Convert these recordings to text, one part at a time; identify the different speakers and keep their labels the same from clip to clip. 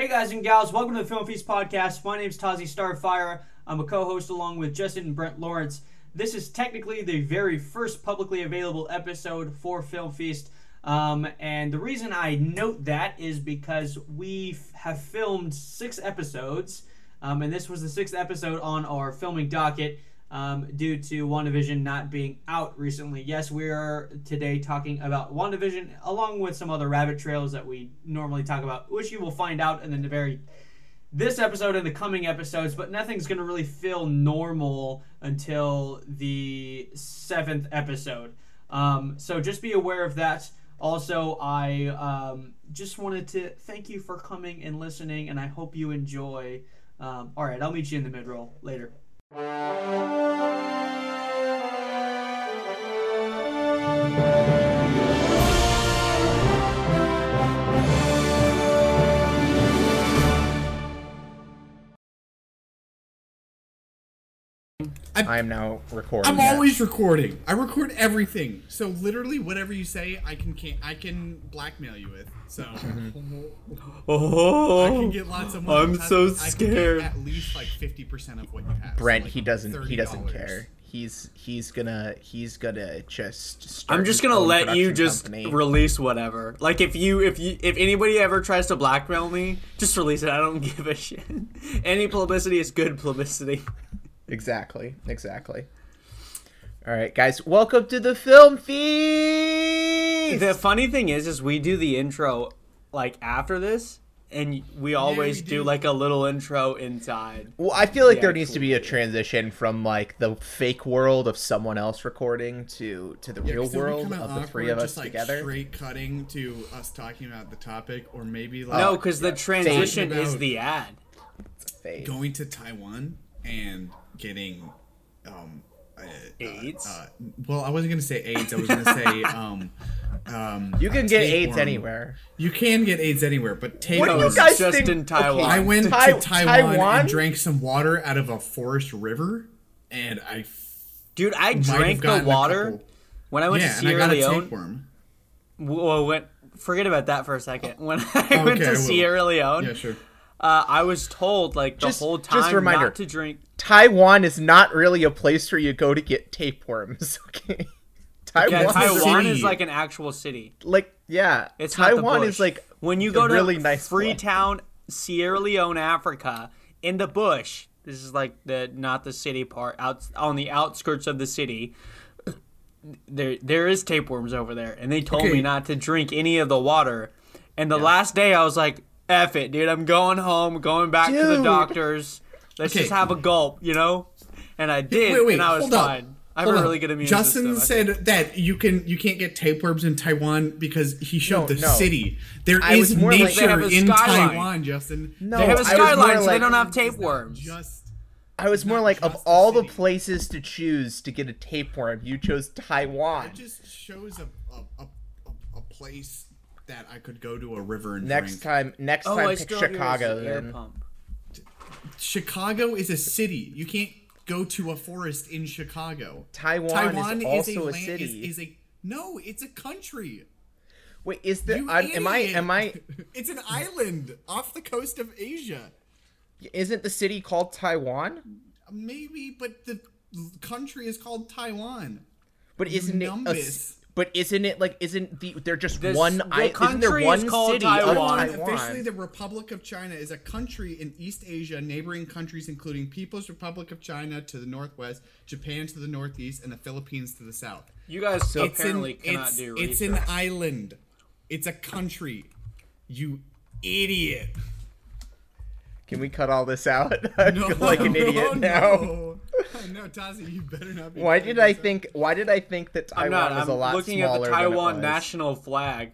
Speaker 1: Hey guys and gals, welcome to the Film Feast podcast. My name is Tazi Starfire. I'm a co-host along with Justin and Brent Lawrence. This is technically the very first publicly available episode for Film Feast. Um, and the reason I note that is because we have filmed six episodes, um, and this was the sixth episode on our filming docket um, due to WandaVision not being out recently. Yes, we are today talking about WandaVision along with some other rabbit trails that we normally talk about, which you will find out in the very this episode and the coming episodes, but nothing's going to really feel normal until the seventh episode. Um, so just be aware of that. Also, I um, just wanted to thank you for coming and listening, and I hope you enjoy. Um, all right, I'll meet you in the mid roll later. Thank you.
Speaker 2: I am now recording.
Speaker 3: I'm
Speaker 2: yes.
Speaker 3: always recording. I record everything. So literally, whatever you say, I can can I can blackmail you with. So
Speaker 1: Oh,
Speaker 3: I can get lots of money.
Speaker 1: I'm so
Speaker 3: I can get
Speaker 1: scared.
Speaker 3: at least like fifty percent of what you have. So,
Speaker 2: Brent,
Speaker 3: like,
Speaker 2: he doesn't. He doesn't care. He's he's gonna he's gonna just. Start
Speaker 4: I'm just gonna let you just
Speaker 2: company.
Speaker 4: release whatever. Like if you if you if anybody ever tries to blackmail me, just release it. I don't give a shit. Any publicity is good publicity.
Speaker 2: Exactly. Exactly. All right, guys. Welcome to the film feast.
Speaker 4: The funny thing is, is we do the intro like after this, and we always
Speaker 3: we
Speaker 4: do.
Speaker 3: do.
Speaker 4: like a little intro inside.
Speaker 2: well, I feel like
Speaker 4: Yeah,
Speaker 2: there needs to be a transition from like the fake world of someone else recording to to the
Speaker 3: Yeah,
Speaker 2: real
Speaker 3: 'cause
Speaker 2: world
Speaker 3: kinda
Speaker 2: of the three
Speaker 3: awkward
Speaker 2: of us
Speaker 3: just, like,
Speaker 2: together.
Speaker 3: Straight cutting to us talking about the topic, or maybe like
Speaker 4: no, because the transition is the ad.
Speaker 3: Going to Taiwan and getting um uh,
Speaker 4: AIDS?
Speaker 3: Uh, well, I wasn't gonna say AIDS. I was gonna say um um.
Speaker 2: You can get AIDS
Speaker 3: tapeworm.
Speaker 2: anywhere.
Speaker 3: You can get AIDS anywhere, but
Speaker 2: What do you guys
Speaker 4: just
Speaker 2: think?
Speaker 4: in Taiwan.
Speaker 3: I went
Speaker 2: Tai-
Speaker 3: to Taiwan,
Speaker 2: Taiwan?
Speaker 3: and drank some water out of a forest river, and I
Speaker 4: Dude, I drank the water
Speaker 3: couple-
Speaker 4: when I went
Speaker 3: Yeah,
Speaker 4: to
Speaker 3: and I
Speaker 4: Sierra
Speaker 3: got a
Speaker 4: Leone.
Speaker 3: tapeworm.
Speaker 4: Well, went, forget about that for a second. When I went
Speaker 3: Okay, I
Speaker 4: to
Speaker 3: will.
Speaker 4: Sierra Leone,
Speaker 3: Yeah, sure.
Speaker 4: Uh, I was told like the
Speaker 2: Just-
Speaker 4: whole
Speaker 2: just
Speaker 4: time
Speaker 2: reminder.
Speaker 4: not to drink.
Speaker 2: Taiwan is not really a place where you go to get tapeworms. Okay. Taiwan,
Speaker 4: Yeah,
Speaker 2: is
Speaker 4: Taiwan is like an actual city.
Speaker 2: like yeah.
Speaker 4: It's
Speaker 2: Taiwan is like
Speaker 4: when you
Speaker 2: a
Speaker 4: go to
Speaker 2: really nice place.
Speaker 4: Freetown, Sierra Leone, Africa, in the bush. This is like the not the city part out on the outskirts of the city. There there is tapeworms over there, and they told
Speaker 3: Okay.
Speaker 4: me not to drink any of the water. And the last day, I was like, "F it, dude! I'm going home, going back to the doctors. Let's
Speaker 3: Okay.
Speaker 4: just have a gulp, you know." And I did,
Speaker 3: Wait, wait,
Speaker 4: and I was
Speaker 3: hold up.
Speaker 4: fine. I have
Speaker 3: Hold
Speaker 4: a really good immune system.
Speaker 3: Justin
Speaker 4: system.
Speaker 3: said that you can you can't get tapeworms in Taiwan because he showed
Speaker 2: No,
Speaker 3: the
Speaker 2: no.
Speaker 3: city. There
Speaker 2: I
Speaker 3: is
Speaker 2: more like-
Speaker 3: nature
Speaker 4: They have a
Speaker 3: in
Speaker 4: skyline.
Speaker 3: Taiwan, Justin.
Speaker 2: no.
Speaker 4: they have a
Speaker 2: I was more
Speaker 4: skyline, so they don't have tapeworms.
Speaker 3: Just
Speaker 2: I was more like of
Speaker 3: just the
Speaker 2: all the places to choose to get a tapeworm, you chose Taiwan.
Speaker 3: it just shows a a, a, a, a place that I could go to a river and
Speaker 2: Next
Speaker 3: drink.
Speaker 2: time, next
Speaker 4: oh,
Speaker 2: time,
Speaker 4: I
Speaker 2: pick
Speaker 4: still have yours,
Speaker 2: Chicago.
Speaker 4: air
Speaker 2: Then
Speaker 4: pump.
Speaker 3: Chicago is a city. You can't go to a forest in Chicago.
Speaker 2: Taiwan, is also a
Speaker 3: land-
Speaker 2: city.
Speaker 3: Is, is a no, it's a country.
Speaker 2: Wait, is the
Speaker 3: You
Speaker 2: I'm- am I? Am I?
Speaker 3: It's an island off the coast of Asia.
Speaker 2: Isn't the city called Taiwan?
Speaker 3: Maybe, but the country is called Taiwan.
Speaker 2: But isn't it? A,
Speaker 3: numbus.
Speaker 2: s- but isn't it like? Isn't the? They're just
Speaker 4: This-
Speaker 2: one.
Speaker 4: the
Speaker 2: I, isn't there
Speaker 4: country is
Speaker 2: one
Speaker 4: called
Speaker 2: city
Speaker 4: Taiwan.
Speaker 2: of Taiwan?
Speaker 3: Officially, the Republic of China is a country in East Asia, neighboring countries including People's Republic of China to the northwest, Japan to the northeast, and the Philippines to the south.
Speaker 4: You guys
Speaker 3: It's an,
Speaker 4: apparently cannot
Speaker 3: it's,
Speaker 4: do
Speaker 3: it's an island. It's a country. You idiot.
Speaker 2: Can we cut all this out?
Speaker 3: No,
Speaker 2: like an idiot now.
Speaker 3: No, no Tazi, you better not be.
Speaker 2: Why did I
Speaker 3: this
Speaker 2: think? Why did I think that
Speaker 4: I'm
Speaker 2: Taiwan
Speaker 4: not.
Speaker 2: was
Speaker 4: I'm
Speaker 2: a lot
Speaker 4: looking at the Taiwan national flag.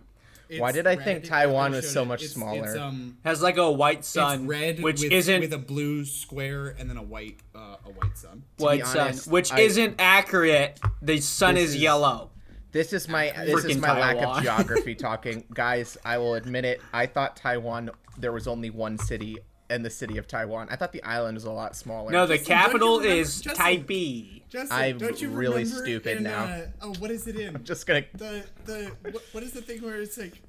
Speaker 2: Why did I
Speaker 3: red.
Speaker 2: think Taiwan was so much
Speaker 3: It's-
Speaker 2: smaller?
Speaker 3: It's, um,
Speaker 4: Has like a white sun,
Speaker 3: it's red
Speaker 4: which
Speaker 3: with,
Speaker 4: isn't
Speaker 3: with a blue square and then a white uh, a white sun.
Speaker 4: white
Speaker 2: be
Speaker 4: sun, which
Speaker 2: I-
Speaker 4: isn't accurate. The sun is,
Speaker 2: is-
Speaker 4: yellow.
Speaker 2: This is my this is
Speaker 4: Freaking
Speaker 2: my lack of geography talking, guys. I will admit it. I thought Taiwan there was only one city in the city of Taiwan. I thought the island was a lot smaller.
Speaker 4: No, the
Speaker 3: Justin,
Speaker 4: capital
Speaker 3: remember-
Speaker 4: is
Speaker 3: Justin.
Speaker 4: Taipei.
Speaker 3: Justin,
Speaker 2: I'm
Speaker 3: don't you
Speaker 2: really stupid
Speaker 3: in,
Speaker 2: now.
Speaker 3: Uh, oh, what is it in?
Speaker 2: just gonna.
Speaker 3: the the what, what is the thing where it's like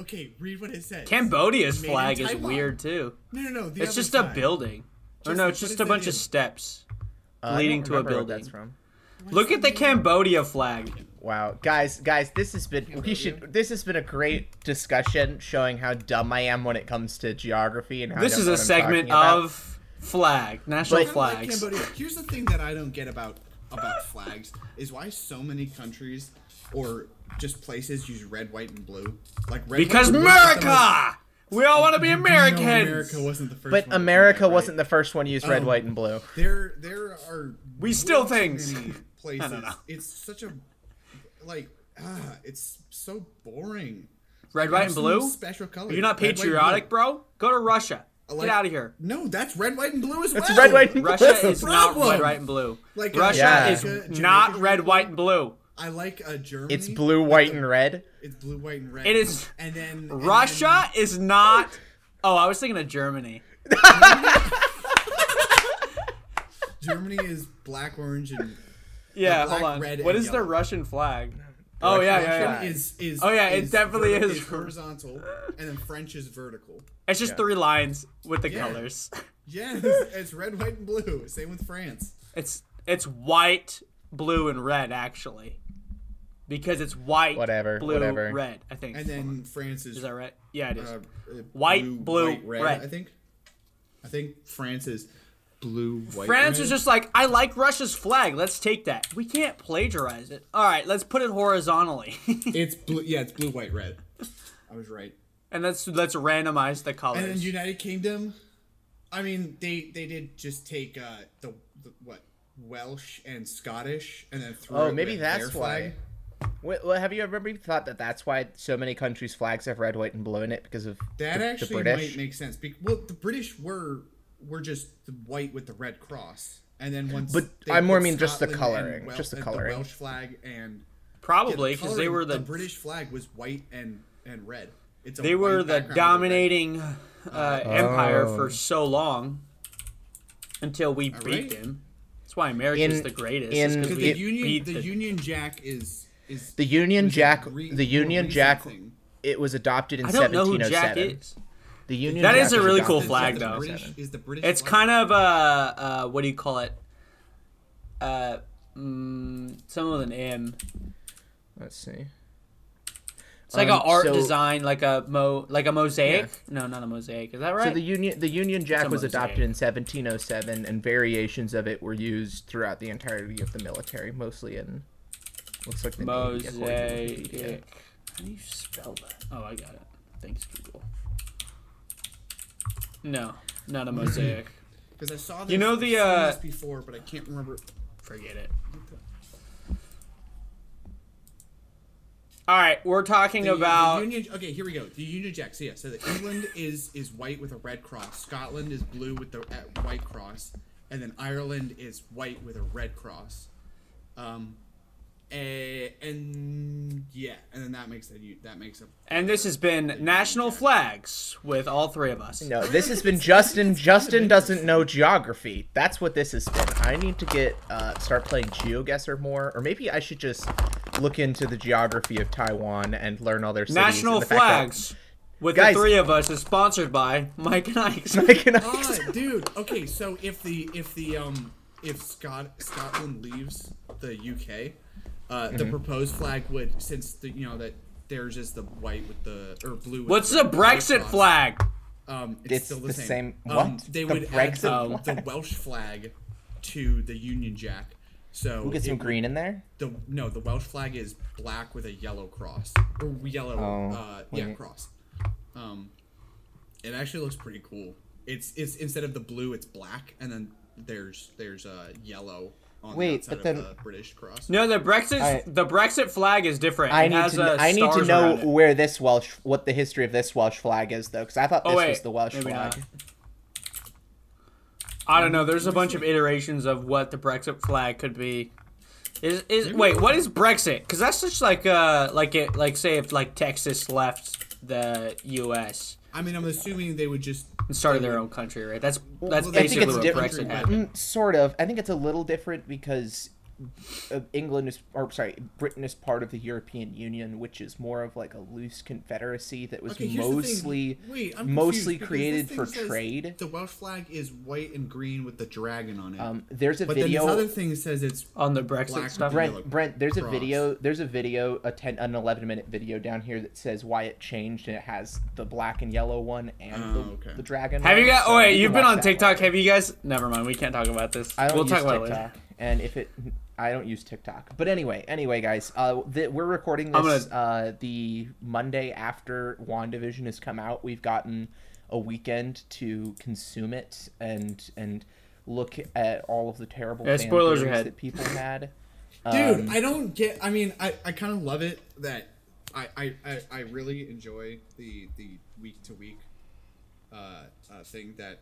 Speaker 3: Okay, read what it says.
Speaker 4: Cambodia's
Speaker 3: Made
Speaker 4: flag is weird too.
Speaker 3: No, no, no. The
Speaker 4: It's
Speaker 3: other
Speaker 4: just a
Speaker 3: side.
Speaker 4: building. or
Speaker 3: Just-
Speaker 4: no, it's just a
Speaker 3: the
Speaker 4: bunch of steps.
Speaker 2: Uh, I
Speaker 4: leading
Speaker 2: don't
Speaker 4: to a
Speaker 2: remember what
Speaker 4: building.
Speaker 2: That's from.
Speaker 4: Look at the Cambodia flag.
Speaker 2: Wow, guys, guys, this has been we should this has been a great discussion showing how dumb I am when it comes to geography and how I
Speaker 4: This
Speaker 2: don't
Speaker 4: is
Speaker 2: know
Speaker 4: a segment of flag, national
Speaker 2: But-
Speaker 3: Kinda like
Speaker 4: flags.
Speaker 3: Cambodia. Here's the thing that I don't get about about flags is why so many countries or just places use red, white, and blue. Like red,
Speaker 4: Because
Speaker 3: white, and blue is the most-
Speaker 4: America! We all want to be
Speaker 3: You know
Speaker 4: Americans.
Speaker 3: America wasn't the first.
Speaker 2: But
Speaker 3: one
Speaker 2: America
Speaker 3: that, right?
Speaker 2: wasn't the first one to use red,
Speaker 3: Um,
Speaker 2: white, and blue.
Speaker 3: There, there are.
Speaker 4: We steal
Speaker 3: way too
Speaker 4: things.
Speaker 3: many Places.
Speaker 4: know.
Speaker 3: It's such a like ah, it's so boring.
Speaker 4: Red, white, and blue.
Speaker 3: Special color.
Speaker 4: You're you not patriotic, bro? Go to Russia.
Speaker 3: Like-
Speaker 4: Get out of here.
Speaker 3: No, that's red, white, and blue as
Speaker 2: It's
Speaker 3: well.
Speaker 2: red, white, and
Speaker 4: Russia
Speaker 2: blue.
Speaker 4: is not red, white, and blue.
Speaker 3: Like,
Speaker 4: Russia
Speaker 2: Yeah.
Speaker 4: is
Speaker 3: Jamaica's
Speaker 4: not
Speaker 3: red,
Speaker 4: red, white, and blue.
Speaker 3: I like uh, Germany.
Speaker 2: It's blue, white,
Speaker 3: the-
Speaker 2: and red.
Speaker 3: It's blue, white, and red.
Speaker 4: It is-
Speaker 3: And then and
Speaker 4: Russia is not. Oh, I was thinking of Germany.
Speaker 3: Germany is black, orange, and
Speaker 4: Yeah,
Speaker 3: black,
Speaker 4: hold on.
Speaker 3: red,
Speaker 4: What
Speaker 3: and
Speaker 4: the. Russian flag? Oh yeah, yeah, yeah.
Speaker 3: is is.
Speaker 4: Oh, yeah, it
Speaker 3: is
Speaker 4: definitely
Speaker 3: ver-
Speaker 4: is.
Speaker 3: horizontal, and then French is vertical.
Speaker 4: It's just
Speaker 2: Yeah.
Speaker 4: three lines with the
Speaker 3: Yeah.
Speaker 4: colors.
Speaker 3: Yeah, it's, it's red, white, and blue. Same with France.
Speaker 4: It's it's white, blue, and red actually, because it's white,
Speaker 2: Whatever,
Speaker 4: blue,
Speaker 2: whatever.
Speaker 4: red. I think.
Speaker 3: And then France is
Speaker 4: is that right? Yeah, it is.
Speaker 3: uh,
Speaker 4: White, blue,
Speaker 3: white, red,
Speaker 4: red.
Speaker 3: I think. I think France is blue, white.
Speaker 4: France
Speaker 3: red.
Speaker 4: is just like, I like Russia's flag. Let's take that. We can't plagiarize it. All right, let's put it horizontally,
Speaker 3: It's blue. Yeah, it's blue, white, red. I was right.
Speaker 4: and let's let's randomize the colors.
Speaker 3: And then United Kingdom. I mean, they they did just take uh, the, the what Welsh and Scottish, and then threw
Speaker 2: Oh, maybe that's
Speaker 3: their
Speaker 2: why.
Speaker 3: flag.
Speaker 2: Wait, well, have you ever maybe thought that that's why so many countries' flags have red, white, and blue in it because of
Speaker 3: That
Speaker 2: the,
Speaker 3: actually
Speaker 2: the British?
Speaker 3: might make sense. Be- well, the British were were just the white with the red cross, and then once.
Speaker 2: But I more
Speaker 3: put
Speaker 2: mean just the coloring,
Speaker 3: Wel-
Speaker 2: just the
Speaker 3: uh,
Speaker 2: coloring.
Speaker 3: Welsh flag and yeah,
Speaker 4: Probably
Speaker 3: the
Speaker 4: because they were the,
Speaker 3: British flag was white and and red. It's a
Speaker 4: they were the
Speaker 3: background with a red.
Speaker 4: dominating uh, empire
Speaker 2: Oh.
Speaker 4: for so long until we
Speaker 3: All
Speaker 4: beat
Speaker 3: right.
Speaker 4: them. That's why America's
Speaker 2: In-
Speaker 4: the greatest.
Speaker 2: in-
Speaker 4: is 'cause
Speaker 3: Because
Speaker 4: we
Speaker 3: the Union,
Speaker 4: beat
Speaker 3: the, Union Jack is is
Speaker 2: The Union Jack,
Speaker 3: re-
Speaker 2: the Union Jack,
Speaker 3: thing.
Speaker 2: it was adopted in
Speaker 4: I don't know who
Speaker 2: 1707.
Speaker 4: Jack is.
Speaker 2: The Union
Speaker 4: That
Speaker 2: Jack
Speaker 4: is a really cool flag, though.
Speaker 3: British, is the British
Speaker 4: It's
Speaker 3: flag.
Speaker 4: kind of uh, uh, what do you call it? Uh, mm, some with an M.
Speaker 2: Let's see.
Speaker 4: It's like
Speaker 2: Um,
Speaker 4: a art
Speaker 2: so-
Speaker 4: design, like a mo, like a mosaic. No, not a mosaic. Is that right?
Speaker 2: So the Union the Union Jack was adopted in 1707, and variations of it were used throughout the entirety of the military, mostly in looks like the Navy, according
Speaker 4: mosaic. How do you spell that? Oh, I got it. Thanks, Google. No, not a mosaic.
Speaker 3: Because I saw this,
Speaker 4: You know the, uh,
Speaker 3: before, but I can't remember.
Speaker 4: Forget it. All right, we're talking
Speaker 3: The,
Speaker 4: about.
Speaker 3: the Union. Okay, here we go. The Union Jack. So yeah, so the England is is white with a red cross. Scotland is blue with the uh, white cross, and then Ireland is white with a red cross. Um, eh, and yeah, and then that makes that you that makes a
Speaker 4: and this has been national flags with all three of us.
Speaker 2: No, this has been Justin. Justin doesn't know geography. That's what this has been. I need to get uh, start playing GeoGuessr more, or maybe I should just look into the geography of Taiwan and learn all their cities.
Speaker 4: National
Speaker 2: the
Speaker 4: flags with
Speaker 2: Guys-
Speaker 4: the three of us is sponsored by Mike and Ike's.
Speaker 2: I can-
Speaker 3: Ah, dude. Okay, so if the if the um if Scot Scotland leaves the UK, uh, the
Speaker 2: Mm-hmm.
Speaker 3: proposed flag would since the you know that theirs is the white with the or blue. With
Speaker 4: What's
Speaker 3: the
Speaker 4: the
Speaker 3: red-
Speaker 4: Brexit
Speaker 3: cross,
Speaker 4: flag?
Speaker 3: Um, it's,
Speaker 2: It's
Speaker 3: still the,
Speaker 2: the
Speaker 3: same.
Speaker 2: same-
Speaker 3: Um,
Speaker 2: what?
Speaker 3: they
Speaker 2: The
Speaker 3: would
Speaker 2: Brexit
Speaker 3: add the, the? Welsh flag to the Union Jack. So
Speaker 2: We'll get some
Speaker 3: would-
Speaker 2: green in there.
Speaker 3: The no, the Welsh flag is black with a yellow cross or yellow.
Speaker 2: Oh,
Speaker 3: uh, yeah,
Speaker 2: wait.
Speaker 3: cross. Um, it actually looks pretty cool. It's it's instead of the blue, it's black, and then there's there's uh, yellow on
Speaker 2: Wait,
Speaker 3: the
Speaker 2: but then-
Speaker 3: of the British cross.
Speaker 4: No, the Brexit
Speaker 2: I-
Speaker 4: the Brexit flag is different.
Speaker 2: I
Speaker 4: It
Speaker 2: need
Speaker 4: has,
Speaker 2: to.
Speaker 4: uh,
Speaker 2: I need to know where this Welsh, what the history of this Welsh flag is, though, because I thought this
Speaker 4: Oh, wait,
Speaker 2: was the Welsh
Speaker 4: maybe
Speaker 2: flag.
Speaker 4: not. I don't know. There's a bunch of iterations of what the Brexit flag could be. Is is wait? What is Brexit? Because that's just like uh like it like say if like Texas left the U.S.
Speaker 3: I mean, I'm assuming they would just
Speaker 4: and started their own country, right? That's that's
Speaker 3: well, I think
Speaker 4: basically
Speaker 2: it's
Speaker 4: what
Speaker 2: different.
Speaker 4: Brexit happened.
Speaker 2: Mm, sort of. I think it's a little different because England is, or sorry, Britain is part of the European Union, which is more of like a loose confederacy that was
Speaker 3: Okay, here's the thing.
Speaker 2: mostly
Speaker 3: Wait, I'm
Speaker 2: mostly created for trade.
Speaker 3: The Welsh flag is white and green with the dragon on it.
Speaker 2: Um, there's a
Speaker 3: but
Speaker 2: video.
Speaker 3: then this other thing says it's
Speaker 4: on the Brexit
Speaker 3: Black
Speaker 4: stuff.
Speaker 3: Brent-
Speaker 2: Brent, Brent, there's a video. There's a video, a ten, an eleven minute video down here that says why it changed, and it has the black and yellow one and
Speaker 3: Oh,
Speaker 2: the,
Speaker 3: okay.
Speaker 2: the dragon.
Speaker 4: Have you got?
Speaker 2: so
Speaker 4: Oh wait,
Speaker 2: you
Speaker 4: you've been on TikTok.
Speaker 2: one.
Speaker 4: Have you guys? Never mind. We can't talk about this.
Speaker 2: I don't
Speaker 4: we'll
Speaker 2: use
Speaker 4: talk about it later.
Speaker 2: And if it, I don't use TikTok. But anyway, anyway, guys, uh, th- we're recording
Speaker 4: I'm
Speaker 2: this uh, the Monday after WandaVision has come out. We've gotten a weekend to consume it and and look at all of the terrible
Speaker 4: Yeah,
Speaker 2: fan
Speaker 4: spoilers
Speaker 2: theories
Speaker 4: ahead.
Speaker 2: that people had.
Speaker 3: Dude,
Speaker 2: Um,
Speaker 3: I don't get. I mean, I, I kind of love it that I, I, I, I really enjoy the the week to week uh, uh, thing that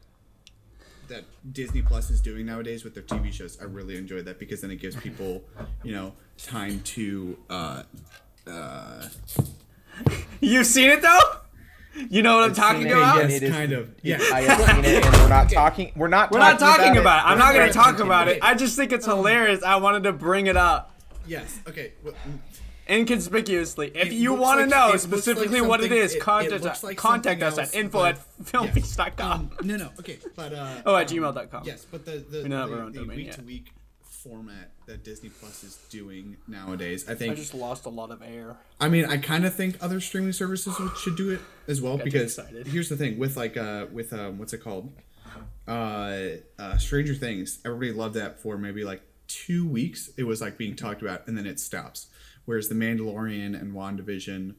Speaker 3: that Disney Plus is doing nowadays with their TV shows. I really enjoy that because then it gives people, you know, time to. Uh, uh,
Speaker 4: You've seen it though. You know what I'm
Speaker 2: I've
Speaker 4: talking
Speaker 2: it,
Speaker 4: about?
Speaker 3: Yes,
Speaker 2: it is-
Speaker 3: kind of. Yeah.
Speaker 2: I have seen it, and we're not talking. We're not.
Speaker 4: We're not talking about it. I'm not going to talk about it. I just think it's hilarious. I wanted to bring it up
Speaker 3: yes. Okay. Well,
Speaker 4: inconspicuously. If
Speaker 3: It
Speaker 4: you want to
Speaker 3: like-
Speaker 4: know specifically
Speaker 3: like
Speaker 4: what it is, something-
Speaker 3: it- it
Speaker 4: contact,
Speaker 3: looks like
Speaker 4: contact us at info
Speaker 3: but-
Speaker 4: at filmfeast.com.
Speaker 3: Um, no, no. Okay, but uh,
Speaker 4: Oh, at
Speaker 3: um,
Speaker 4: gmail.com.
Speaker 3: Yes, but the the,
Speaker 4: We don't have our
Speaker 3: the,
Speaker 4: own
Speaker 3: the
Speaker 4: domain
Speaker 3: week to week format that Disney Plus is doing nowadays, I think I
Speaker 4: just lost a lot of air.
Speaker 3: I mean, I kind of think other streaming services should do it as well because here's the thing with like uh with um what's it called uh, uh Stranger Things. Everybody loved that for maybe like two weeks. It was like being talked about and then it stops. Whereas the Mandalorian and WandaVision,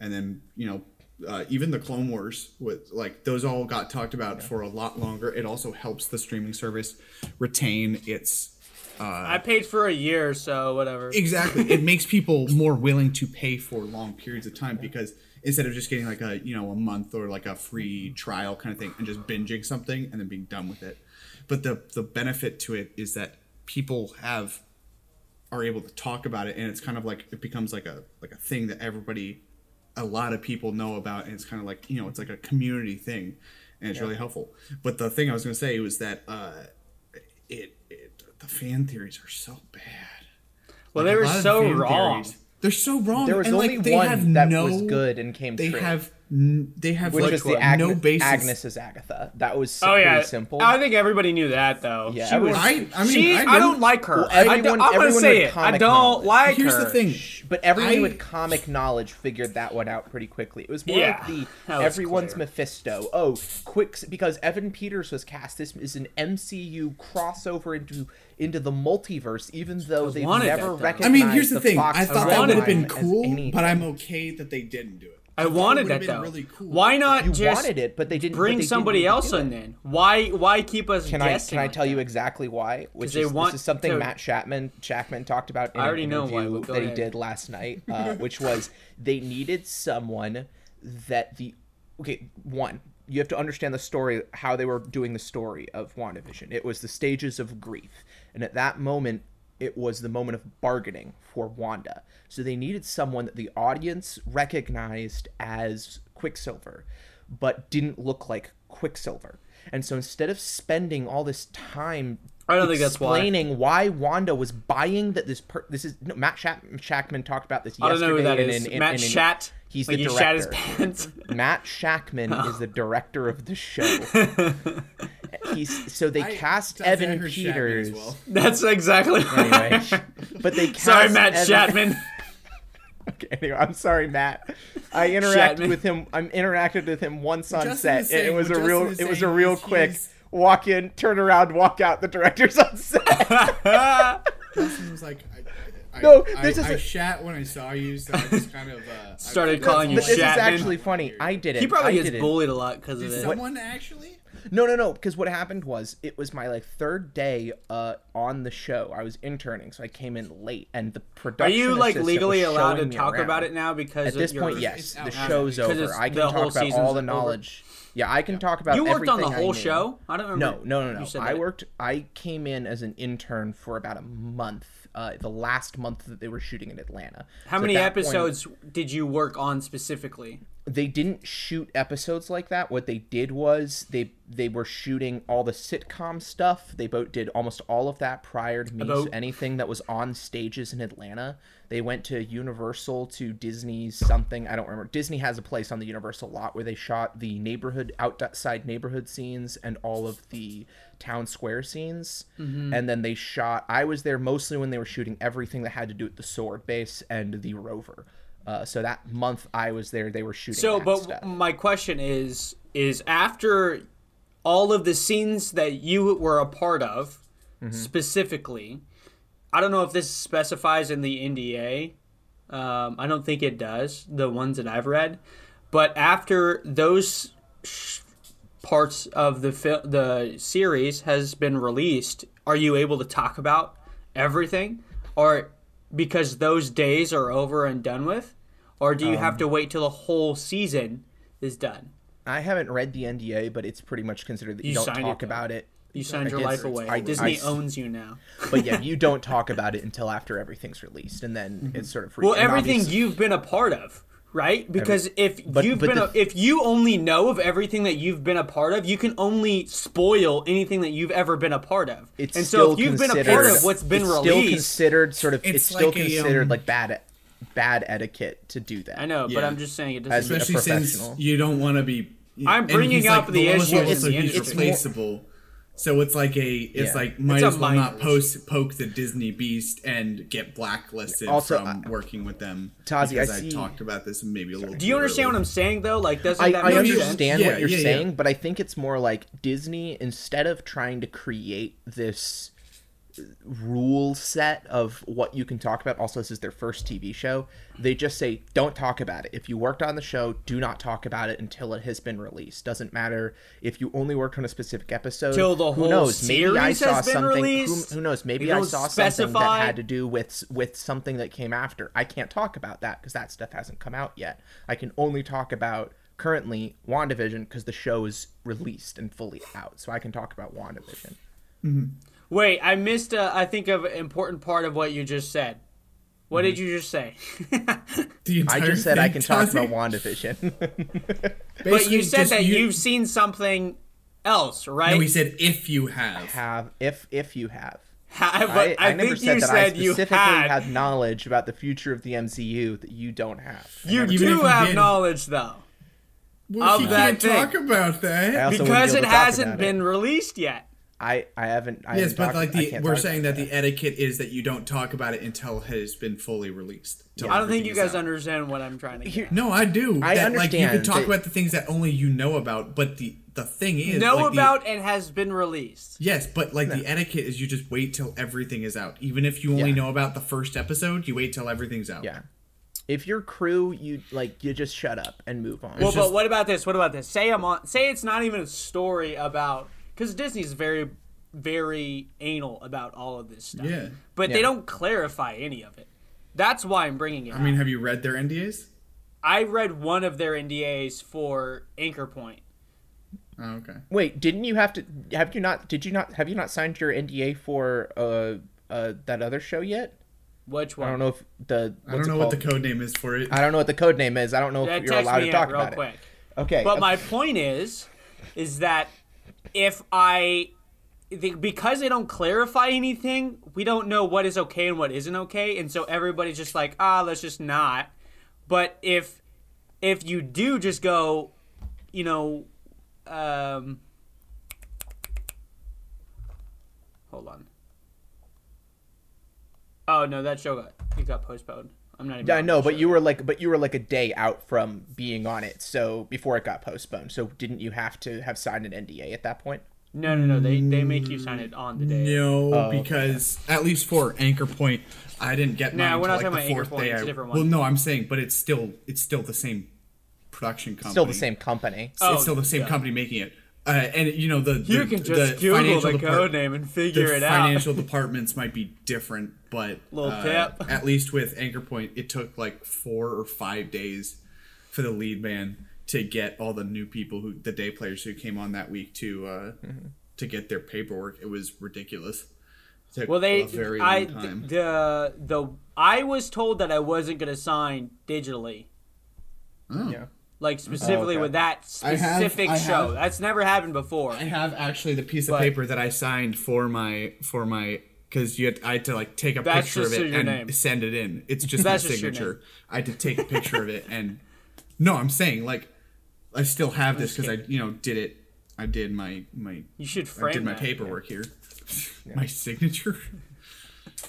Speaker 3: and then you know. Uh, even the Clone Wars, with like those all got talked about for a lot longer. It also helps the streaming service retain its
Speaker 4: I paid for a year, so whatever.
Speaker 3: exactly it makes people more willing to pay for long periods of time because instead of just getting like a you know a month or like a free trial kind of thing and just binging something and then being done with it but the the benefit to it is that people have are able to talk about it and it's kind of like it becomes like a like a thing that everybody a lot of people know about and it's kind of like you know it's like a community thing and it's really helpful but the thing i was going to say was that uh it, it the fan theories are so bad
Speaker 4: well,
Speaker 3: like,
Speaker 4: they were so wrong.
Speaker 3: theories, They're so wrong.
Speaker 2: There was
Speaker 3: and,
Speaker 2: only
Speaker 3: like, they
Speaker 2: one
Speaker 3: have
Speaker 2: that
Speaker 3: no,
Speaker 2: was good and came
Speaker 3: They
Speaker 2: true.
Speaker 3: have they have
Speaker 2: which
Speaker 3: like,
Speaker 2: was the? Agnes,
Speaker 3: no basis.
Speaker 2: Agnes is Agatha. That was
Speaker 4: Oh yeah,
Speaker 2: simple.
Speaker 4: I think everybody knew that though.
Speaker 2: Yeah,
Speaker 4: she was.
Speaker 3: I I mean
Speaker 4: she,
Speaker 3: I,
Speaker 4: I, don't like her.
Speaker 2: Well,
Speaker 4: I,
Speaker 2: everyone-
Speaker 4: am gonna
Speaker 2: everyone
Speaker 4: say
Speaker 2: with
Speaker 4: it. I don't
Speaker 2: knowledge.
Speaker 4: like
Speaker 3: Here's
Speaker 4: her.
Speaker 3: the thing.
Speaker 2: but everyone
Speaker 3: I-
Speaker 2: with comic knowledge figured that one out pretty quickly. It was more
Speaker 4: Yeah,
Speaker 2: like the everyone's
Speaker 4: clear.
Speaker 2: Mephisto. Oh, quick because Evan Peters was cast. This is an MCU crossover into into the multiverse, even though they've never
Speaker 4: that, though.
Speaker 2: recognized.
Speaker 3: I mean, here's the, thing.
Speaker 2: Fox
Speaker 3: I thought that would have been cool, but I'm okay that they didn't do it.
Speaker 4: I
Speaker 3: thought
Speaker 4: wanted that though.
Speaker 3: Really cool.
Speaker 4: Why not
Speaker 2: you
Speaker 4: just
Speaker 2: wanted it, but they didn't.
Speaker 4: bring
Speaker 2: they didn't
Speaker 4: somebody else in then? Why why keep us
Speaker 2: Can I
Speaker 4: guessing?
Speaker 2: can I
Speaker 4: like
Speaker 2: tell you exactly why? Which
Speaker 4: they
Speaker 2: is
Speaker 4: want
Speaker 2: this is something
Speaker 4: to-
Speaker 2: Matt Chapman Chapman talked about in
Speaker 4: I already
Speaker 2: an
Speaker 4: know why,
Speaker 2: interview
Speaker 4: but go
Speaker 2: that he did last night, uh, which was they needed someone that the okay one you have to understand the story how they were doing the story of WandaVision. It was the stages of grief, and at that moment it was the moment of bargaining for Wanda. So they needed someone that the audience recognized as Quicksilver, but didn't look like Quicksilver. And so instead of spending all this time
Speaker 4: I don't think that's why.
Speaker 2: explaining why Wanda was buying that this per- this is no, Matt Shat- Shakman talked about this
Speaker 4: I don't
Speaker 2: yesterday.
Speaker 4: know who that
Speaker 2: in
Speaker 4: is.
Speaker 2: an- in-
Speaker 4: Matt
Speaker 2: in an-
Speaker 4: Shat.
Speaker 2: He's
Speaker 4: like
Speaker 2: the
Speaker 4: he
Speaker 2: director.
Speaker 4: shat his pants.
Speaker 2: Matt Shakman is the director of the show. He's so they
Speaker 3: I-
Speaker 2: cast Evan Peters.
Speaker 3: well.
Speaker 4: That's exactly.
Speaker 2: Anyway, but they cast
Speaker 4: Sorry, Matt
Speaker 2: Evan-
Speaker 4: Shatman.
Speaker 2: Okay, anyway, I'm sorry, Matt. I interacted
Speaker 4: Shatman.
Speaker 2: with him. I interacted with him once on
Speaker 3: Justin
Speaker 2: set.
Speaker 3: is
Speaker 2: it was a real. It was a real quick
Speaker 3: is-
Speaker 2: walk in, turn around, walk out. The director's on set.
Speaker 3: Justin was like, I, I,
Speaker 2: No,
Speaker 3: I,
Speaker 2: this
Speaker 3: I,
Speaker 2: is
Speaker 3: I
Speaker 2: a-
Speaker 3: shat when I saw you, so I just kind of uh,
Speaker 4: Started calling you
Speaker 2: but this is actually funny. I did it.
Speaker 4: He probably
Speaker 2: I
Speaker 4: gets
Speaker 2: did it.
Speaker 4: bullied a lot because of
Speaker 3: Did
Speaker 4: it.
Speaker 3: someone actually?
Speaker 2: No, no, no. Because what happened was it was my like third day uh, on the show. I was interning, so I came in late, and the production.
Speaker 4: Are you like legally allowed to talk
Speaker 2: around.
Speaker 4: about it now because
Speaker 2: At this
Speaker 4: your-
Speaker 2: point, yes,
Speaker 3: out
Speaker 2: the show's over. I can talk about all the
Speaker 4: over.
Speaker 2: Yeah, I can talk about.
Speaker 4: You worked on the
Speaker 2: I
Speaker 4: whole show. I don't remember.
Speaker 2: No, no, no, no. I
Speaker 4: that.
Speaker 2: worked. I came in as an intern for about a month. Uh, the last month that they were shooting in Atlanta.
Speaker 4: How
Speaker 2: So
Speaker 4: many
Speaker 2: that point-
Speaker 4: episodes did you work on specifically?
Speaker 2: they didn't shoot episodes like that. What they did was they they were shooting all the sitcom stuff. They both did almost all of that prior to me. So anything that was on stages in Atlanta, they went to Universal to Disney's something. I don't remember. Disney has a place on the Universal lot where they shot the neighborhood outside neighborhood scenes and all of the town square scenes. And then they shot. I was there mostly when they were shooting everything that had to do with the sword base and the rover. Uh, so that month I was there, they were shooting.
Speaker 4: So, but
Speaker 2: stuff.
Speaker 4: my question is: is after all of the scenes that you were a part of,
Speaker 2: Mm-hmm.
Speaker 4: specifically, I don't know if this specifies in the NDA. Um, I don't think it does. The ones that I've read, but after those sh- parts of the fil- the series has been released, are you able to talk about everything, or because those days are over and done with, or do you
Speaker 2: Um,
Speaker 4: have to wait till the whole season is done?
Speaker 2: I haven't read the NDA, but it's pretty much considered that you,
Speaker 4: You
Speaker 2: don't
Speaker 4: signed it,
Speaker 2: talk about it.
Speaker 4: You signed your life away.
Speaker 2: I-
Speaker 4: Disney
Speaker 2: I-
Speaker 4: owns you now.
Speaker 2: But yeah, you don't talk about it until after everything's released, and then it's sort of free.
Speaker 4: Well, everything you've been a part of, right? Because if
Speaker 2: but-
Speaker 4: you've
Speaker 2: but
Speaker 4: been,
Speaker 2: the-
Speaker 4: a, if you only know of everything that you've been a part of, you can only spoil anything that you've ever been a part of.
Speaker 2: it's
Speaker 4: and
Speaker 2: still
Speaker 4: so if you've been a part
Speaker 2: considered-
Speaker 4: of what's been
Speaker 2: it's
Speaker 4: released,
Speaker 2: still considered sort of. It's,
Speaker 3: It's
Speaker 2: still
Speaker 3: like a,
Speaker 2: considered
Speaker 3: um,
Speaker 2: like bad, bad etiquette to do that.
Speaker 4: I know, but I'm just saying it doesn't.
Speaker 3: especially since you don't want to be.
Speaker 4: I'm bringing up
Speaker 3: like,
Speaker 4: the
Speaker 3: one
Speaker 4: issues
Speaker 3: was
Speaker 4: in
Speaker 3: also
Speaker 4: the
Speaker 3: he's
Speaker 4: industry.
Speaker 3: Replaceable. So it's like a, it's
Speaker 2: Yeah.
Speaker 3: like might
Speaker 4: a
Speaker 3: as well not
Speaker 4: minors.
Speaker 3: post poke the Disney beast and get blacklisted
Speaker 2: Also,
Speaker 3: from
Speaker 2: I-
Speaker 3: working with them.
Speaker 2: Tazi, I
Speaker 3: because
Speaker 2: see-
Speaker 3: talked about this maybe a little.
Speaker 4: Do you understand what I'm saying though? Like, doesn't
Speaker 2: I,
Speaker 4: that
Speaker 2: I
Speaker 4: make sense?
Speaker 2: understand
Speaker 3: Yeah,
Speaker 2: what you're
Speaker 3: yeah, yeah.
Speaker 2: saying, but I think it's more like Disney, instead of trying to create this rule set of what you can talk about, also, this is their first TV show, they just say, don't talk about it. If you worked on the show, do not talk about it until it has been released. Doesn't matter if you only worked on a specific episode.
Speaker 4: Till the
Speaker 2: who
Speaker 4: whole
Speaker 2: knows? Maybe I saw
Speaker 4: has been
Speaker 2: something.
Speaker 4: released?
Speaker 2: Who, who knows? Maybe I
Speaker 4: don't
Speaker 2: saw something that had to do with with something that came after. I can't talk about that because that stuff hasn't come out yet. I can only talk about currently WandaVision because the show is released and fully out. So I can talk about WandaVision. Mm-hmm.
Speaker 4: Wait, I missed. Uh, I think of an important part of what you just said. What did you just say?
Speaker 3: The
Speaker 2: I just said I can talk
Speaker 3: Tazi?
Speaker 2: about WandaVision.
Speaker 4: but you said that
Speaker 3: you-
Speaker 4: you've seen something else, right?
Speaker 3: No, we said if you have.
Speaker 2: have if if you have.
Speaker 4: Ha- but
Speaker 2: I,
Speaker 4: I,
Speaker 2: I, never said
Speaker 4: you
Speaker 2: that I
Speaker 4: said you
Speaker 2: specifically have knowledge about the future of the MCU that you don't have.
Speaker 4: You do
Speaker 3: if you
Speaker 4: have
Speaker 3: did-
Speaker 4: knowledge though,
Speaker 3: Well,
Speaker 4: of
Speaker 3: you
Speaker 4: that
Speaker 3: can't
Speaker 4: thing.
Speaker 3: talk about that.
Speaker 2: I also wouldn't
Speaker 4: because
Speaker 2: be
Speaker 4: it
Speaker 2: able to talk
Speaker 4: hasn't been
Speaker 2: It.
Speaker 4: released yet.
Speaker 2: I I haven't. I
Speaker 3: Yes,
Speaker 2: haven't
Speaker 3: but
Speaker 2: talked-
Speaker 3: like the we're saying
Speaker 2: about
Speaker 3: that the etiquette is that you don't talk about it until it has been fully released. till
Speaker 4: I don't think you guys
Speaker 3: out.
Speaker 4: understand what I'm trying to.
Speaker 2: Here-
Speaker 4: Get.
Speaker 3: No, I do.
Speaker 2: I
Speaker 3: That, Like you can talk
Speaker 2: that-
Speaker 3: about the things that only you know about, but the the thing is
Speaker 4: Know
Speaker 3: like, the-
Speaker 4: about and has been released.
Speaker 3: yes, but like the etiquette is you just wait till everything is out. Even if you only
Speaker 2: Yeah.
Speaker 3: know about the first episode, you wait till everything's out.
Speaker 2: Yeah. If you're crew, you like you just shut up and move on.
Speaker 4: Well,
Speaker 3: just-
Speaker 4: but what about this? What about this? Say I'm on. Say it's not even a story about because Disney's very, very anal about all of this stuff.
Speaker 3: Yeah.
Speaker 4: But
Speaker 2: Yeah.
Speaker 4: they don't clarify any of it. That's why I'm bringing it.
Speaker 3: I mean, have you read their NDAs?
Speaker 4: I read one of their NDAs for Anchor Point.
Speaker 3: Oh, okay.
Speaker 2: Wait, didn't you have to? Have you not? Did you not? Have you not signed your NDA for uh uh that other show yet?
Speaker 4: Which one?
Speaker 2: I don't know if the.
Speaker 3: I don't know what the code name is for it.
Speaker 2: I don't know what the code name is. I don't know
Speaker 4: Yeah,
Speaker 2: if you're allowed
Speaker 4: me
Speaker 2: to talk
Speaker 4: real
Speaker 2: about
Speaker 4: quick.
Speaker 2: it. Okay.
Speaker 4: But
Speaker 2: uh,
Speaker 4: my point is, is that if I, because they don't clarify anything, we don't know what is okay and what isn't okay, and so everybody's just like, ah, let's just not. But if, if you do just go, you know, um, hold on. Oh no, that show got it got postponed. I'm not even.
Speaker 2: Yeah, I know, but you were like, but you were like a day out from being on it, so before it got postponed. So didn't you have to have signed an NDA at that point?
Speaker 4: No, no, no. They they make you sign it on the day.
Speaker 3: No,
Speaker 2: Oh,
Speaker 3: because at least for Anchor Point, I didn't get
Speaker 4: Nah,
Speaker 3: mine
Speaker 4: we're not
Speaker 3: like,
Speaker 4: talking
Speaker 3: the
Speaker 4: about Anchor
Speaker 3: fourth
Speaker 4: Point,
Speaker 3: day
Speaker 4: it's a
Speaker 3: I-
Speaker 4: different
Speaker 3: Well, no, I'm saying, but it's still it's still the same production company.
Speaker 2: Still the same company.
Speaker 4: Oh,
Speaker 3: it's still oh, the same
Speaker 4: yeah.
Speaker 3: company making it. Uh, and you know the, the
Speaker 4: You can just
Speaker 3: the
Speaker 4: Google
Speaker 3: financial
Speaker 4: the
Speaker 3: depart-
Speaker 4: code name and figure
Speaker 3: the
Speaker 4: it out.
Speaker 3: financial departments might be different, but
Speaker 4: Little
Speaker 3: uh,
Speaker 4: tip.
Speaker 3: at least with Anchor Point, it took like four or five days for the lead man to get all the new people who the day players who came on that week to uh,
Speaker 4: Mm-hmm.
Speaker 3: to get their paperwork. It was ridiculous. It took
Speaker 4: Well, they
Speaker 3: a very
Speaker 4: I
Speaker 3: long time.
Speaker 4: the the I was told that I wasn't gonna sign digitally.
Speaker 3: oh.
Speaker 2: Yeah.
Speaker 4: Like specifically
Speaker 2: okay.
Speaker 4: with that
Speaker 3: I have-
Speaker 4: specific
Speaker 3: I
Speaker 4: show.
Speaker 3: have-
Speaker 4: That's never happened before.
Speaker 3: I have actually the piece of
Speaker 4: But-
Speaker 3: paper that I signed for my for my because you had, I had to like take a picture of it and
Speaker 4: name.
Speaker 3: send it in. It's just my
Speaker 4: just
Speaker 3: signature. I had to take a picture of it and no, I'm saying like I still have this because I you know did it. I did my my
Speaker 4: you should
Speaker 3: I
Speaker 4: frame
Speaker 3: did my
Speaker 4: that.
Speaker 3: paperwork here. My signature.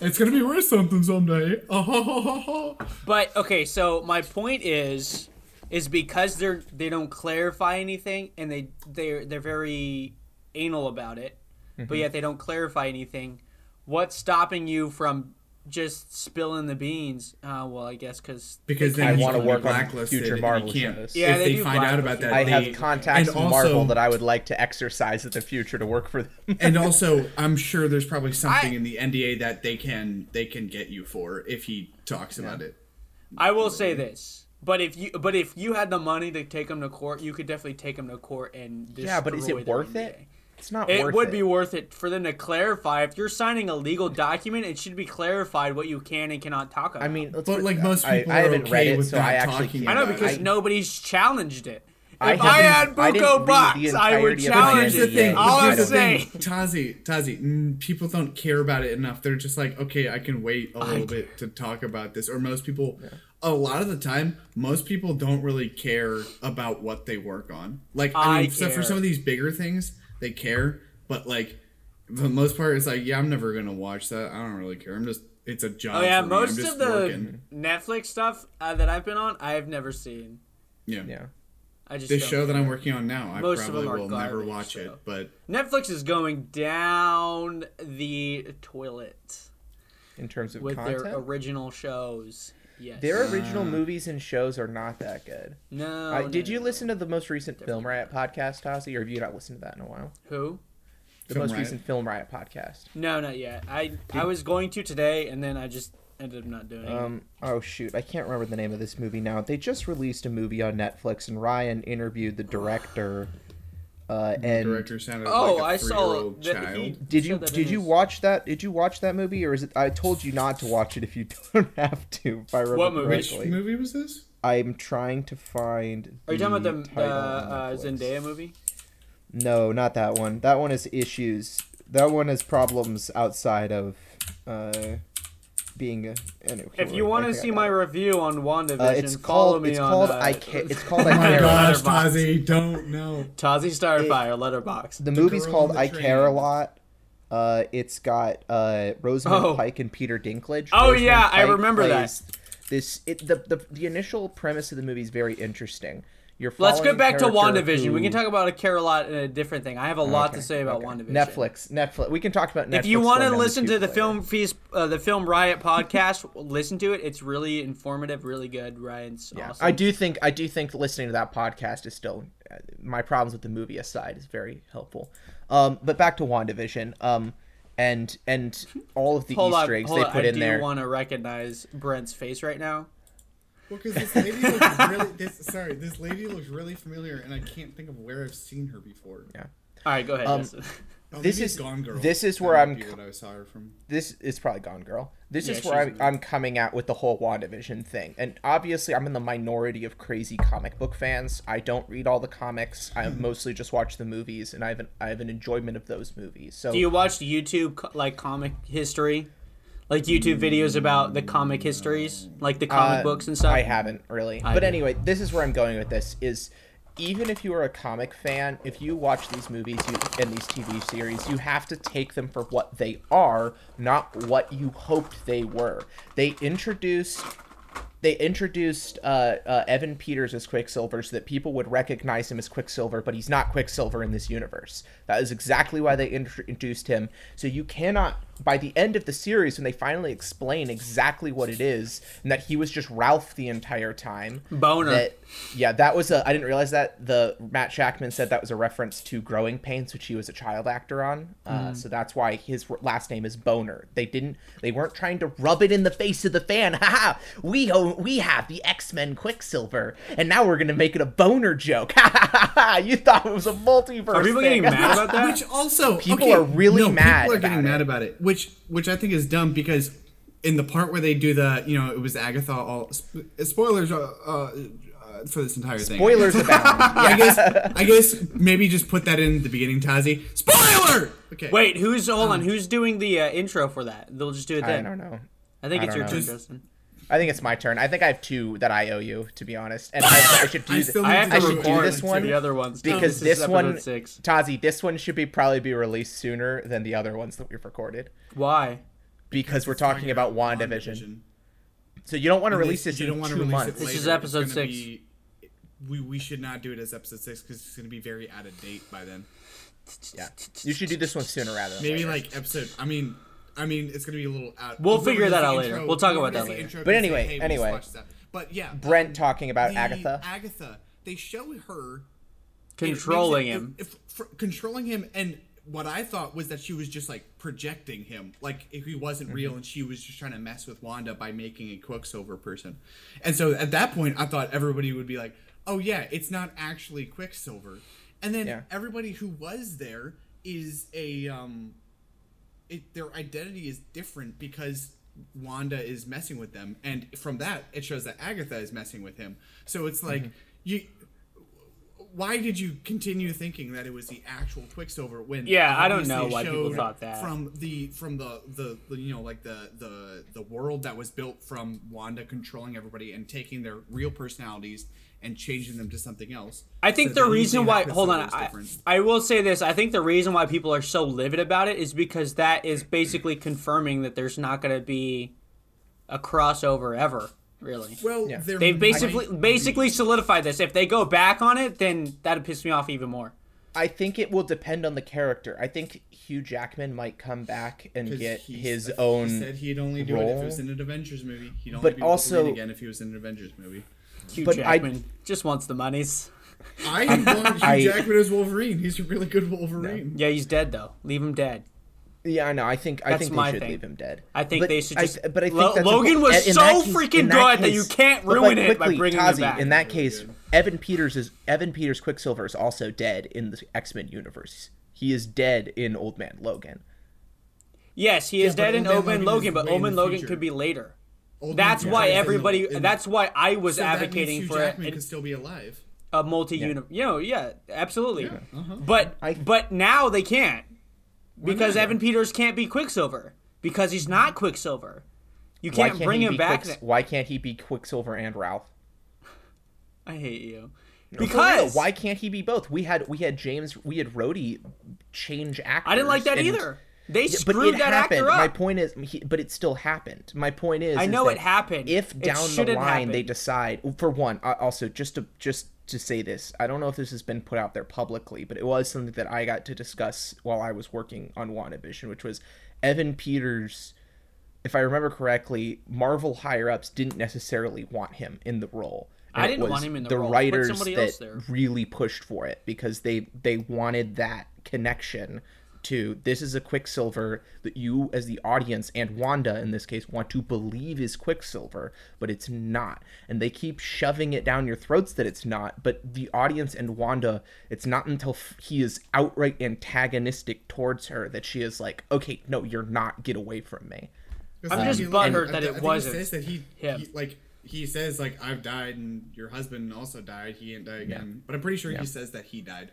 Speaker 3: It's gonna be worth something someday.
Speaker 4: But okay, so my point is, is because they're they don't clarify anything and they they're they're very anal about it,
Speaker 3: Mm-hmm.
Speaker 4: but yet they don't clarify anything. What's stopping you from just spilling the beans? Uh, well, I guess because
Speaker 3: because then
Speaker 2: I wanna
Speaker 3: can be
Speaker 2: work on future Marvel shows.
Speaker 4: Yeah,
Speaker 3: if
Speaker 4: they
Speaker 3: they,
Speaker 4: do
Speaker 3: find out about that,
Speaker 2: I
Speaker 3: they,
Speaker 2: have contacts
Speaker 3: and
Speaker 2: in Marvel that I would like to exercise in the future to work for them.
Speaker 3: and also I'm sure there's probably something
Speaker 4: I-
Speaker 3: in the NDA that they can they can get you for if he talks about it.
Speaker 4: I will say this. But if you but if you had the money to take them to court, you could definitely take them to court and
Speaker 2: yeah, but is it
Speaker 4: their
Speaker 2: worth it? It's not
Speaker 4: It
Speaker 2: worth
Speaker 4: would
Speaker 2: it.
Speaker 4: be worth it for them to clarify. If you're signing a legal document, it should be clarified what you can and cannot talk about.
Speaker 2: I mean, let's
Speaker 3: But,
Speaker 2: put-
Speaker 3: like, most people
Speaker 2: I,
Speaker 3: are
Speaker 2: haven't
Speaker 3: okay
Speaker 2: read it,
Speaker 3: with
Speaker 2: so I actually can't.
Speaker 4: I know because
Speaker 2: I-
Speaker 4: nobody's challenged it. If I,
Speaker 2: haven't-
Speaker 4: had
Speaker 2: I didn't
Speaker 4: Buko Box, I would
Speaker 2: entirety of the
Speaker 4: challenge
Speaker 3: the
Speaker 4: it.
Speaker 3: thing.
Speaker 2: NDA.
Speaker 4: All I'm saying.
Speaker 3: Tazi, Tazi, mm, people don't care about it enough. They're just like, okay, I can wait a little bit to talk about this. Or most people, a lot of the time, most people don't really care about what they work on. Like, I,
Speaker 4: I
Speaker 3: mean, so for some of these bigger things, they care. But like, for the most part, it's like, yeah, I'm never gonna watch that. I don't really care. I'm just, it's a job.
Speaker 4: Oh yeah,
Speaker 3: for me. I'm
Speaker 4: most
Speaker 3: just
Speaker 4: of the
Speaker 3: working.
Speaker 4: Netflix stuff uh, that I've been on, I've never seen.
Speaker 3: yeah.
Speaker 2: Yeah.
Speaker 4: I just
Speaker 3: This
Speaker 4: don't
Speaker 3: show that. I'm working on now, I
Speaker 4: Most of
Speaker 3: probably
Speaker 4: them are
Speaker 3: will never watch
Speaker 4: so.
Speaker 3: it. But
Speaker 4: Netflix is going down the toilet
Speaker 2: In terms of
Speaker 4: with
Speaker 2: content,
Speaker 4: their original shows. Yes.
Speaker 2: their original movies and shows are not that good.
Speaker 4: no.
Speaker 2: Uh,
Speaker 4: no,
Speaker 2: did you
Speaker 4: no.
Speaker 2: listen to the most recent Film Riot podcast, Tazi, or have you not listened to that in a while?
Speaker 4: Who?
Speaker 2: The
Speaker 3: Film
Speaker 2: most
Speaker 3: Riot?
Speaker 2: recent Film Riot podcast.
Speaker 4: No, not yet. I I was going to today, and then I just ended up not doing it.
Speaker 2: Um, oh shoot, I can't remember the name of this movie now. They just released a movie on Netflix, and Ryan interviewed the director. Uh, and
Speaker 3: director sounded
Speaker 4: oh,
Speaker 3: like a
Speaker 4: I saw.
Speaker 3: three-year-old
Speaker 4: that
Speaker 3: child.
Speaker 4: he
Speaker 2: did you
Speaker 4: said that in
Speaker 2: did you
Speaker 4: his-
Speaker 2: watch that? Did you watch that movie, or is it? I told you not to watch it if you don't have to. If I remember
Speaker 4: What movie?
Speaker 3: Which movie was this?
Speaker 2: I'm trying to find.
Speaker 4: Are you talking about the, the
Speaker 2: title on
Speaker 4: uh, Zendaya movie?
Speaker 2: No, not that one. That one has issues. That one has problems outside of uh, being a. Anyway,
Speaker 4: If you want to see my review on WandaVision,
Speaker 2: uh, it's
Speaker 4: follow
Speaker 2: called.
Speaker 4: me
Speaker 2: It's
Speaker 4: on
Speaker 2: called.
Speaker 4: uh,
Speaker 2: I ca- It's called.
Speaker 3: Oh
Speaker 2: I
Speaker 3: my
Speaker 2: care.
Speaker 3: gosh,
Speaker 4: Letterboxd.
Speaker 3: Tazi, don't know.
Speaker 4: Tazi Starfire Letterboxd.
Speaker 2: The movie's called
Speaker 3: the
Speaker 2: I Care a Lot. Uh, it's got uh, Rosamund
Speaker 4: Oh.
Speaker 2: Pike and Peter Dinklage.
Speaker 4: Oh,
Speaker 2: Rosamund
Speaker 4: yeah, I remember that.
Speaker 2: This it the, the the initial premise of the movie is very interesting. You're
Speaker 4: Let's get back to WandaVision. We can talk about a care a lot in a different thing. I have a lot
Speaker 2: Okay,
Speaker 4: to say about
Speaker 2: okay.
Speaker 4: WandaVision.
Speaker 2: Netflix, Netflix. We can talk about Netflix.
Speaker 4: If you want to listen to the
Speaker 2: later.
Speaker 4: film feast, uh, the film Riot podcast, listen to it. It's really informative, really good. Ryan's
Speaker 2: Yeah,
Speaker 4: awesome.
Speaker 2: I do think I do think listening to that podcast is still uh, my problems with the movie aside is very helpful. Um, but back to WandaVision. Um, and and all of the
Speaker 4: Hold
Speaker 2: Easter
Speaker 4: on,
Speaker 2: eggs they
Speaker 4: on.
Speaker 2: put
Speaker 4: I
Speaker 2: in
Speaker 4: do
Speaker 2: there.
Speaker 4: want to recognize Brent's face right now.
Speaker 3: Well, because this lady looks really. This, sorry, this lady looks really familiar, and I can't think of where I've seen her before.
Speaker 2: Yeah.
Speaker 4: All right, go ahead.
Speaker 2: Um,
Speaker 3: Oh,
Speaker 2: This is-
Speaker 3: Gone Girl.
Speaker 2: this is where I'm
Speaker 3: What I saw her from.
Speaker 2: this is probably Gone Girl. This
Speaker 4: Yeah,
Speaker 2: is where I'm. I'm coming at with the whole WandaVision thing. And obviously, I'm in the minority of crazy comic book fans. I don't read all the comics. I
Speaker 4: Hmm.
Speaker 2: mostly just watch the movies, and I have an, I have an enjoyment of those movies. So
Speaker 4: Do you watch YouTube like comic history, like YouTube videos about the comic histories, like the comic
Speaker 2: Uh,
Speaker 4: books and stuff?
Speaker 2: I haven't really.
Speaker 4: I
Speaker 2: but anyway, this is where I'm going with this is even if you are a comic fan, if you watch these movies you, and these TV series, you have to take them for what they are, not what you hoped they were. They introduced they introduced uh, uh, Evan Peters as Quicksilver so that people would recognize him as Quicksilver, but he's not Quicksilver in this universe. That is exactly why they introduced him. So you cannot, by the end of the series, when they finally explain exactly what it is, and that he was just Ralph the entire time.
Speaker 4: Boner.
Speaker 2: That, yeah, that was a. I didn't realize that. The Matt Shakman said that was a reference to Growing Pains, which he was a child actor on. Uh,
Speaker 4: Mm.
Speaker 2: So that's why his last name is Boner. They didn't. They weren't trying to rub it in the face of the fan. Haha. We own, we have the X Men Quicksilver, and now we're gonna make it a boner joke. Ha ha ha! You thought it was a multiverse.
Speaker 4: Are people
Speaker 2: thing.
Speaker 4: getting mad about that?
Speaker 3: Which also
Speaker 2: People
Speaker 3: okay,
Speaker 2: are really
Speaker 3: no,
Speaker 2: mad
Speaker 3: People are getting
Speaker 2: about
Speaker 3: mad about it, which which I think is dumb because in the part where they do the you know it was Agatha all spoilers uh, uh, uh, for this entire thing.
Speaker 2: Spoilers abound.
Speaker 3: I
Speaker 2: Yeah.
Speaker 3: guess I guess maybe just put that in the beginning, Tazi. Spoiler. Okay.
Speaker 4: Wait, who's hold on? Who's doing the uh, intro for that? They'll just do it
Speaker 2: I
Speaker 4: then.
Speaker 2: I don't know.
Speaker 4: I think
Speaker 2: I
Speaker 4: it's your
Speaker 2: know.
Speaker 4: turn, Justin.
Speaker 2: I think it's my turn. I think I have two that I owe you, to be honest. And I, I should do
Speaker 3: I
Speaker 2: th-
Speaker 3: still
Speaker 4: I
Speaker 3: need
Speaker 2: I
Speaker 4: to
Speaker 2: should do this one
Speaker 4: the other ones too.
Speaker 2: because
Speaker 4: this,
Speaker 2: this one,
Speaker 4: episode six.
Speaker 2: Tazi, this one should be probably be released sooner than the other ones that we've recorded
Speaker 4: Why?
Speaker 2: because we're talking about WandaVision.
Speaker 3: WandaVision.
Speaker 2: So you don't want to release
Speaker 3: this-
Speaker 2: this
Speaker 3: you
Speaker 2: in
Speaker 3: don't wanna release
Speaker 2: months.
Speaker 3: It
Speaker 4: This is
Speaker 3: It's
Speaker 4: episode
Speaker 3: gonna
Speaker 4: six.
Speaker 3: be- we we should not do it as episode six because it's going to be very out of date by then.
Speaker 2: Yeah, you should do this one sooner rather. Than
Speaker 3: Maybe
Speaker 2: later.
Speaker 3: like episode. I mean, I mean, it's going to be a little out.
Speaker 4: We'll figure that
Speaker 3: the
Speaker 4: out later.
Speaker 3: intro-
Speaker 4: We'll talk about that later.
Speaker 3: intro
Speaker 2: But anyway,
Speaker 3: say, hey, we'll
Speaker 2: anyway.
Speaker 3: But yeah,
Speaker 2: Brent
Speaker 3: um,
Speaker 2: talking about
Speaker 3: the
Speaker 2: Agatha.
Speaker 3: Agatha. They show her
Speaker 4: Controlling
Speaker 3: it it-
Speaker 4: him.
Speaker 3: if- for- controlling him, and what I thought was that she was just like projecting him, like if he wasn't real,
Speaker 2: Mm-hmm.
Speaker 3: and she was just trying to mess with Wanda by making a Quicksilver person. And so at that point, I thought everybody would be like, "Oh yeah, it's not actually Quicksilver." And then
Speaker 2: Yeah.
Speaker 3: everybody who was there is a um, it, their identity is different because Wanda is messing with them, and from that it shows that Agatha is messing with him. So it's like
Speaker 2: Mm-hmm.
Speaker 3: you. Why did you continue thinking that it was the actual Quicksilver when?
Speaker 4: Yeah, I don't know why people thought that.
Speaker 3: from the from the, the the you know like the the the world that was built from Wanda controlling everybody and taking their real personalities and changing them to something else.
Speaker 4: I think
Speaker 3: So
Speaker 4: the reason why hold on, I. I will say this. I think the reason why people are so livid about it is because that is basically confirming that there's not going to be a crossover ever. Really,
Speaker 3: well,
Speaker 2: Yeah.
Speaker 4: they've
Speaker 3: might
Speaker 4: basically
Speaker 3: be-
Speaker 4: basically solidified this. If they go back on it, then that'd piss me off even more.
Speaker 2: I think it will depend on the character. I think Hugh Jackman might come back and get his
Speaker 3: said-
Speaker 2: own.
Speaker 3: He said he'd only do it if it was in an Avengers movie. He'd only
Speaker 2: But
Speaker 3: be
Speaker 2: also-
Speaker 3: Wolverine again if he was in an Avengers movie.
Speaker 4: Hugh
Speaker 2: But I-
Speaker 4: Jackman just wants the monies.
Speaker 3: I want Hugh
Speaker 2: I-
Speaker 3: Jackman as Wolverine. He's a really good Wolverine.
Speaker 4: Yeah, he's dead though. Leave him dead.
Speaker 2: Yeah, I know. I think I think they should
Speaker 4: thing.
Speaker 2: leave him dead.
Speaker 4: I think
Speaker 2: But
Speaker 4: they should
Speaker 2: I- but I think
Speaker 4: Lo-
Speaker 2: that's a-
Speaker 4: Logan was so
Speaker 2: case-
Speaker 4: freaking
Speaker 2: in
Speaker 4: good that you can't ruin
Speaker 2: like,
Speaker 4: it by bringing
Speaker 2: Tazi,
Speaker 4: him back.
Speaker 2: In that case,
Speaker 3: good.
Speaker 2: Evan Peters is Evan Peters Quicksilver is also dead in the X Men universe. He is dead in Old Man Logan.
Speaker 4: yes, he is
Speaker 3: Yeah,
Speaker 4: dead in
Speaker 3: Old Man
Speaker 4: Omen
Speaker 3: Logan
Speaker 4: Logan, but
Speaker 3: way in
Speaker 4: Omen Logan
Speaker 3: future.
Speaker 4: could be later.
Speaker 3: Old
Speaker 4: That's
Speaker 3: Man
Speaker 4: why
Speaker 3: Jackman's in the-
Speaker 4: everybody.
Speaker 3: in-
Speaker 4: that's why I was
Speaker 3: so that means
Speaker 4: advocating
Speaker 3: Hugh
Speaker 4: for a,
Speaker 3: Jackman could still be alive.
Speaker 4: a multi-uni. You know, yeah, absolutely.
Speaker 3: uh-huh.
Speaker 4: But
Speaker 2: I-
Speaker 4: but now they can't because? Evan Peters can't be Quicksilver because he's not Quicksilver. You can't
Speaker 2: can't
Speaker 4: bring him back.
Speaker 2: Quicks- why can't he be Quicksilver and Ralph?
Speaker 4: I hate you. Because
Speaker 2: why can't he be both? We had we had James we had Rhodey change actors.
Speaker 4: I didn't like that
Speaker 2: and-
Speaker 4: either. They screwed that
Speaker 2: happened.
Speaker 4: actor up.
Speaker 2: My point is, he, but it still happened. My point is,
Speaker 4: I know
Speaker 2: that
Speaker 4: it happened.
Speaker 2: If down the line they decide, for one, uh, also just to just to say this, I don't know if this has been put out there publicly, but it was something that I got to discuss while I was working on WandaVision, which was Evan Peters. If I remember correctly, Marvel higher ups didn't necessarily want him in the role.
Speaker 4: I
Speaker 2: And it
Speaker 4: didn't want him in the
Speaker 2: the
Speaker 4: role.
Speaker 2: Writers that really pushed for it because they they wanted that connection to this is a Quicksilver that you as the audience and Wanda in this case want to believe is Quicksilver, but it's not. And they keep shoving it down your throats that it's not, but the audience and Wanda, it's not until f- he is outright antagonistic towards her that she is like, "Okay, no, you're not. Get away from me."
Speaker 4: I'm just butthurt that
Speaker 3: I
Speaker 4: it
Speaker 3: think
Speaker 4: wasn't
Speaker 3: He says that he, he- like he says like I've died and your husband also died. He didn't die again, but I'm pretty sure he says that he died.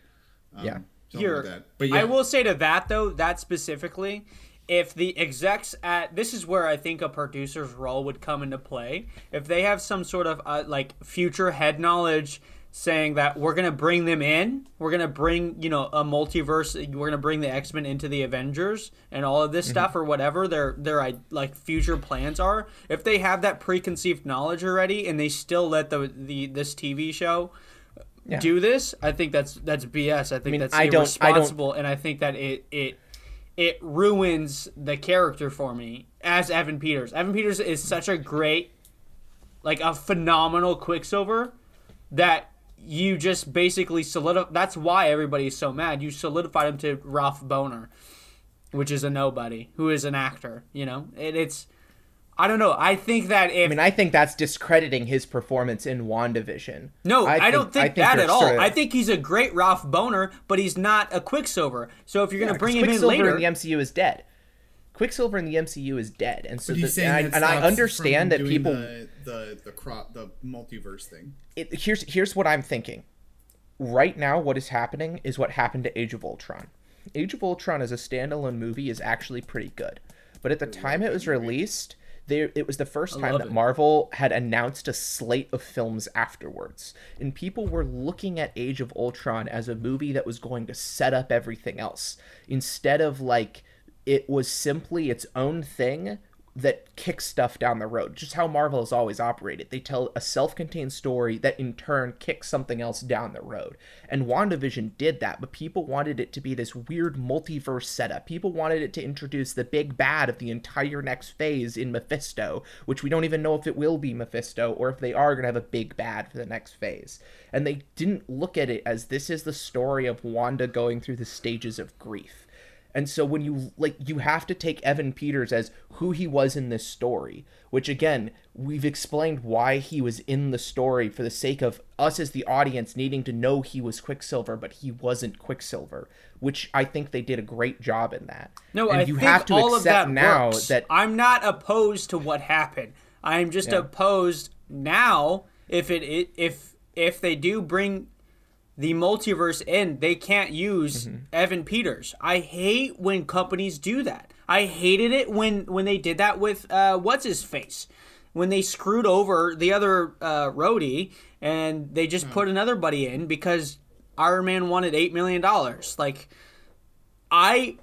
Speaker 3: Um,
Speaker 2: Yeah.
Speaker 3: Something
Speaker 4: Here,
Speaker 3: like that. But yeah,
Speaker 4: I will say to that though, that specifically, if the execs at this is where I think a producer's role would come into play. If they have some sort of uh, like future head knowledge saying that we're gonna bring them in, we're gonna bring you know a multiverse, we're gonna bring the X Men into the Avengers and all of this stuff or whatever their their I- like future plans are. If they have that preconceived knowledge already and they still let the the this TV show
Speaker 2: Yeah.
Speaker 4: do this, I think that's that's BS. I think
Speaker 2: mean,
Speaker 4: that's
Speaker 2: I don't- I
Speaker 4: irresponsible, and I think that it it it ruins the character for me as Evan Peters. Evan Peters is such a great, like a phenomenal Quicksilver that you just basically solidify. That's why everybody's so mad. You solidified him to Ralph Boner, which is a nobody who is an actor. You know, it, it's. I don't know. I think that if
Speaker 2: I mean, I think that's discrediting his performance in WandaVision.
Speaker 4: No, I, don't think, that
Speaker 2: you're
Speaker 4: at all.
Speaker 2: sort of-
Speaker 4: I think he's a great Ralph Boner, but he's not a Quicksilver. So if you're
Speaker 2: Yeah,
Speaker 4: going to bring him in later,
Speaker 2: in the MCU is dead. Quicksilver in the MCU is dead, and so the, and, I, and I understand that people.
Speaker 3: the the the crop the multiverse thing.
Speaker 2: It, here's here's what I'm thinking. Right now, what is happening is what happened to Age of Ultron. Age of Ultron as a standalone movie is actually pretty good, but at the time it was released, there it was the first time that
Speaker 4: it.
Speaker 2: Marvel had announced a slate of films afterwards, and people were looking at Age of Ultron as a movie that was going to set up everything else instead of like it was simply its own thing that kicks stuff down the road. Just how Marvel has always operated. They tell a self-contained story that in turn kicks something else down the road. And WandaVision did that, but people wanted it to be this weird multiverse setup. People wanted it to introduce the big bad of the entire next phase in Mephisto, which we don't even know if it will be Mephisto or if they are going to have a big bad for the next phase. And they didn't look at it as this is the story of Wanda going through the stages of grief. And so when you like you have to take Evan Peters as who he was in this story, which again, we've explained why he was in the story for the sake of us as the audience needing to know he was Quicksilver, but he wasn't Quicksilver, which I think they did a great job in that.
Speaker 4: No,
Speaker 2: and
Speaker 4: I
Speaker 2: you
Speaker 4: think
Speaker 2: have to
Speaker 4: all of
Speaker 2: accept
Speaker 4: that
Speaker 2: now
Speaker 4: works.
Speaker 2: that
Speaker 4: I'm not opposed to what happened. I'm just
Speaker 2: Yeah.
Speaker 4: opposed now if it if if they do bring the multiverse in, they can't use
Speaker 2: Mm-hmm.
Speaker 4: Evan Peters. I hate when companies do that. I hated it when when they did that with uh, what's his face. When they screwed over the other uh, Rhodey and they just put another buddy in because Iron Man wanted eight million dollars. Like, I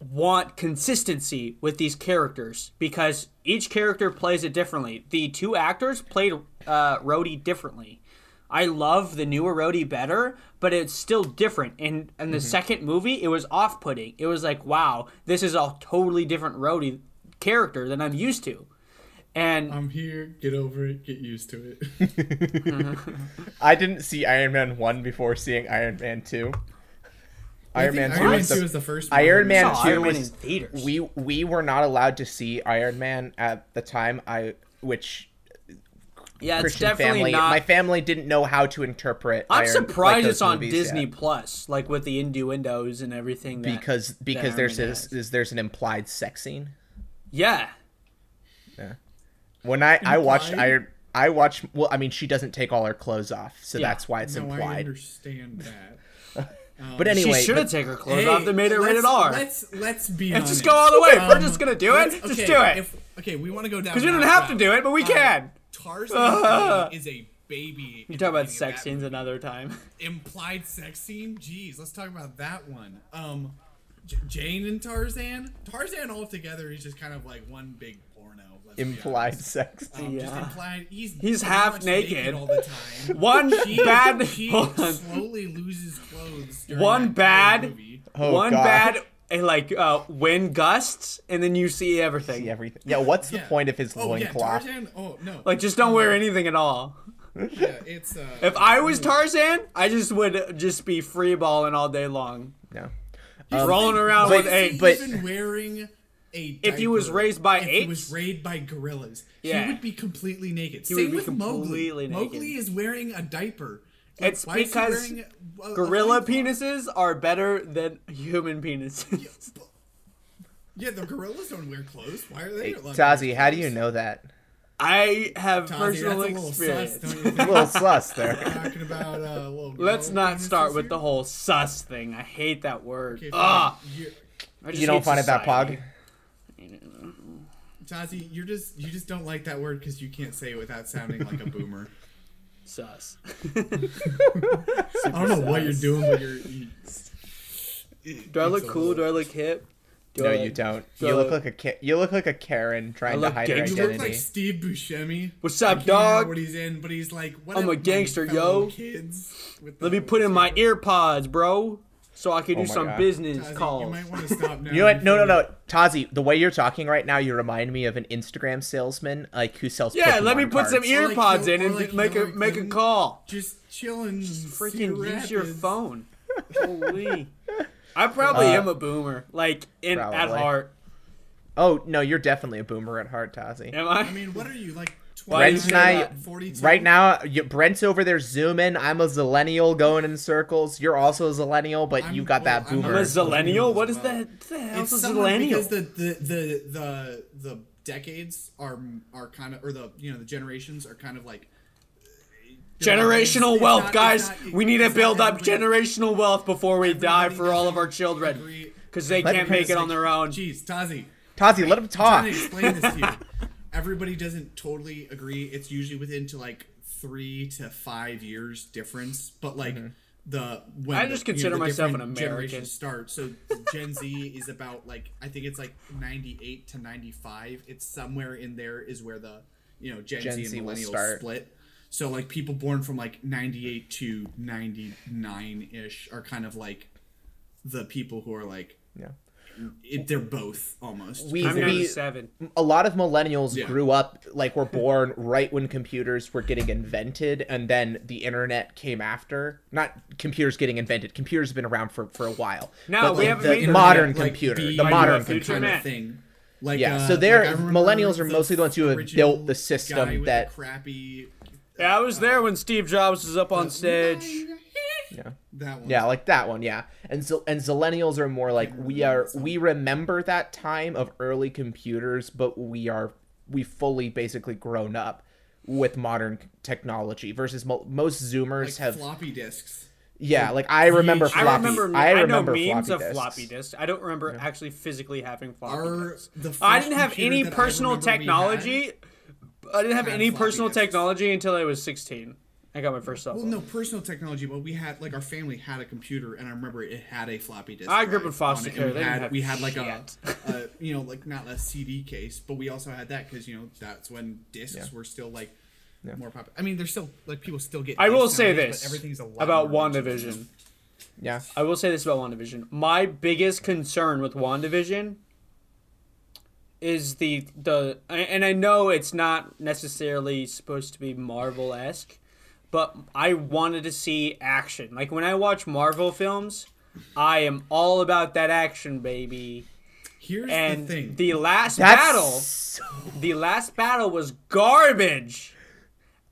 Speaker 4: want consistency with these characters because each character plays it differently. The two actors played uh, Rhodey differently. I love the newer Rhodey better, but it's still different. And in the mm-hmm. second movie, it was off putting. It was like, wow, this is a totally different Rhodey character than I'm used to. And
Speaker 3: I'm here. Get over it. Get used to it. Mm-hmm.
Speaker 2: I didn't see Iron Man 1 before seeing Iron Man 2.
Speaker 3: I
Speaker 2: Iron Man 2
Speaker 3: Iron Man
Speaker 2: was
Speaker 3: Two
Speaker 2: the
Speaker 3: first.
Speaker 2: Iron. Man
Speaker 4: saw
Speaker 2: 2
Speaker 4: Iron Man in
Speaker 2: was
Speaker 4: theaters.
Speaker 2: we we were not allowed to see Iron Man at the time I which
Speaker 4: yeah, it's
Speaker 2: Christian
Speaker 4: definitely
Speaker 2: family
Speaker 4: not.
Speaker 2: my family didn't know how to interpret
Speaker 4: I'm
Speaker 2: Iron,
Speaker 4: surprised
Speaker 2: like,
Speaker 4: it's on Disney
Speaker 2: yet.
Speaker 4: Plus, like with the innuendos and everything. That,
Speaker 2: because because
Speaker 4: that
Speaker 2: there's
Speaker 4: Iron Man
Speaker 2: this
Speaker 4: has.
Speaker 2: is there's an implied sex scene.
Speaker 4: yeah, Yeah.
Speaker 2: When I I watched
Speaker 3: Implied?
Speaker 2: Iron I watched well I mean she doesn't take all her clothes off so
Speaker 4: Yeah.
Speaker 2: that's why it's
Speaker 3: No, I
Speaker 2: implied.
Speaker 3: understand that.
Speaker 2: But anyway,
Speaker 4: she should have taken her clothes
Speaker 3: Hey,
Speaker 4: off. They made it rated
Speaker 3: let's-
Speaker 4: R.
Speaker 3: Let's let's be
Speaker 4: Let's
Speaker 3: honest.
Speaker 4: just go all the way. If we're
Speaker 3: Um,
Speaker 4: just gonna do it,
Speaker 3: let's-
Speaker 4: just do it.
Speaker 3: If, okay, we want to go down.
Speaker 4: Because we don't
Speaker 3: that
Speaker 4: have to do it, but we
Speaker 3: Uh,
Speaker 4: can.
Speaker 3: Tarzan is a baby.
Speaker 4: You talk about sex scenes another time.
Speaker 3: Implied sex scene. Jeez, let's talk about that one. Um, J- Jane and Tarzan. Tarzan altogether is just kind of like one big porno.
Speaker 2: implied
Speaker 3: honest.
Speaker 2: sex.
Speaker 3: Um, Just implied. He's
Speaker 4: He's half
Speaker 3: much
Speaker 4: naked.
Speaker 3: all the time.
Speaker 4: One
Speaker 3: She,
Speaker 4: bad,
Speaker 3: she slowly loses clothes.
Speaker 4: one bad,
Speaker 3: movie.
Speaker 2: Oh,
Speaker 4: one
Speaker 2: God.
Speaker 4: bad, eh, like uh, wind gusts, and then you see everything.
Speaker 2: See everything. Yeah, what's the
Speaker 3: Yeah.
Speaker 2: point of his
Speaker 3: Oh yeah,
Speaker 2: loincloth?
Speaker 3: Tarzan. Oh no.
Speaker 4: Like just don't wear anything at all.
Speaker 3: yeah, it's uh.
Speaker 4: If I was Tarzan, I just would just be free balling all day long,
Speaker 2: no.
Speaker 4: rolling around
Speaker 2: but-
Speaker 4: with a.
Speaker 2: but-
Speaker 3: even wearing a
Speaker 4: If he was raised by
Speaker 3: if he was raised by gorillas,
Speaker 4: Yeah.
Speaker 3: he would be completely naked.
Speaker 4: He
Speaker 3: Same
Speaker 4: would be
Speaker 3: with
Speaker 4: completely
Speaker 3: Mowgli.
Speaker 4: naked.
Speaker 3: Mowgli is wearing a diaper. Like,
Speaker 4: It's
Speaker 3: why is he
Speaker 4: because
Speaker 3: wearing a- a
Speaker 4: Gorilla penises are better than human penises.
Speaker 3: Yeah, the gorillas don't wear clothes. Why are they?
Speaker 2: Hey, Tazi, how do you know that?
Speaker 4: I have
Speaker 3: Tazi,
Speaker 4: personal
Speaker 3: that's a little
Speaker 4: experience.
Speaker 3: sus, don't you
Speaker 2: A little sus there.
Speaker 3: Talking about uh, little
Speaker 4: Let's not start with
Speaker 3: here?
Speaker 4: the whole sus thing. I hate that word.
Speaker 3: Okay, fine.
Speaker 4: Ah,
Speaker 3: You're-
Speaker 4: I just
Speaker 2: You don't
Speaker 4: hate
Speaker 2: find it that
Speaker 4: society.
Speaker 2: pog?
Speaker 3: Tazi, you're just you just don't like that word because you can't say it without sounding like a boomer.
Speaker 4: Sus.
Speaker 3: I don't know what you're doing, but you're. You,
Speaker 4: Do I look cool? Do I look hip? Do
Speaker 2: No,
Speaker 4: I
Speaker 2: you don't.
Speaker 4: do
Speaker 2: You
Speaker 4: I
Speaker 2: look like a Ka- you look like a Karen trying to
Speaker 4: look
Speaker 2: hide her
Speaker 4: gangster?
Speaker 3: you
Speaker 2: identity.
Speaker 3: look like Steve Buscemi.
Speaker 4: What's
Speaker 3: I
Speaker 4: up,
Speaker 3: can't
Speaker 4: dog?
Speaker 3: What he's in, but he's like, what
Speaker 4: I'm a gangster, yo.
Speaker 3: Kids
Speaker 4: Let me put in my ear pods, bro, so I can
Speaker 2: Oh
Speaker 4: do some
Speaker 2: God.
Speaker 4: business
Speaker 3: Tazi, You might want to stop now.
Speaker 2: You know what? No, no, no. Tazi, the way you're talking right now, you remind me of an Instagram salesman, like who sells.
Speaker 4: Yeah, let me put some
Speaker 2: cards.
Speaker 3: Or
Speaker 4: ear
Speaker 3: like
Speaker 4: pods
Speaker 3: Hil-
Speaker 4: in and
Speaker 3: like
Speaker 4: make a make a call.
Speaker 3: Just chilling.
Speaker 4: Freaking use your phone. Holy. I probably
Speaker 2: Uh,
Speaker 4: am a boomer, like in at heart.
Speaker 2: Oh no, you're definitely a boomer at heart, Tazi.
Speaker 4: Am I?
Speaker 3: I mean, what are you like?
Speaker 4: Why
Speaker 2: Brent's
Speaker 4: you
Speaker 2: and I,
Speaker 3: 42.
Speaker 2: right now, you, Brent's over there zooming. I'm a zillennial going in circles. You're also a zillennial, but
Speaker 3: I'm-
Speaker 2: you got that
Speaker 3: well, I'm
Speaker 2: boomer.
Speaker 4: I'm a
Speaker 3: Right.
Speaker 4: zillennial. What is that? What the hell's
Speaker 3: It's
Speaker 4: a
Speaker 3: somewhat because the, the the the the decades are are kind of or the you know the generations are kind of like
Speaker 4: Generational
Speaker 3: It's
Speaker 4: wealth,
Speaker 3: not-
Speaker 4: guys.
Speaker 3: not-
Speaker 4: we need to build up
Speaker 3: everybody-
Speaker 4: generational wealth before we die for all of our children because they
Speaker 2: Let
Speaker 4: can't make it on their own.
Speaker 3: Jeez, Tazi,
Speaker 2: Tazi, let him
Speaker 3: I'm
Speaker 2: talk.
Speaker 3: trying to explain this to you. Everybody doesn't totally agree. It's usually within to like three to five years difference, but like
Speaker 2: Mm-hmm.
Speaker 3: the when
Speaker 4: I
Speaker 3: the,
Speaker 4: just
Speaker 3: you know,
Speaker 4: consider myself an American.
Speaker 3: Start so Gen Z is about like I think it's like ninety eight to ninety five. It's somewhere in there is where the you know Gen,
Speaker 2: Gen
Speaker 3: Z
Speaker 2: Z
Speaker 3: and millennials split. So like people born from like ninety eight to ninety nine ish are kind of like the people who are like
Speaker 2: Yeah.
Speaker 3: It, they're both almost.
Speaker 2: We-
Speaker 4: I'm
Speaker 2: we-
Speaker 4: 97.
Speaker 2: a lot of millennials
Speaker 3: Yeah.
Speaker 2: grew up like were born right when computers were getting invented and then the internet came after not computers getting invented computers have been around for, for a while
Speaker 4: No,
Speaker 2: but,
Speaker 4: we
Speaker 2: like,
Speaker 4: haven't
Speaker 2: the
Speaker 4: made
Speaker 2: modern
Speaker 3: Internet, like,
Speaker 2: computer
Speaker 3: being
Speaker 2: the
Speaker 4: Like
Speaker 2: modern
Speaker 4: the future
Speaker 2: computer
Speaker 3: thing. Like
Speaker 2: Yeah,
Speaker 3: uh,
Speaker 2: so they're-
Speaker 3: like,
Speaker 2: millennials are
Speaker 3: the
Speaker 2: mostly the ones who have built the system that-
Speaker 3: the crappy.
Speaker 4: Yeah, I was there when Steve Jobs was up on stage.
Speaker 2: Yeah
Speaker 3: That one.
Speaker 2: yeah like that one yeah and so and zillennials are more like we are we remember that time of early computers but we are we fully basically grown up with modern technology versus mo- most zoomers
Speaker 3: like
Speaker 2: have
Speaker 3: floppy disks.
Speaker 2: Yeah, like I remember
Speaker 3: I
Speaker 2: floppy.
Speaker 4: I remember.
Speaker 2: I
Speaker 4: I, know memes
Speaker 2: floppy
Speaker 4: of
Speaker 2: disks.
Speaker 4: floppy disks. I don't remember actually physically having floppy
Speaker 3: Our
Speaker 4: disks.
Speaker 3: the
Speaker 4: I didn't have any personal
Speaker 3: remember we had-
Speaker 4: technology. I didn't have any personal
Speaker 3: disks.
Speaker 4: technology until I was 16. I got my first cell
Speaker 3: Well,
Speaker 4: phone.
Speaker 3: no personal technology, but we had like our family had a computer, and I remember it had a floppy disk.
Speaker 4: I grew up
Speaker 3: drive
Speaker 4: in foster care.
Speaker 3: We had, we had like a, a, you know, like not a CD case, but we also had that because you know that's when discs
Speaker 2: Yeah.
Speaker 3: were still like more popular. I mean, there's still like people still get.
Speaker 4: I will say this
Speaker 3: but everything's a lot
Speaker 4: about WandaVision.
Speaker 3: digital.
Speaker 2: Yeah,
Speaker 4: I will say this about WandaVision. My biggest concern with WandaVision is the the and I know it's not necessarily supposed to be Marvel esque, but I wanted to see action. Like when I watch Marvel films, I am all about that action, baby.
Speaker 3: Here's
Speaker 4: And
Speaker 3: the thing.
Speaker 4: the last
Speaker 2: that's
Speaker 4: battle,
Speaker 2: so-
Speaker 4: the last battle was garbage.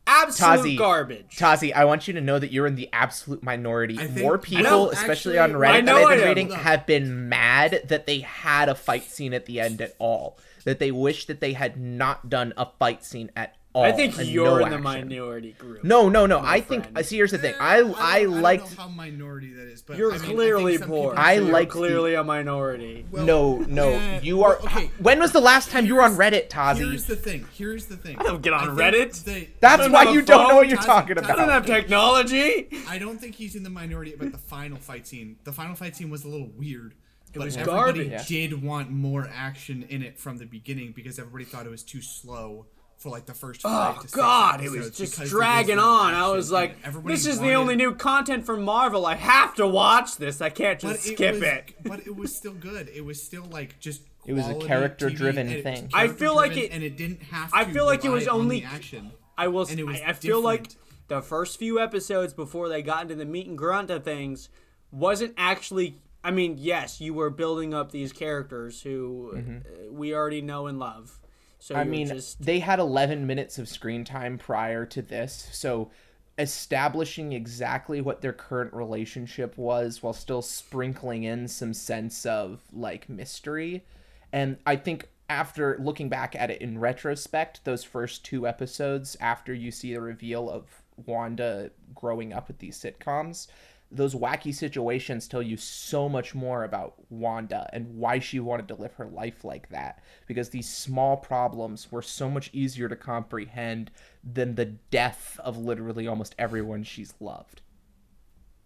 Speaker 4: Absolute
Speaker 2: Tazi,
Speaker 4: garbage.
Speaker 2: Tazi, I want you to know that you're in the absolute minority.
Speaker 3: Think-
Speaker 2: More people,
Speaker 4: know,
Speaker 2: especially
Speaker 3: actually-
Speaker 2: on Reddit
Speaker 4: I
Speaker 2: that I've been
Speaker 4: am.
Speaker 2: reading, have been mad that they had a fight scene at the end at all. That they wish that they had not done a fight scene at all.
Speaker 4: I think you're
Speaker 2: no
Speaker 4: in the
Speaker 2: action.
Speaker 4: minority group.
Speaker 2: No, no, no.
Speaker 4: my
Speaker 2: I think.
Speaker 4: friend.
Speaker 2: See, here's the thing.
Speaker 3: Eh,
Speaker 2: I
Speaker 3: don't-
Speaker 2: I
Speaker 3: don't
Speaker 2: liked.
Speaker 3: know how minority that is, but
Speaker 4: You're
Speaker 3: I mean,
Speaker 4: clearly
Speaker 3: some
Speaker 4: poor.
Speaker 2: I
Speaker 4: so you're
Speaker 2: the-
Speaker 4: clearly a minority.
Speaker 3: Well,
Speaker 2: no, no.
Speaker 3: eh,
Speaker 2: You are.
Speaker 3: well, okay.
Speaker 2: When was the last time you were on Reddit, Tazi?
Speaker 3: Here's the thing. Here's the thing.
Speaker 4: I don't get on
Speaker 3: think
Speaker 4: Reddit.
Speaker 3: they-
Speaker 2: That's why
Speaker 4: have a
Speaker 2: you don't know what you're
Speaker 3: Tazi-
Speaker 2: talking
Speaker 3: Tazi-
Speaker 4: I don't have technology.
Speaker 3: I don't think he's in the minority, but the final fight scene. The final fight scene was a little weird. But
Speaker 4: was
Speaker 3: everybody
Speaker 4: garbage.
Speaker 3: did want more action in it from the beginning because everybody thought it was too slow for like the first five
Speaker 4: Oh
Speaker 3: to six
Speaker 4: God, it was just dragging on. I was like, this is the only new content from Marvel. I have to watch this. I can't
Speaker 3: but
Speaker 4: just skip
Speaker 3: was,
Speaker 4: it.
Speaker 3: But it was still good. It was still like just.
Speaker 2: It was a character-driven
Speaker 3: TV, and it
Speaker 2: thing.
Speaker 4: I feel like it-
Speaker 3: and it didn't have.
Speaker 4: I feel like it was
Speaker 3: rely on
Speaker 4: only-
Speaker 3: action.
Speaker 4: I will.
Speaker 3: and it was
Speaker 4: I, I feel like the first few episodes before they got into the meat and grunt of things wasn't actually. I mean, yes, you were building up these characters who uh, we already know and love. So.
Speaker 2: I mean,
Speaker 4: just
Speaker 2: they had 11 minutes of screen time prior to this, so establishing exactly what their current relationship was while still sprinkling in some sense of like mystery. And I think after looking back at it in retrospect, those first two episodes after you see the reveal of Wanda growing up with these sitcoms, those wacky situations tell you so much more about Wanda and why she wanted to live her life like that. Because these small problems were so much easier to comprehend than the death of literally almost everyone she's loved.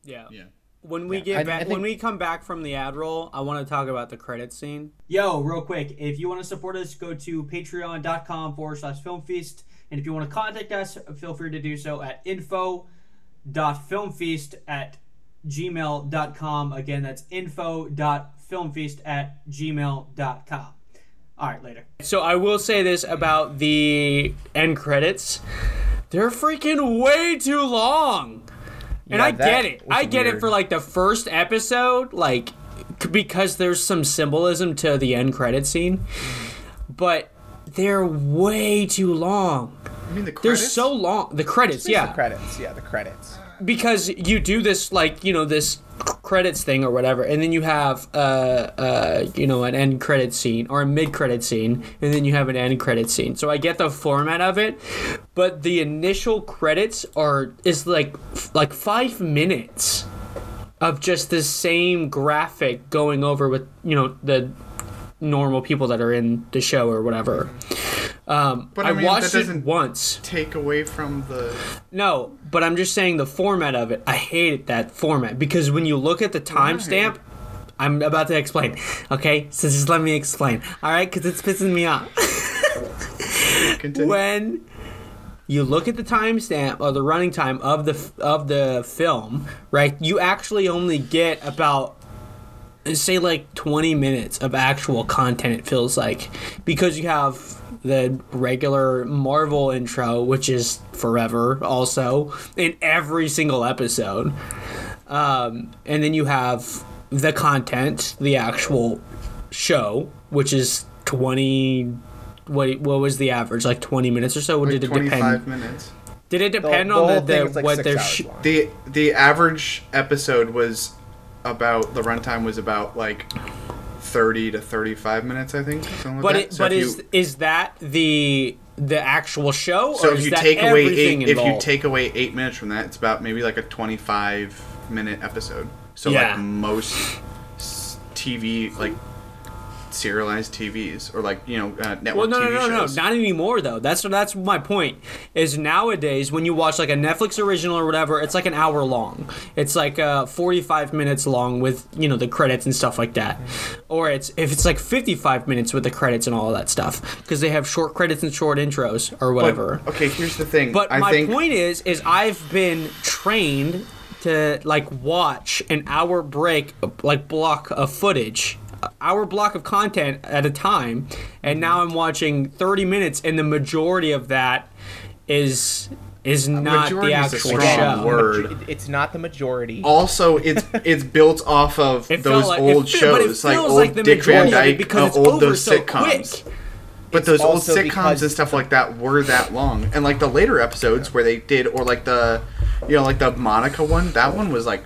Speaker 4: yeah.
Speaker 3: Yeah.
Speaker 4: When we
Speaker 2: Yeah.
Speaker 4: get
Speaker 2: I- I
Speaker 4: back,
Speaker 2: think-
Speaker 4: when we come back from the ad roll, I want to talk about the credit scene.
Speaker 1: Yo, real quick, if you want to support us, go to patreon.com forward slash film feast. And if you want to contact us, feel free to do so at info.filmfeast at gmail.com. Again, that's info.filmfeast at gmail.com. All right, later.
Speaker 4: So I will say this about the end credits. They're freaking way too long. And
Speaker 2: Yeah,
Speaker 4: I get it. I get it for like the first episode, like because there's some symbolism to the end credit scene. But they're way too long.
Speaker 3: I mean the credits?
Speaker 4: they're
Speaker 3: credits.
Speaker 4: so long. The credits, yeah.
Speaker 2: The credits. Yeah, the credits.
Speaker 4: Because you do this like you know this credits thing or whatever, and then you have uh uh you know an end credit scene or a mid credit scene, and then you have an end credit scene. So I get the format of it, but the initial credits are is like like five minutes of just the same graphic going over with you know the normal people that are in the show or whatever. Um,
Speaker 3: But
Speaker 4: I,
Speaker 3: I mean,
Speaker 4: watched it once.
Speaker 3: take away from the.
Speaker 4: No, but I'm just saying the format of it. I hated that format because when you look at the timestamp, I'm about to explain. Okay, so just let me explain. All right, because it's pissing me off. When you look at the timestamp or the running time of the of the film, right? You actually only get about say like 20 minutes of actual content it feels like because you have the regular Marvel intro which is forever also in every single episode. Um, and then you have the content, the actual show, which is 20 what what was the average? Like 20 minutes or so? Or
Speaker 3: Like
Speaker 4: did it
Speaker 3: 25
Speaker 4: depend?
Speaker 3: minutes.
Speaker 4: Did it depend
Speaker 2: the
Speaker 4: on
Speaker 2: whole
Speaker 4: the, the
Speaker 2: like
Speaker 4: what
Speaker 2: six
Speaker 4: sh-
Speaker 3: The the average episode was about the runtime was about like 30 to 35 minutes, I think. Like
Speaker 4: But it,
Speaker 3: So
Speaker 4: but is
Speaker 3: you-
Speaker 4: is that the the actual show
Speaker 3: so
Speaker 4: or
Speaker 3: if
Speaker 4: is
Speaker 3: you
Speaker 4: that
Speaker 3: take away eight, if you take away eight minutes from that, it's about maybe like a 25 minute episode. So
Speaker 4: Yeah.
Speaker 3: like most TV like serialized TVs or like you know uh, network
Speaker 4: Well, no, no,
Speaker 3: TV
Speaker 4: no, no,
Speaker 3: shows.
Speaker 4: not anymore though. That's that's my point. Is nowadays when you watch like a Netflix original or whatever, it's like an hour long. It's like uh, forty-five minutes long with you know the credits and stuff like that. Or it's if it's like fifty-five minutes with the credits and all that stuff because they have short credits and short intros or
Speaker 3: But-
Speaker 4: whatever.
Speaker 3: okay, here's the thing.
Speaker 4: But
Speaker 3: I
Speaker 4: my
Speaker 3: think
Speaker 4: point is, is I've been trained to like watch an hour break, like block of footage, hour block of content at a time, and now I'm watching 30 minutes, and the majority of that is is not the
Speaker 3: majority is a
Speaker 4: actual show.
Speaker 3: word.
Speaker 2: It's not the majority.
Speaker 3: also it's it's built off of
Speaker 4: It
Speaker 3: those
Speaker 4: like-
Speaker 3: old
Speaker 4: it fe- but it
Speaker 3: shows like
Speaker 4: feels
Speaker 3: old
Speaker 4: like the
Speaker 3: Dick Van
Speaker 4: majority it
Speaker 3: Dyke,
Speaker 4: because
Speaker 3: uh,
Speaker 4: it's
Speaker 3: old
Speaker 4: over
Speaker 3: those
Speaker 4: so
Speaker 3: sitcoms.
Speaker 4: quick.
Speaker 3: But
Speaker 2: It's
Speaker 3: those old sitcoms and stuff like that were that long, and like the later episodes where they did, or like the, you know, like the Monica one, that one was like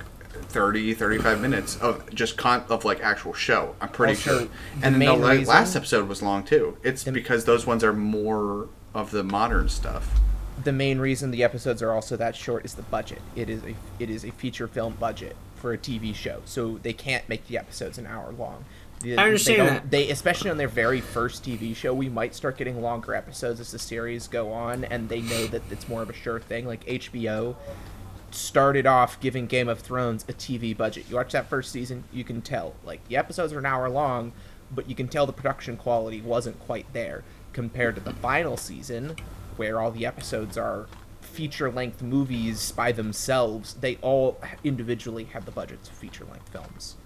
Speaker 3: 30, 35 minutes of just con of like actual show. I'm pretty
Speaker 2: Also,
Speaker 3: sure.
Speaker 2: the
Speaker 3: And then the
Speaker 2: reason-
Speaker 3: last episode was long too. It's because those ones are more of the modern stuff.
Speaker 2: the main reason the episodes are also that short is the budget. It is a it is a feature film budget for a TV show, so they can't make the episodes an hour long. The-
Speaker 4: I understand
Speaker 2: they don't-
Speaker 4: that.
Speaker 2: They especially on their very first TV show, we might start getting longer episodes as the series go on, and they know that it's more of a sure thing. Like HBO started off giving Game of Thrones a TV budget. You watch that first season, you can tell like the episodes are an hour long, but you can tell the production quality wasn't quite there compared to the final season where all the episodes are feature length movies by themselves. They all individually have the budgets of feature length films.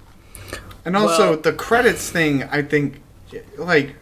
Speaker 3: And also
Speaker 4: Well-
Speaker 3: the credits thing, I think, like,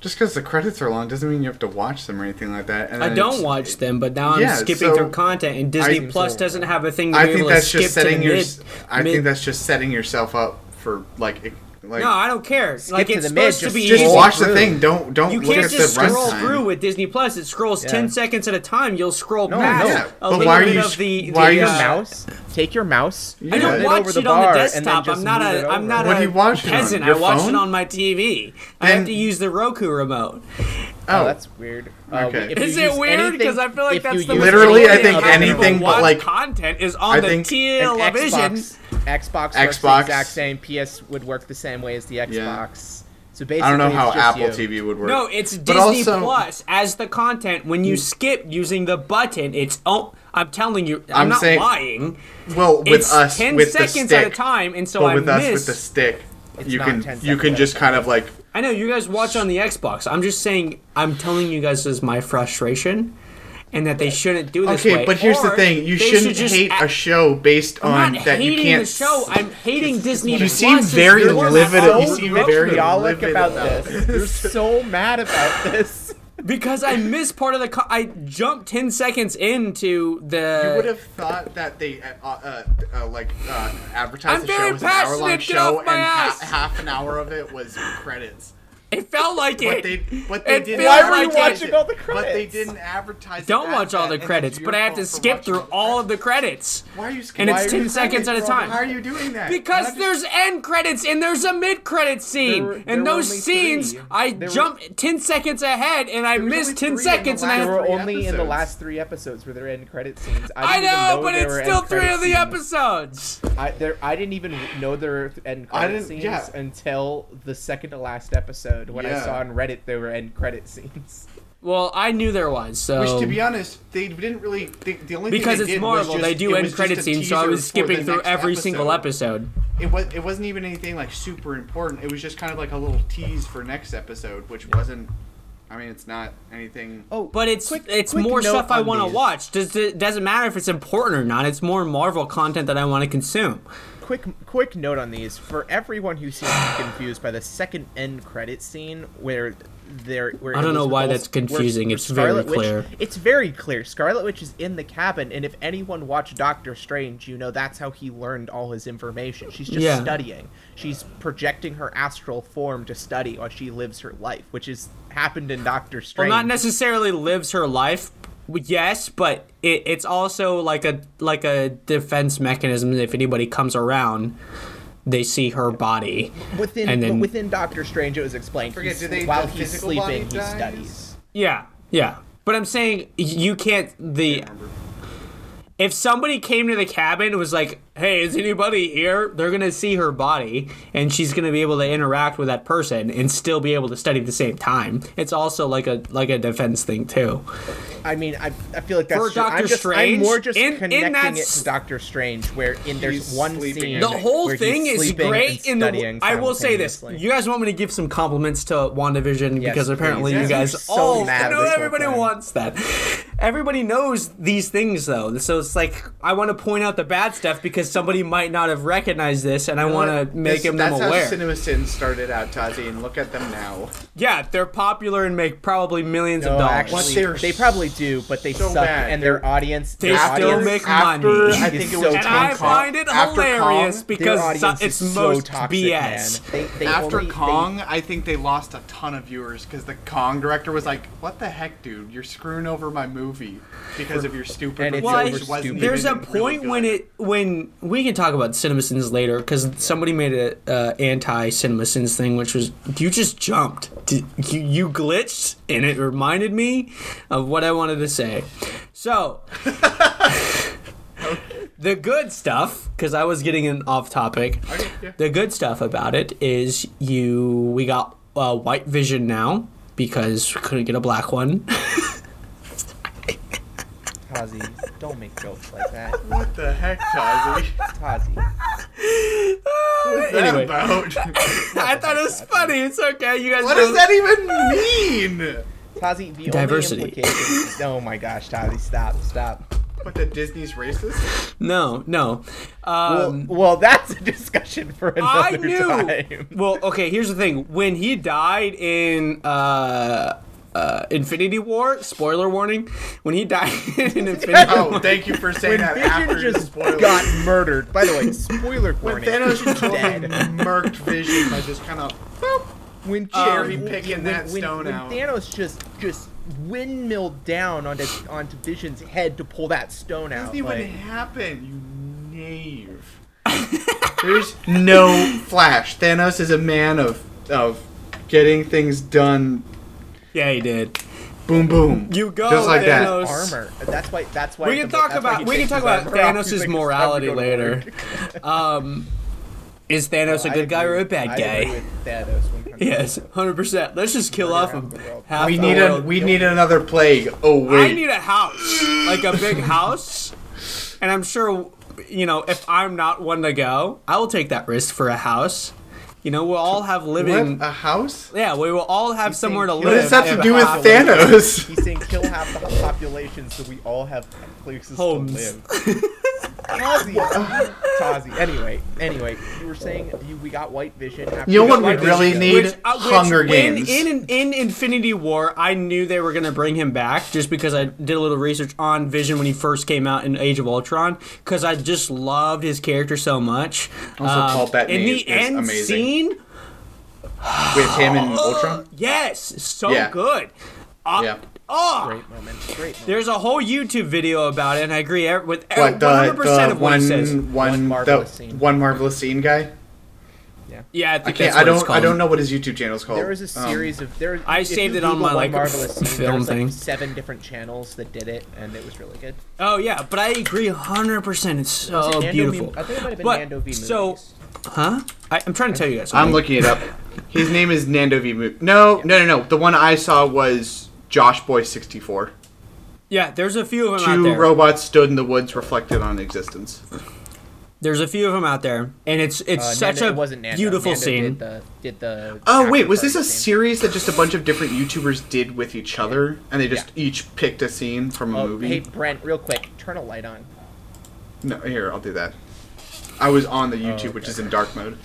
Speaker 3: just because the credits are long doesn't mean you have to watch them or anything like that. And
Speaker 4: I don't watch them, but now I'm skipping
Speaker 3: so
Speaker 4: through content, and Disney
Speaker 3: I-
Speaker 4: Plus doesn't have a thing to
Speaker 3: I think that's just setting your.
Speaker 4: mid.
Speaker 3: I
Speaker 4: mid-
Speaker 3: think that's just setting yourself up for like, like.
Speaker 4: No, I don't care. like
Speaker 2: to
Speaker 4: it's
Speaker 2: the mid,
Speaker 4: supposed
Speaker 2: just-
Speaker 4: to be
Speaker 3: just
Speaker 4: easy.
Speaker 3: watch the thing. Don't don't
Speaker 4: You
Speaker 3: look
Speaker 4: can't
Speaker 3: at
Speaker 4: just
Speaker 3: the
Speaker 4: scroll
Speaker 3: runtime.
Speaker 4: through with Disney Plus. It scrolls
Speaker 2: Yeah.
Speaker 4: ten seconds at a time. You'll scroll
Speaker 2: No,
Speaker 4: past
Speaker 2: no.
Speaker 3: Yeah,
Speaker 4: a
Speaker 3: but
Speaker 4: little
Speaker 3: why are
Speaker 4: bit
Speaker 3: you
Speaker 4: of
Speaker 3: s-
Speaker 4: the.
Speaker 3: why are
Speaker 4: the,
Speaker 3: you
Speaker 2: Your
Speaker 4: uh,
Speaker 2: mouse, take your mouse.
Speaker 3: Yeah.
Speaker 4: I don't
Speaker 3: Put it
Speaker 4: watch
Speaker 2: over
Speaker 4: it on the
Speaker 2: bar, and then
Speaker 4: desktop. I'm not
Speaker 2: move
Speaker 4: a.
Speaker 2: it
Speaker 4: I'm not
Speaker 3: What
Speaker 4: a
Speaker 3: you watch it on?
Speaker 4: peasant. I watch
Speaker 3: phone?
Speaker 4: it on my TV. I have to use the Roku remote.
Speaker 2: Oh,
Speaker 3: Oh,
Speaker 2: that's weird. Uh,
Speaker 3: Okay.
Speaker 2: if you
Speaker 4: Is it weird? Because I feel like that's the
Speaker 2: use
Speaker 3: Literally, I think
Speaker 4: of how people
Speaker 3: anything but,
Speaker 4: watch
Speaker 3: like-
Speaker 4: content is on
Speaker 3: I
Speaker 4: the
Speaker 3: think
Speaker 4: television.
Speaker 2: Xbox, Xbox, works the
Speaker 3: Xbox.
Speaker 2: exact same. PS would work the same way as the Xbox. So basically,
Speaker 3: I don't know how Apple
Speaker 2: you.
Speaker 3: TV would work.
Speaker 4: No, it's Disney
Speaker 3: also-
Speaker 4: Plus as the content. When you hmm. skip using the button, it's oh, I'm telling you, I'm,
Speaker 3: I'm
Speaker 4: not
Speaker 3: saying-
Speaker 4: lying.
Speaker 3: Well, with
Speaker 4: it's
Speaker 3: us,
Speaker 4: ten
Speaker 3: with the
Speaker 4: seconds
Speaker 3: stick,
Speaker 4: at a time, and so
Speaker 3: but
Speaker 4: I
Speaker 3: with us
Speaker 4: miss.
Speaker 3: with the stick, you can you can just kind of like
Speaker 4: I know you guys watch on the Xbox. I'm just saying, I'm telling you guys this is my frustration, and that they shouldn't do this
Speaker 3: Okay,
Speaker 4: way.
Speaker 3: but here's the thing: you shouldn't
Speaker 4: should
Speaker 3: hate
Speaker 4: a-
Speaker 3: a show based
Speaker 4: I'm
Speaker 3: on
Speaker 4: not
Speaker 3: that you can't.
Speaker 4: the show. I'm hating Disney.
Speaker 3: You seem very livid-
Speaker 4: of
Speaker 3: you seem very livid
Speaker 2: about
Speaker 3: about
Speaker 2: this. You're so mad about this.
Speaker 4: because I missed part of the. Co- I jumped ten seconds into the.
Speaker 3: You would have thought that they uh, uh, uh, like uh, advertised
Speaker 4: I'm
Speaker 3: the show as an hour long show, and ha- half an hour of it was credits.
Speaker 4: It felt like
Speaker 3: But
Speaker 4: it.
Speaker 3: they, but they
Speaker 4: It
Speaker 3: didn't.
Speaker 2: Why were you
Speaker 4: like it-
Speaker 2: all the credits?
Speaker 3: But they didn't advertise.
Speaker 4: Don't
Speaker 3: that
Speaker 4: watch all the credits, but I have to skip through
Speaker 3: all
Speaker 4: of the
Speaker 3: credits.
Speaker 4: credits.
Speaker 3: Why are you skipping?
Speaker 4: And it's
Speaker 3: Why are
Speaker 4: 10
Speaker 3: you
Speaker 4: seconds
Speaker 3: doing
Speaker 4: at a time.
Speaker 3: Why are you doing that?
Speaker 4: Because
Speaker 3: Why not
Speaker 4: there's end credits and there's a mid credit scene.
Speaker 2: There were- there
Speaker 4: and those scenes,
Speaker 2: three.
Speaker 4: I
Speaker 2: There were-
Speaker 4: 10 seconds ahead and I
Speaker 3: There was
Speaker 4: missed 10
Speaker 3: three in the
Speaker 4: seconds and I
Speaker 2: There were
Speaker 3: three
Speaker 2: only in the last three episodes where there end credit scenes. I,
Speaker 4: I know,
Speaker 2: know
Speaker 4: but it's still three of the episodes.
Speaker 2: I there I didn't even know there were end
Speaker 3: I
Speaker 2: credit scenes until the second to last episode when I saw on Reddit there were end credit scenes.
Speaker 4: Well, I knew there was, so.
Speaker 3: Which, to be honest, they didn't really. They, the only
Speaker 4: because
Speaker 3: thing they
Speaker 4: it's
Speaker 3: did was
Speaker 4: Marvel,
Speaker 3: just-
Speaker 4: they
Speaker 3: it
Speaker 4: do
Speaker 3: was
Speaker 4: end credit scenes, so I was skipping through
Speaker 3: next
Speaker 4: every single episode.
Speaker 3: It was. It wasn't even anything like super important. It was just kind of like a little tease for next episode, which wasn't. I mean, it's not anything.
Speaker 2: Oh,
Speaker 4: But it's
Speaker 2: quick-
Speaker 4: it's
Speaker 2: quick
Speaker 4: more stuff I want to watch. Does it doesn't matter if it's important or not. It's more Marvel content that I want to consume.
Speaker 2: Quick quick note on these for everyone who seems confused by the second end credit scene where there where
Speaker 4: I don't know why that's confusing.
Speaker 2: where
Speaker 4: It's very
Speaker 2: Scarlet Witch-
Speaker 4: clear.
Speaker 2: it's very clear. Scarlet Witch is in the cabin, and if anyone watched Doctor Strange, you know that's how he learned all his information. She's just
Speaker 4: Yeah.
Speaker 2: studying. She's projecting her astral form to study while she lives her life, which is happened in Doctor Strange.
Speaker 4: Well, not necessarily lives her life. Yes, but it, it's also like a like a defense mechanism. If anybody comes around, they see her body.
Speaker 2: within
Speaker 4: and then-
Speaker 2: within Doctor Strange, it was explained.
Speaker 3: Forget,
Speaker 2: he's-
Speaker 3: do they-
Speaker 2: while he's sleeping, he
Speaker 3: dies?
Speaker 2: studies.
Speaker 4: Yeah, yeah. But I'm saying you can't. The if somebody came to the cabin and was like, "Hey, is anybody here?" They're gonna see her body, and she's gonna be able to interact with that person and still be able to study at the same time. It's also like a like a defense thing too.
Speaker 2: I mean, I, I feel like that's
Speaker 4: For
Speaker 2: just,
Speaker 4: Doctor
Speaker 2: I'm just
Speaker 4: Strange,
Speaker 2: I'm more just
Speaker 4: in- in
Speaker 2: connecting
Speaker 4: that
Speaker 2: it to Doctor Strange, where in there's one
Speaker 3: sleeping
Speaker 2: scene.
Speaker 4: The whole
Speaker 2: where he's
Speaker 4: thing is great in the. I will say this: you guys want me to give some compliments to WandaVision
Speaker 2: Yes,
Speaker 4: because apparently
Speaker 2: please.
Speaker 4: you guys
Speaker 2: I'm so
Speaker 4: all.
Speaker 2: mad
Speaker 4: I know everybody wants that. Everybody knows these things though, so it's like I want to point out the bad stuff because somebody might not have recognized this, and I want to make
Speaker 3: This-
Speaker 4: them them
Speaker 3: That's
Speaker 4: aware.
Speaker 3: how Cinema Sins started out, Tazi, and look at them now.
Speaker 4: yeah, they're popular and make probably millions
Speaker 2: No,
Speaker 4: of dollars.
Speaker 2: actually,
Speaker 3: they're
Speaker 2: probably do, but they
Speaker 3: so
Speaker 2: suck,
Speaker 3: bad.
Speaker 2: and their audience.
Speaker 4: They
Speaker 2: their
Speaker 4: still
Speaker 2: audience
Speaker 4: make
Speaker 3: after,
Speaker 4: money.
Speaker 3: I think it
Speaker 2: so
Speaker 3: was
Speaker 4: and
Speaker 3: Kong
Speaker 4: I find it
Speaker 3: after
Speaker 4: hilarious
Speaker 3: Kong,
Speaker 4: because
Speaker 2: audience
Speaker 4: it's
Speaker 2: is so
Speaker 4: most
Speaker 2: toxic,
Speaker 4: BS.
Speaker 2: They, they
Speaker 3: After
Speaker 2: only, they-
Speaker 3: Kong, I think they lost a ton of viewers because the Kong director was like, "What the heck, dude? You're screwing over my movie because of your stupid."
Speaker 2: And it's
Speaker 4: Well,
Speaker 2: over stupid.
Speaker 3: wasn't
Speaker 4: there's a
Speaker 3: even really
Speaker 4: point when it when we can talk about CinemaSins later because somebody made a uh, anti CinemaSins thing, which was you just jumped, Did, you you glitched, and it reminded me of what I wanted to say. So. The good stuff, because I was getting an off topic.
Speaker 3: Okay, yeah.
Speaker 4: The good stuff about it is you we got uh, white vision now because we couldn't get a black one.
Speaker 2: Tazi, don't make jokes like that.
Speaker 3: What the heck, Tazi?
Speaker 2: Tazi.
Speaker 3: What's that
Speaker 4: Anyway.
Speaker 3: about?
Speaker 4: I thought it was funny. It's okay. You guys.
Speaker 3: what
Speaker 4: know-
Speaker 3: does that even mean?
Speaker 2: Tazi, the
Speaker 4: Diversity.
Speaker 2: only implication. oh my gosh, Tazi, stop, stop.
Speaker 3: But the Disney's racist?
Speaker 4: No, no.
Speaker 2: Well,
Speaker 4: Um,
Speaker 2: well, that's a discussion for another I
Speaker 4: knew.
Speaker 2: time.
Speaker 4: Well, okay. Here's the thing. When he died in uh, uh, Infinity War, spoiler warning. When he died in Infinity
Speaker 3: Oh,
Speaker 4: War,
Speaker 3: thank you for saying
Speaker 2: When
Speaker 3: that
Speaker 2: Vision
Speaker 3: you
Speaker 2: just
Speaker 3: spoiled
Speaker 2: got murdered. By the way, spoiler warning.
Speaker 3: When
Speaker 2: warning.
Speaker 3: Thanos
Speaker 2: he's
Speaker 3: totally
Speaker 2: dead.
Speaker 3: murked Vision by just kind of.
Speaker 2: When
Speaker 3: Cherry
Speaker 2: when-
Speaker 3: picking
Speaker 2: when,
Speaker 3: that
Speaker 2: when,
Speaker 3: stone
Speaker 2: when
Speaker 3: out.
Speaker 2: Thanos just just windmilled down onto onto Vision's head to pull that stone out.
Speaker 3: doesn't even
Speaker 2: like-
Speaker 3: happen, you knave. There's no Flash. Thanos is a man of of getting things done.
Speaker 4: Yeah, he did.
Speaker 3: Boom, boom.
Speaker 4: You go,
Speaker 3: Just like that.
Speaker 4: Thanos.
Speaker 2: armor. That's why. That's why.
Speaker 4: We can
Speaker 2: the-
Speaker 4: talk about we can talk about
Speaker 2: armor off. He's
Speaker 4: Thanos'
Speaker 2: like, "It's time to
Speaker 4: morality later. Um, is Thanos a good guy or a bad
Speaker 2: I
Speaker 4: guy?
Speaker 2: Thanos 100%.
Speaker 4: Yes, hundred percent. Let's just kill off him. Half
Speaker 3: We need a
Speaker 4: world.
Speaker 3: we need another plague. Oh wait.
Speaker 4: I need a house, like a big house, and I'm sure, you know, if I'm not one to go, I will take that risk for a house. You know, we'll all have living.
Speaker 3: what? A house?
Speaker 4: yeah, we will all have
Speaker 2: He's
Speaker 4: somewhere to live.
Speaker 3: What does that have to do with Thanos?
Speaker 2: He's saying kill half the population so we all have places
Speaker 4: Homes.
Speaker 2: to live. Tazi, Tazi. Anyway, anyway, you were saying you, we got White Vision. After
Speaker 3: You know what we really
Speaker 2: Vision.
Speaker 3: need?
Speaker 4: Which, uh, which
Speaker 3: Hunger
Speaker 4: in-
Speaker 3: Games.
Speaker 4: In, in Infinity War, I knew they were gonna bring him back just because I did a little research on Vision when he first came out in Age of Ultron because I just loved his character so much.
Speaker 3: Also, Paul Bettany
Speaker 4: in the
Speaker 3: is
Speaker 4: end
Speaker 3: amazing.
Speaker 4: scene,
Speaker 3: with him and Ultron.
Speaker 4: Yes, so
Speaker 3: Yeah.
Speaker 4: good. Uh,
Speaker 3: Yeah.
Speaker 4: Oh,
Speaker 2: Great moment. Great moment.
Speaker 4: there's a whole YouTube video about it, and I agree ev- with
Speaker 3: What the,
Speaker 4: 100%
Speaker 3: the
Speaker 4: of what he says.
Speaker 3: one,
Speaker 2: One
Speaker 3: one,
Speaker 2: marvelous
Speaker 3: the
Speaker 2: scene.
Speaker 3: one marvelous scene guy?
Speaker 4: Yeah, I
Speaker 3: I
Speaker 4: think
Speaker 3: can't.
Speaker 4: that's
Speaker 3: I
Speaker 4: what it's
Speaker 3: don't. I don't know what his YouTube channel is called.
Speaker 2: There was a
Speaker 3: Um,
Speaker 2: series of there.
Speaker 4: I saved
Speaker 2: you
Speaker 4: it on my, like,
Speaker 2: marvelous scene,
Speaker 4: film
Speaker 2: there was, like, seven different channels that did it, and it was really good.
Speaker 4: Oh yeah, but I agree 100%. It's so
Speaker 2: it
Speaker 4: beautiful.
Speaker 2: V, I think it might have been
Speaker 4: But,
Speaker 2: Nando V movies.
Speaker 4: so- Huh? I, I'm trying to tell you guys.
Speaker 3: I'm looking it up. His name is Nando V. Mo- No, no, no, no. The one I saw was Josh Boy 64.
Speaker 4: Yeah, there's a few of them out
Speaker 3: Two
Speaker 4: there.
Speaker 3: robots stood in the woods, reflected on existence.
Speaker 4: There's a few of them out there, and it's it's
Speaker 2: Uh,
Speaker 4: such
Speaker 2: Nando-
Speaker 4: a
Speaker 2: it wasn't Nando.
Speaker 4: beautiful
Speaker 2: Nando
Speaker 4: scene.
Speaker 2: Did the, did the
Speaker 3: Oh wait, was this a
Speaker 2: scene.
Speaker 3: series that just a bunch of different YouTubers did with each other, and they just each picked a scene from a
Speaker 2: Oh,
Speaker 3: movie?
Speaker 2: hey Brent, real quick, turn a light on.
Speaker 3: No, here I'll do that. I was on the YouTube,
Speaker 2: okay.
Speaker 3: which is in dark mode.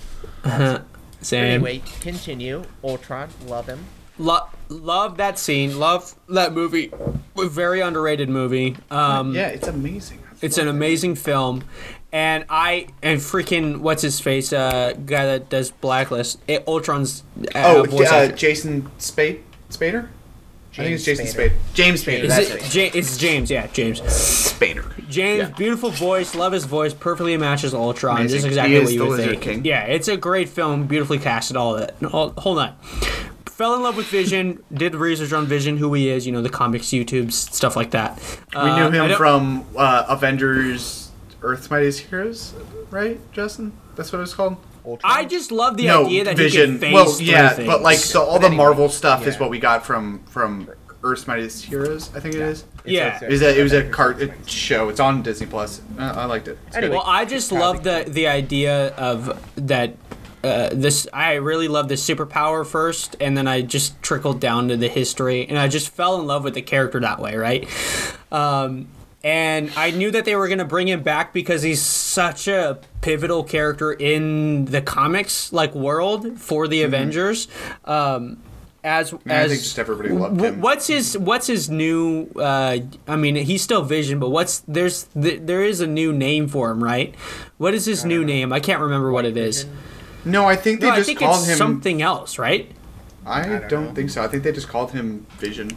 Speaker 4: Same.
Speaker 2: Anyway, continue. Ultron, love him.
Speaker 4: Lo- love that scene. Love that movie. Very underrated movie. Um,
Speaker 3: yeah, it's amazing.
Speaker 4: It's an amazing film, and I and freaking what's his face, uh, guy that does Blacklist, it, Ultron's uh,
Speaker 3: Oh,
Speaker 4: voice
Speaker 3: uh. Jason Spade, Spader. I think it's Jason
Speaker 2: Spader.
Speaker 3: Spade. James Spader.
Speaker 4: Is it,
Speaker 3: it.
Speaker 4: Ja- it's James, yeah, James.
Speaker 3: Spader.
Speaker 4: James,
Speaker 3: Yeah.
Speaker 4: beautiful voice, love his voice, perfectly matches Ultron.
Speaker 3: Amazing.
Speaker 4: Just exactly
Speaker 3: He
Speaker 4: what
Speaker 3: is
Speaker 4: you
Speaker 3: the
Speaker 4: would think.
Speaker 3: King.
Speaker 4: Yeah, it's a great film, beautifully casted, all of it. Hold, hold on. Fell in love with Vision, did research on Vision, who he is, you know, the comics, YouTubes, stuff like that.
Speaker 3: We
Speaker 4: Uh,
Speaker 3: knew him from uh, Avengers: Earth's Mightiest Heroes, right, Justin? That's what it was called.
Speaker 2: Ultron.
Speaker 4: I just love the
Speaker 3: no,
Speaker 4: idea that
Speaker 3: Vision.
Speaker 4: he can phase
Speaker 3: well, yeah,
Speaker 4: through
Speaker 3: but like so, all
Speaker 2: But
Speaker 3: the
Speaker 2: anyway,
Speaker 3: Marvel stuff is what we got from from Earth's Mightiest Heroes. I think it is.
Speaker 2: It's
Speaker 4: Yeah.
Speaker 2: a-
Speaker 3: It was a, it was a cart show. It's on Disney Plus. Uh, I liked it.
Speaker 2: Anyway,
Speaker 4: Well, I just love the the idea of that. Uh, this I really love the superpower first, and then I just trickled down to the history, and I just fell in love with the character that way, right? Um, and I knew that they were gonna bring him back because he's such a pivotal character in the comics like world for the Avengers. Um, as
Speaker 3: I
Speaker 4: as
Speaker 3: think just everybody loved
Speaker 4: Wh-
Speaker 3: him.
Speaker 4: What's his What's his new? Uh, I mean, he's still Vision, but what's there's th- there is a new name for him, right? What is his new name? I can't remember what it is.
Speaker 2: Vision.
Speaker 3: no, I think they
Speaker 4: No, I
Speaker 3: just
Speaker 4: think
Speaker 3: called
Speaker 4: it's
Speaker 3: him.
Speaker 4: something else, right?
Speaker 3: I,
Speaker 2: don't
Speaker 3: don't, think so. I think they just called him Vision.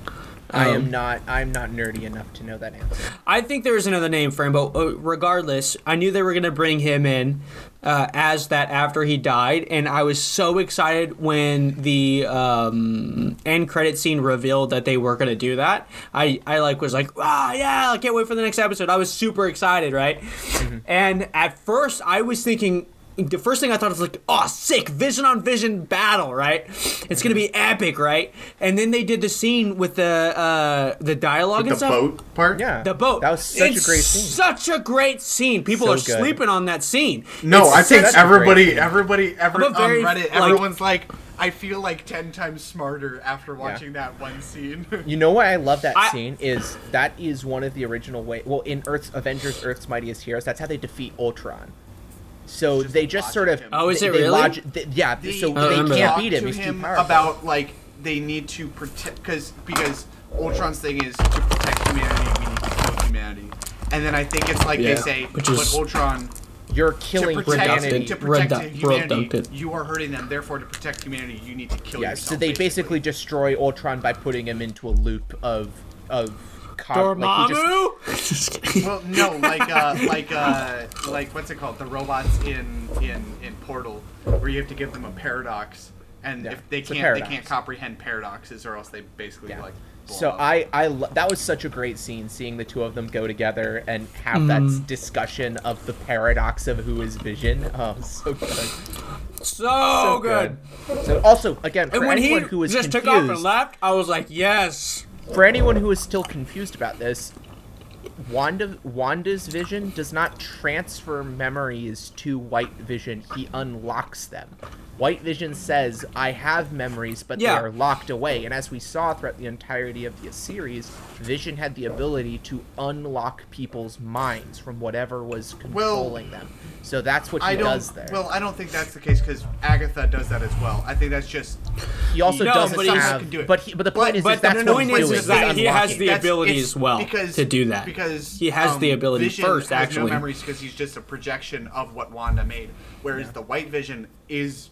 Speaker 2: I
Speaker 4: Um,
Speaker 2: am not. I'm not nerdy enough to know that answer.
Speaker 4: I think there is another name for him, but uh, regardless, I knew they were gonna bring him in uh, as that after he died, and I was so excited when the um, end credit scene revealed that they were gonna do that. I I like was like, ah, yeah, I can't wait for the next episode. I was super excited, right? And at first, I was thinking. The first thing I thought was like, oh, sick, vision on vision battle, right? It's gonna be epic, right? And then they did the scene with the uh, the dialogue
Speaker 3: The
Speaker 4: and stuff.
Speaker 3: The boat part.
Speaker 2: Yeah,
Speaker 4: The boat.
Speaker 2: That was such
Speaker 4: It's
Speaker 2: a great scene.
Speaker 4: Such a great scene. People
Speaker 2: So
Speaker 4: are
Speaker 2: good.
Speaker 4: sleeping on that scene.
Speaker 3: No,
Speaker 4: It's
Speaker 3: I think
Speaker 2: such
Speaker 3: everybody, everybody, every,
Speaker 4: very,
Speaker 3: on Reddit,
Speaker 4: like-
Speaker 3: everyone's like, I feel like ten times smarter after watching that one scene.
Speaker 2: You know why I love that
Speaker 4: I-
Speaker 2: scene is that is one of the original way. Well, in Earth's Avengers: Earth's Mightiest Heroes, that's how they defeat Ultron. So
Speaker 3: just
Speaker 2: they just sort of
Speaker 3: him.
Speaker 4: Oh, is
Speaker 2: they,
Speaker 4: it
Speaker 2: they
Speaker 4: really?
Speaker 2: logi- th- yeah,
Speaker 3: They
Speaker 2: so they can't beat him.
Speaker 3: to
Speaker 2: He's too
Speaker 3: him
Speaker 2: powerful.
Speaker 3: about like they need to protect because because Ultron's thing is to protect humanity. We need to kill humanity, and then I think it's like
Speaker 4: Yeah,
Speaker 3: they say,
Speaker 4: which
Speaker 3: but
Speaker 4: is-
Speaker 3: Ultron
Speaker 2: You're
Speaker 3: to
Speaker 2: killing
Speaker 3: protect
Speaker 2: humanity.
Speaker 3: to protect
Speaker 4: Redu-
Speaker 3: humanity,
Speaker 4: reducted.
Speaker 3: you are hurting them. Therefore, to protect humanity, you need to kill
Speaker 2: Yeah,
Speaker 3: yourself.
Speaker 2: so they basically destroy Ultron by putting him into a loop of of co- like he just-
Speaker 4: Dormammu? Just.
Speaker 3: Well, no, like uh, like uh, like what's it called? The robots in in in Portal, where you have to give them a paradox, and
Speaker 2: Yeah,
Speaker 3: if they
Speaker 2: it's a
Speaker 3: can't they
Speaker 2: paradox.
Speaker 3: can't comprehend paradoxes, or else they basically
Speaker 2: Yeah.
Speaker 3: like. blow
Speaker 2: So
Speaker 3: up.
Speaker 2: I I lo- that was such a great scene seeing the two of them go together and have that
Speaker 4: Mm.
Speaker 2: s- discussion of the paradox of who is Vision. Oh, so good.
Speaker 4: so,
Speaker 2: So
Speaker 4: good.
Speaker 2: So also again for
Speaker 4: And when he
Speaker 2: anyone who is
Speaker 4: just
Speaker 2: confused,
Speaker 4: took off and left, I was like, yes.
Speaker 2: For anyone who is still confused about this, Wanda Wanda's vision does not transfer memories to White Vision. He unlocks them. White Vision says, "I have memories, but
Speaker 4: Yeah.
Speaker 2: they are locked away." And as we saw throughout the entirety of the series, Vision had the ability to unlock people's minds from whatever was controlling them. So that's what he
Speaker 3: I
Speaker 2: does there.
Speaker 3: Well, I don't think that's the case because Agatha does that as well. I think that's just.
Speaker 2: he also
Speaker 4: No,
Speaker 2: doesn't
Speaker 4: but he's-
Speaker 2: have.
Speaker 3: can do it.
Speaker 2: But he, but the point
Speaker 3: But-
Speaker 2: is,
Speaker 4: But
Speaker 2: is that's
Speaker 4: the
Speaker 2: what
Speaker 4: annoying
Speaker 2: he's
Speaker 4: is,
Speaker 2: doing.
Speaker 4: is that he has the
Speaker 3: That's-
Speaker 4: ability as well
Speaker 3: because,
Speaker 4: to do that.
Speaker 3: Because
Speaker 4: He has the
Speaker 3: um,
Speaker 4: ability
Speaker 3: Vision
Speaker 4: first,
Speaker 3: has
Speaker 4: actually.
Speaker 3: no memories because he's just a projection of what Wanda made, whereas the White Vision is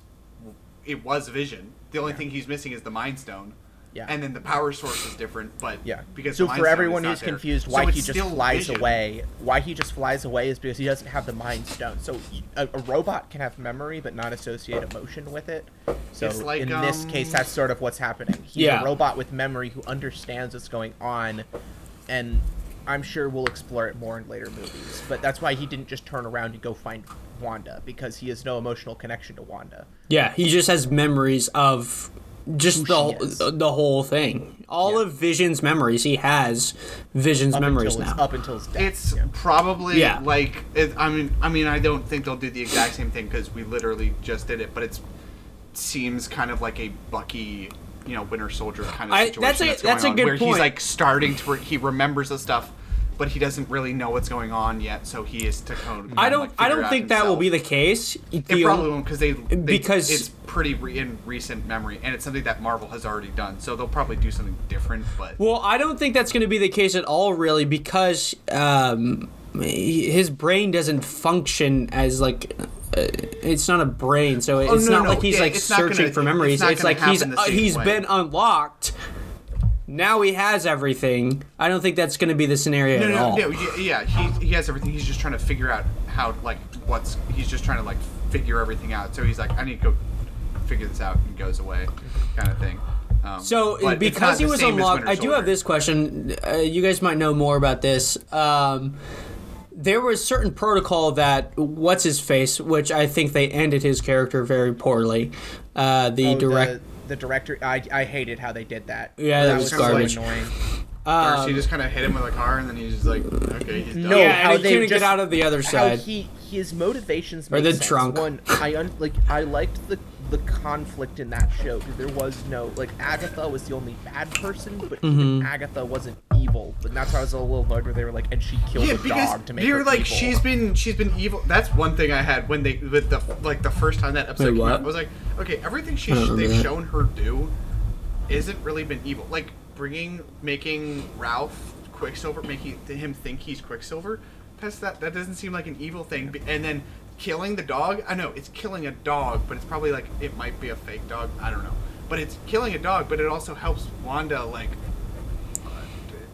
Speaker 3: it was Vision. The only thing he's missing is the Mind Stone.
Speaker 2: Yeah.
Speaker 3: And then the power source is different, but
Speaker 2: Yeah.
Speaker 3: because
Speaker 2: so
Speaker 3: the
Speaker 2: for everyone who's
Speaker 3: there.
Speaker 2: confused, why
Speaker 3: it's
Speaker 2: he just flies
Speaker 3: Vision.
Speaker 2: away, why he just flies away is because he doesn't have the Mind Stone. So a, a robot can have memory but not associate emotion with it. So
Speaker 3: It's like,
Speaker 2: in this
Speaker 3: um,
Speaker 2: case, that's sort of what's happening. He's
Speaker 4: Yeah.
Speaker 2: a robot with memory who understands what's going on, and I'm sure we'll explore it more in later movies. But that's why he didn't just turn around and go find Wanda because he has no emotional connection to Wanda.
Speaker 4: Yeah, he just has memories of just the the whole thing. All
Speaker 2: Yeah.
Speaker 4: of Vision's memories, he has Vision's
Speaker 2: Up
Speaker 4: memories
Speaker 2: until his,
Speaker 4: now.
Speaker 2: up until his death.
Speaker 3: It's
Speaker 2: yeah.
Speaker 3: probably
Speaker 4: Yeah.
Speaker 3: like it, I mean I mean I don't think they'll do the exact same thing because we literally just did it, but it's seems kind of like a Bucky, you know, Winter Soldier kind of
Speaker 4: I-
Speaker 3: situation.
Speaker 4: that's a-
Speaker 3: going
Speaker 4: that's a
Speaker 3: on,
Speaker 4: good
Speaker 3: where
Speaker 4: point.
Speaker 3: he's like starting to re- he remembers the stuff, but he doesn't really know what's going on yet, so he is to of,
Speaker 4: I don't
Speaker 3: like,
Speaker 4: I don't think that will be the case.
Speaker 3: It
Speaker 4: The
Speaker 3: probably won't because they, they
Speaker 4: Because-
Speaker 3: it's pretty re- in recent memory, and it's something that Marvel has already done. So they'll probably do something different. But
Speaker 4: Well, I don't think that's going to be the case at all, really, because um, his brain doesn't function as like. Uh, it's not a brain, so it's
Speaker 3: Oh, no,
Speaker 4: not
Speaker 3: no,
Speaker 4: like he's
Speaker 3: yeah,
Speaker 4: like
Speaker 3: it's not gonna-
Speaker 4: searching for
Speaker 3: it's
Speaker 4: memories.
Speaker 3: not
Speaker 4: It's, like he's uh, he's
Speaker 3: way.
Speaker 4: been unlocked. Now he has everything. I don't think that's going to be the scenario
Speaker 3: no,
Speaker 4: at all.
Speaker 3: no, yeah, yeah, he he has everything. He's just trying to figure out how like what's. He's just trying to like figure everything out. So he's like, I need to go figure this out, and goes away, kind of thing. Um,
Speaker 4: So because he was
Speaker 3: same as
Speaker 4: unlocked, I do have this question. Uh, you guys might know more about this. Um, there was certain protocol that what's his face, which I think they ended his character very poorly. Uh, the
Speaker 2: Oh,
Speaker 4: direct.
Speaker 2: the, the director I, I hated how they did that
Speaker 4: Yeah, that
Speaker 2: that
Speaker 4: was
Speaker 2: was so
Speaker 4: garbage.
Speaker 2: annoying
Speaker 3: she um, just kind of hit him with a car, and then he's just like, okay, he's done.
Speaker 2: No,
Speaker 4: yeah,
Speaker 2: how
Speaker 4: and he
Speaker 2: they
Speaker 4: couldn't
Speaker 2: just-
Speaker 4: get out of the other
Speaker 2: how
Speaker 4: side.
Speaker 2: he his motivations
Speaker 4: Or the
Speaker 2: sense.
Speaker 4: trunk.
Speaker 2: One, I un, like I liked the the conflict in that show because there was no like Agatha was the only bad person, but
Speaker 4: Mm-hmm.
Speaker 2: even Agatha wasn't evil. And that's why I was a little annoyed where they were like, and she killed
Speaker 3: Yeah,
Speaker 2: a
Speaker 3: because
Speaker 2: dog to make
Speaker 3: you're
Speaker 2: her
Speaker 3: like
Speaker 2: evil.
Speaker 3: she's been she's been evil. That's one thing I had when they with the like the first time that episode
Speaker 4: Wait,
Speaker 3: came out. I was like, okay, everything she
Speaker 4: I
Speaker 3: they've
Speaker 4: that.
Speaker 3: shown her do isn't really been evil. Like bringing making Ralph Quicksilver, making him think he's Quicksilver. That's that that doesn't seem like an evil thing. And then killing the dog. I know it's killing a dog, but it's probably like it might be a fake dog. I don't know. But it's killing a dog, but it also helps Wanda like uh,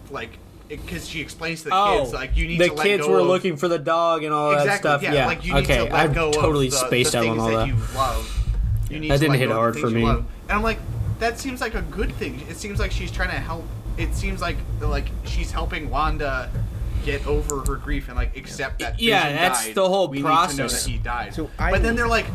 Speaker 3: like because she explains to the
Speaker 4: oh,
Speaker 3: kids like you need
Speaker 4: the
Speaker 3: to let
Speaker 4: kids
Speaker 3: go
Speaker 4: were
Speaker 3: of,
Speaker 4: looking for the dog and all that stuff.
Speaker 3: yeah,
Speaker 4: Yeah,
Speaker 3: like you need
Speaker 4: okay,
Speaker 3: to let
Speaker 4: I've
Speaker 3: go
Speaker 4: totally
Speaker 3: of the,
Speaker 4: spaced
Speaker 3: the
Speaker 4: out on all that.
Speaker 3: you love. You need
Speaker 4: That didn't hit
Speaker 3: go of the
Speaker 4: hard for me.
Speaker 3: And I'm like, that seems like a good thing. It seems like she's trying to help. It seems like like she's helping Wanda get over her grief and like accept that.
Speaker 4: Yeah,
Speaker 3: Vision
Speaker 4: that's
Speaker 3: died.
Speaker 4: the whole
Speaker 3: we Need to know
Speaker 4: process.
Speaker 3: that he died.
Speaker 2: So I-
Speaker 3: but then they're like,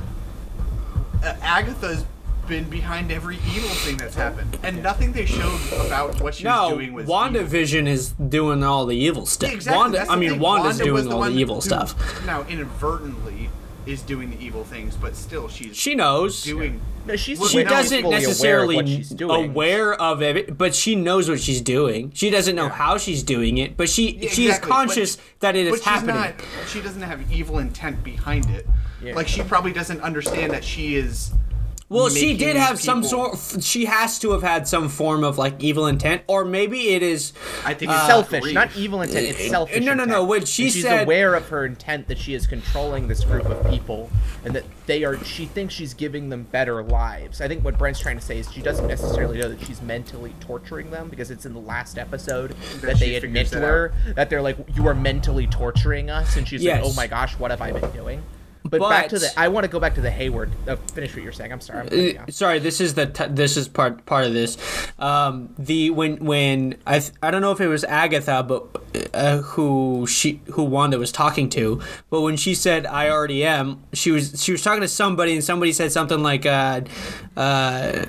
Speaker 3: uh, Agatha's been behind every evil thing that's happened, and nothing they showed about what she was
Speaker 4: No,
Speaker 3: doing was evil.
Speaker 4: WandaVision is doing all the evil stuff.
Speaker 3: Exactly.
Speaker 4: Wanda, I mean,
Speaker 3: thing.
Speaker 4: Wanda's
Speaker 3: Wanda
Speaker 4: doing
Speaker 3: the
Speaker 4: all
Speaker 3: one
Speaker 4: the evil
Speaker 3: who
Speaker 4: stuff.
Speaker 3: Now, inadvertently, is doing the evil things, but still, she's
Speaker 4: She knows.
Speaker 3: doing.
Speaker 2: No, she's
Speaker 3: Well,
Speaker 4: she
Speaker 3: now
Speaker 4: doesn't necessarily
Speaker 2: aware of she's
Speaker 4: aware of it, but she knows what she's doing. She doesn't know how she's doing it, but she
Speaker 3: Yeah,
Speaker 4: she is
Speaker 3: exactly, but-
Speaker 4: conscious that it is
Speaker 3: but she's
Speaker 4: happening.
Speaker 3: not. She doesn't have evil intent behind it.
Speaker 2: Yeah.
Speaker 3: Like she probably doesn't understand that she is.
Speaker 4: Well, she did have
Speaker 3: these
Speaker 4: some
Speaker 3: people-
Speaker 4: sort. She has to have had some form of like evil intent, or maybe it is.
Speaker 3: I think
Speaker 2: It's
Speaker 3: it's
Speaker 2: selfish,
Speaker 3: grief.
Speaker 2: not evil intent. It's uh, selfish.
Speaker 4: no, no, no,
Speaker 2: intent.
Speaker 4: when she
Speaker 2: And she's
Speaker 4: said-
Speaker 2: aware of her intent that she is controlling this group of people, and that they are. She thinks she's giving them better lives. I think what Brent's trying to say is she doesn't necessarily know that she's mentally torturing them because it's in the last episode that, they admit to
Speaker 3: that
Speaker 2: her that they're like, "You are mentally torturing us," and she's
Speaker 4: Yes.
Speaker 2: like, "Oh my gosh, what have I been doing?" But, back to the. I want to go back to the Hayward. Uh, finish what you're saying. I'm sorry. I'm
Speaker 4: Uh, sorry, this is the t- this is part part of this. Um, the when when I th- I don't know if it was Agatha, but uh, who she who Wanda was talking to, but when she said I already am, she was she was talking to somebody, and somebody said something like, uh, uh,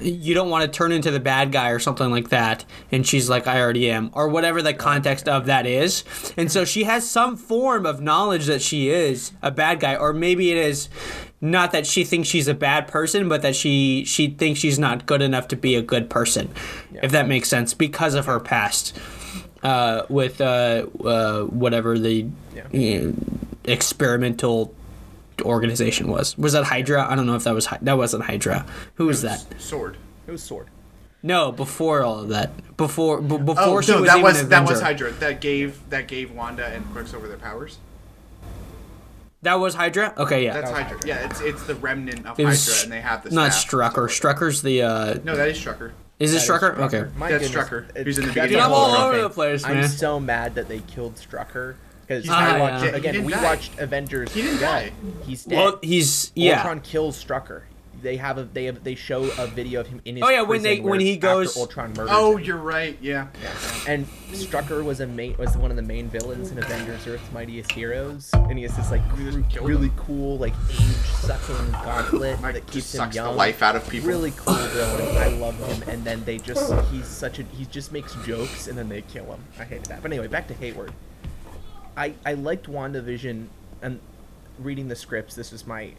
Speaker 4: "You don't want to turn into the bad guy" or something like that, and she's like, "I already am," or whatever the context of that is, and so she has some form of knowledge that she is a bad guy, or maybe it is not that she thinks she's a bad person, but that she she thinks she's not good enough to be a good person, if that makes sense, because of her past uh, with uh, uh, whatever the
Speaker 2: Yeah.
Speaker 4: uh, experimental organization was. Was that Hydra? I don't know if that was Hy- that wasn't Hydra. Who was that?
Speaker 3: SWORD.
Speaker 2: It was SWORD.
Speaker 4: No, before all of that. Before b- before
Speaker 3: Oh
Speaker 4: she
Speaker 3: no,
Speaker 4: was
Speaker 3: that
Speaker 4: even
Speaker 3: was
Speaker 4: an
Speaker 3: that was
Speaker 4: Avenger.
Speaker 3: Hydra. That gave that gave Wanda and Quicksilver their powers.
Speaker 4: That was Hydra. Okay, yeah.
Speaker 3: That's Hydra. Yeah, it's it's the remnant of
Speaker 4: It
Speaker 3: Hydra,
Speaker 4: was
Speaker 3: and they have the
Speaker 4: not. Strucker. Strucker's the. uh
Speaker 3: No, that is Strucker.
Speaker 4: Is it
Speaker 2: That is
Speaker 4: Strucker? Okay.
Speaker 2: My
Speaker 3: That's
Speaker 2: goodness,
Speaker 3: Strucker.
Speaker 2: it-
Speaker 3: He's in the
Speaker 2: that's
Speaker 3: beginning.
Speaker 2: a
Speaker 4: I'm all over the place,
Speaker 2: I'm so mad that they killed Strucker because
Speaker 3: He's
Speaker 2: I watched
Speaker 3: yeah,
Speaker 2: again. We
Speaker 3: die.
Speaker 2: watched Avengers.
Speaker 3: He didn't die.
Speaker 2: He's dead.
Speaker 4: Well, he's yeah.
Speaker 2: Ultron kills Strucker. They have a they have they show a video of him in his.
Speaker 4: Oh, yeah, when they- when
Speaker 2: where
Speaker 4: he
Speaker 2: after
Speaker 4: goes-
Speaker 2: Ultron murders
Speaker 3: Oh,
Speaker 2: him.
Speaker 3: you're right. Yeah.
Speaker 2: And Strucker was a main was one of the main villains in Avengers: Earth's Mightiest Heroes, and he has this like cr- really
Speaker 3: him.
Speaker 2: cool like age-sucking gauntlet
Speaker 3: Like,
Speaker 2: that keeps
Speaker 3: just
Speaker 2: him
Speaker 3: sucks
Speaker 2: young.
Speaker 3: the life out of people.
Speaker 2: Really cool villain. I love him. And then they just he's such a he just makes jokes and then they kill him. I hated that. But anyway, back to Hayward. I I liked WandaVision and reading the scripts. This was my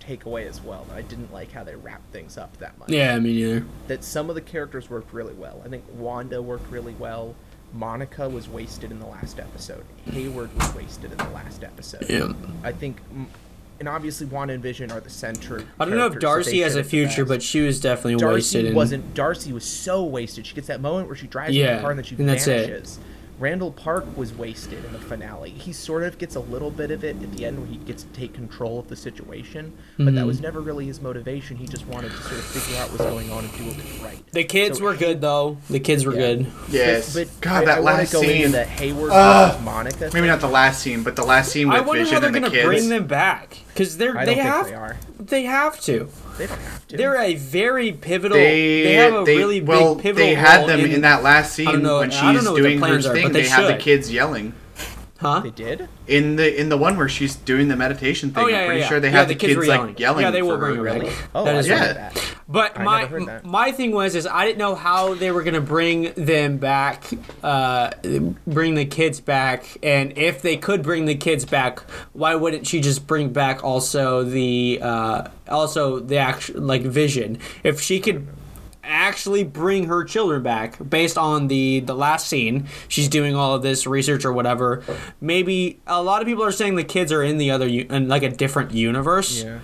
Speaker 2: takeaway as well. I didn't like how they wrapped things up that much
Speaker 4: Yeah, me neither.
Speaker 2: that some of the characters worked really well. I think Wanda worked really well. Monica was wasted in the last episode. Hayward was wasted in the last episode.
Speaker 4: Yeah.
Speaker 2: I think, and obviously Wanda and Vision are the center.
Speaker 4: I don't know if Darcy has a
Speaker 2: fit it the
Speaker 4: future, but she was definitely
Speaker 2: Darcy
Speaker 4: wasted. In,
Speaker 2: wasn't. Darcy was so wasted. She gets that moment where she drives in the car and then she
Speaker 4: and that's it.
Speaker 2: Vanishes. Randall Park was wasted in the finale. He sort of gets a little bit of it at the end where he gets to take control of the situation, but that
Speaker 4: Mhm.
Speaker 2: was never really his motivation. He just wanted to sort of figure out what's going on and do what was right.
Speaker 4: The kids
Speaker 2: So
Speaker 4: were good though. The kids were
Speaker 2: Yeah.
Speaker 4: good.
Speaker 3: Yes.
Speaker 2: But,
Speaker 3: God,
Speaker 2: I,
Speaker 3: that
Speaker 2: I
Speaker 3: last
Speaker 2: go
Speaker 3: scene.
Speaker 2: the Hayward
Speaker 3: Ugh.
Speaker 2: versus Monica.
Speaker 3: Maybe not the last scene, but the last scene with
Speaker 4: I wonder
Speaker 3: Vision
Speaker 4: how they're
Speaker 3: and the
Speaker 4: gonna
Speaker 3: kids.
Speaker 4: bring them back because they're
Speaker 2: I
Speaker 4: they
Speaker 2: don't think
Speaker 4: have
Speaker 2: they are.
Speaker 4: they have to.
Speaker 2: They don't have to.
Speaker 4: They're a very pivotal.
Speaker 3: They,
Speaker 4: They, have a
Speaker 3: they-
Speaker 4: really
Speaker 3: well,
Speaker 4: big pivotal.
Speaker 3: they had
Speaker 4: role
Speaker 3: them in, that last scene
Speaker 4: know-
Speaker 3: when she's
Speaker 4: know what their
Speaker 3: doing her
Speaker 4: plans are,
Speaker 3: thing.
Speaker 4: but
Speaker 3: They,
Speaker 4: they
Speaker 3: have the kids yelling
Speaker 4: huh?
Speaker 2: They did.
Speaker 3: in the in the one where she's doing the meditation thing.
Speaker 4: Oh yeah,
Speaker 3: I'm
Speaker 4: yeah,
Speaker 3: pretty
Speaker 4: yeah.
Speaker 3: sure they
Speaker 4: Yeah,
Speaker 3: have
Speaker 4: the
Speaker 3: the,
Speaker 4: kids
Speaker 3: kids,
Speaker 4: were
Speaker 3: like yelling.
Speaker 4: Yeah, they will
Speaker 3: for
Speaker 4: bring
Speaker 3: her,
Speaker 4: her
Speaker 3: really.
Speaker 4: back.
Speaker 2: Oh,
Speaker 4: That
Speaker 2: I
Speaker 4: is
Speaker 2: didn't
Speaker 3: right.
Speaker 2: know that.
Speaker 4: But
Speaker 2: I
Speaker 4: my
Speaker 2: never heard that.
Speaker 4: my thing was is I didn't know how they were gonna bring them back, uh, bring the kids back, and if they could bring the kids back, why wouldn't she just bring back also the uh, also the actual like Vision? If she could actually bring her children back based on the the last scene she's doing all of this research or whatever maybe a lot of people are saying the kids are in the other in like a different universe
Speaker 2: Yeah.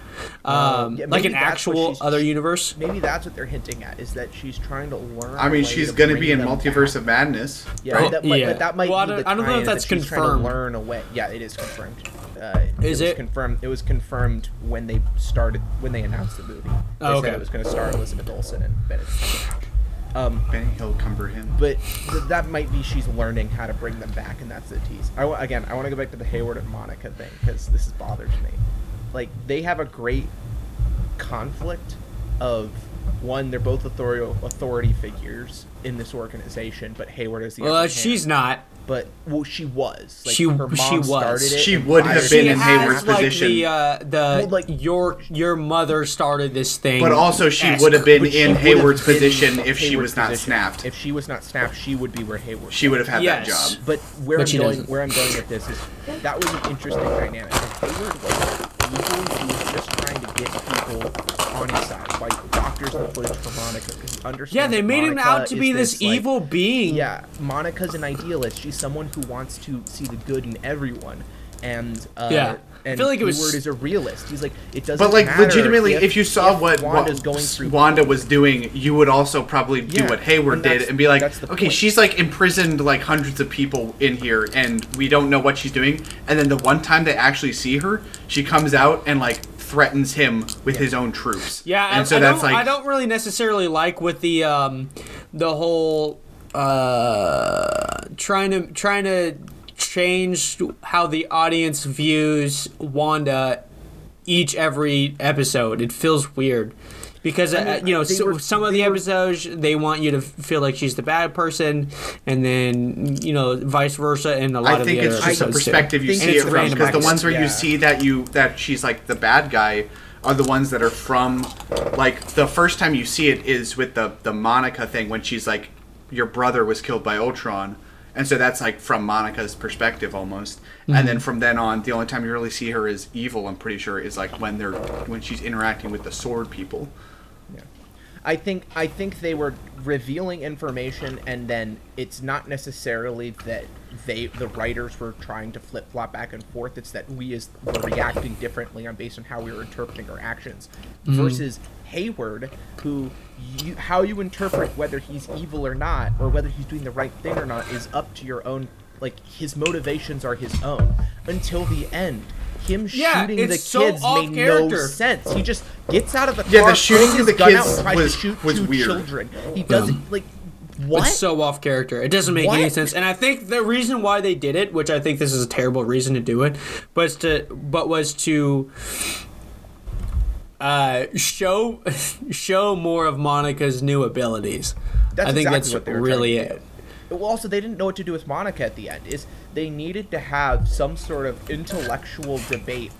Speaker 4: um,
Speaker 2: yeah,
Speaker 4: like an actual other universe
Speaker 2: Maybe that's what they're hinting at is that she's trying to learn.
Speaker 3: I
Speaker 2: a
Speaker 3: mean, she's
Speaker 2: to
Speaker 3: gonna be in Multiverse
Speaker 2: back.
Speaker 3: of Madness.
Speaker 2: Yeah,
Speaker 4: Oh,
Speaker 2: that might,
Speaker 4: yeah.
Speaker 2: but that might
Speaker 4: Well, I
Speaker 2: be
Speaker 4: don't- I don't know if that's
Speaker 2: that
Speaker 4: confirmed.
Speaker 2: Learn a way. Yeah, it is confirmed. Uh,
Speaker 4: Is
Speaker 2: was
Speaker 4: it?
Speaker 2: confirmed? It was confirmed when they started when they announced the movie. They
Speaker 4: Oh,
Speaker 2: said
Speaker 4: okay.
Speaker 2: it was going to star Elizabeth Olsen and Benedict Cumberbatch. Um,
Speaker 3: Benny Hill Cumber him.
Speaker 2: but th- that might be she's learning how to bring them back, and that's the tease. I again, I want to go back to the Hayward and Monica thing because this is bothers me. Like they have a great conflict of one, they're both authority authority figures in this organization, but Hayward is the
Speaker 4: well
Speaker 2: upper
Speaker 4: uh,
Speaker 2: hand.
Speaker 4: she's not
Speaker 2: but well, she was. Like,
Speaker 4: She-
Speaker 2: her mom
Speaker 4: she was.
Speaker 2: started it
Speaker 3: She would have been
Speaker 4: she
Speaker 3: in Hayward's
Speaker 4: like,
Speaker 3: position.
Speaker 4: the uh, the
Speaker 2: Well, like-
Speaker 4: your your mother started this thing
Speaker 3: But also, she would have been in
Speaker 2: would have
Speaker 3: Hayward's
Speaker 2: been
Speaker 3: position if she was not
Speaker 2: position.
Speaker 3: snapped.
Speaker 2: If she was not snapped, she would be where Hayward.
Speaker 3: She would have had that job.
Speaker 2: But where
Speaker 4: But
Speaker 2: I'm
Speaker 4: she
Speaker 2: going,
Speaker 4: doesn't.
Speaker 2: where I'm going with this is that was an interesting dynamic. Hayward was evil, he was just trying to get people on his side, like doctors and footage for Monica, because he understands.
Speaker 4: yeah they made him out to be this,
Speaker 2: like-
Speaker 4: evil being
Speaker 2: Yeah, Monica's an idealist. She's someone who wants to see the good in everyone, and uh,
Speaker 4: Yeah. I
Speaker 2: and
Speaker 4: feel like it was-
Speaker 2: Hayward is a realist. He's like it doesn't.
Speaker 3: But like
Speaker 2: matter
Speaker 3: legitimately, if, you saw
Speaker 2: if
Speaker 3: what
Speaker 2: Wanda's going through,
Speaker 3: Wanda was doing, you would also probably do
Speaker 2: Yeah,
Speaker 3: what Hayward
Speaker 2: and
Speaker 3: did and be like, okay,
Speaker 2: point.
Speaker 3: she's like imprisoned like hundreds of people in here, and we don't know what she's doing. And then the one time they actually see her, she comes out and like threatens him with his own troops.
Speaker 4: Yeah,
Speaker 3: and
Speaker 4: I,
Speaker 3: so
Speaker 4: I
Speaker 3: that's like
Speaker 4: I don't really necessarily like with the um, the whole uh, trying to trying to change how the audience views Wanda each every episode. It feels weird. Because uh,
Speaker 2: mean,
Speaker 4: you know so,
Speaker 2: were-
Speaker 4: some of the episodes they want you to feel like she's the bad person, and then you know vice versa. And a lot
Speaker 3: I
Speaker 4: of
Speaker 3: think
Speaker 4: the
Speaker 3: it's
Speaker 4: other
Speaker 3: just a
Speaker 4: episodes, too.
Speaker 3: perspective you see it from because the ones where
Speaker 2: Yeah.
Speaker 3: you see that you that she's like the bad guy are the ones that are from like the first time you see it is with the the Monica thing when she's like your brother was killed by Ultron and so that's like from Monica's perspective almost and
Speaker 2: Mm-hmm.
Speaker 3: then from then on the only time you really see her as evil I'm pretty sure is like when they're when she's interacting with the SWORD people Yeah.
Speaker 2: I think I think they were revealing information, and then it's not necessarily that they the writers were trying to flip flop back and forth. It's that we as were reacting differently on based on how we were interpreting our actions, versus Hayward, who you, how you interpret whether he's evil or not, or whether he's doing the right thing or not, is up to your own. Like his motivations are his own until the end. him
Speaker 4: Yeah,
Speaker 2: shooting the
Speaker 4: so
Speaker 2: kids
Speaker 4: off
Speaker 2: made no sense. He just gets out of the car,
Speaker 3: Yeah, the shooting of
Speaker 2: his
Speaker 3: the
Speaker 2: gun
Speaker 3: kids
Speaker 2: out, and tries
Speaker 3: was-
Speaker 2: to shoot
Speaker 3: was
Speaker 2: two
Speaker 3: weird.
Speaker 2: children. He doesn't like what?
Speaker 4: It's so off character. It doesn't make any sense. And I think the reason why they did it, which I think this is a terrible reason to do it, was to but was to uh, show show more of Monica's new abilities.
Speaker 2: That's
Speaker 4: I think
Speaker 2: exactly
Speaker 4: that's
Speaker 2: what they were
Speaker 4: really it.
Speaker 2: Well, also they didn't know what to do with Monica at the end. Is they needed to have some sort of intellectual debate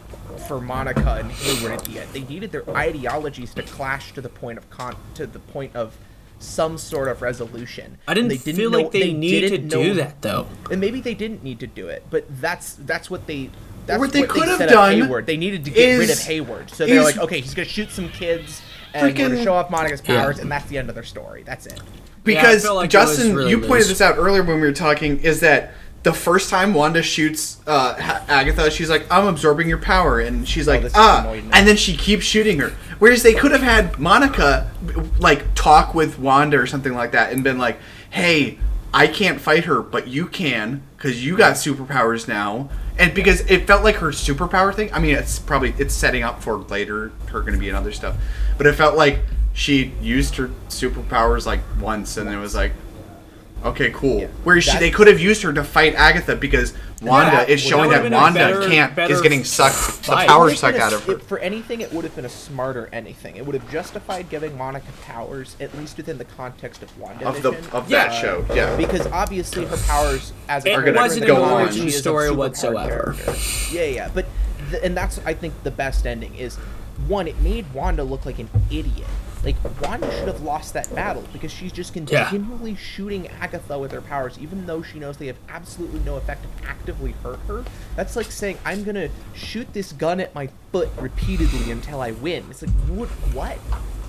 Speaker 2: for Monica and Hayward at the end. They needed their ideologies to clash to the point of con to the point of some sort of resolution.
Speaker 4: I didn't,
Speaker 2: And they
Speaker 4: feel
Speaker 2: know-
Speaker 4: like they, needed to
Speaker 2: didn't
Speaker 4: do that though.
Speaker 2: And maybe they didn't need to do it, but that's that's what they. That's
Speaker 3: What they could have done
Speaker 2: Hayward. They needed to get rid of
Speaker 3: is-
Speaker 2: Hayward, so they're like, okay, he's gonna shoot some kids, and we're gonna show off Monica's
Speaker 4: Yeah.
Speaker 2: powers, and that's the end of their story. That's it.
Speaker 3: Because
Speaker 4: feel like
Speaker 3: Justin,
Speaker 4: really
Speaker 3: you pointed
Speaker 4: loose.
Speaker 3: this out earlier when we were talking, is that the first time Wanda shoots uh, Agatha, she's like, "I'm absorbing your power," and she's like,
Speaker 2: Oh, this
Speaker 3: "Ah," and then she keeps shooting her. Whereas they could have had Monica like talk with Wanda or something like that, and been like, "Hey, I can't fight her, but you can because you got superpowers now." And because it felt like her superpower thing. I mean, it's probably it's setting up for later her going to be in other stuff, but it felt like she used her superpowers like once, and it was like, okay, cool.
Speaker 2: Yeah.
Speaker 3: Whereas she, they could have used her to fight Agatha because Wanda
Speaker 2: that
Speaker 3: is
Speaker 2: would-
Speaker 3: showing
Speaker 4: that
Speaker 3: that,
Speaker 4: would've been a
Speaker 3: Wanda
Speaker 4: better-
Speaker 3: can't
Speaker 4: better
Speaker 3: is getting sucked the
Speaker 4: fight.
Speaker 2: It
Speaker 3: power sucked
Speaker 2: a-
Speaker 3: out of her.
Speaker 2: it- for anything, it would have been a smarter anything. It would have justified giving Monica powers, at least within the context of Wanda
Speaker 3: of the of
Speaker 4: Yeah.
Speaker 3: that show, yeah.
Speaker 2: because obviously her powers as a
Speaker 4: It
Speaker 2: character
Speaker 3: wasn't
Speaker 2: in the
Speaker 3: an
Speaker 2: comics,
Speaker 3: origin
Speaker 2: she
Speaker 4: story whatsoever.
Speaker 2: Yeah, yeah, but th- and that's I think the best ending is one. It made Wanda look like an idiot. Like Wanda should have lost that battle because she's just
Speaker 4: Yeah.
Speaker 2: continually shooting Agatha with her powers, even though she knows they have absolutely no effect to actively hurt her. That's like saying I'm gonna shoot this gun at my foot repeatedly until I win. It's like what? What?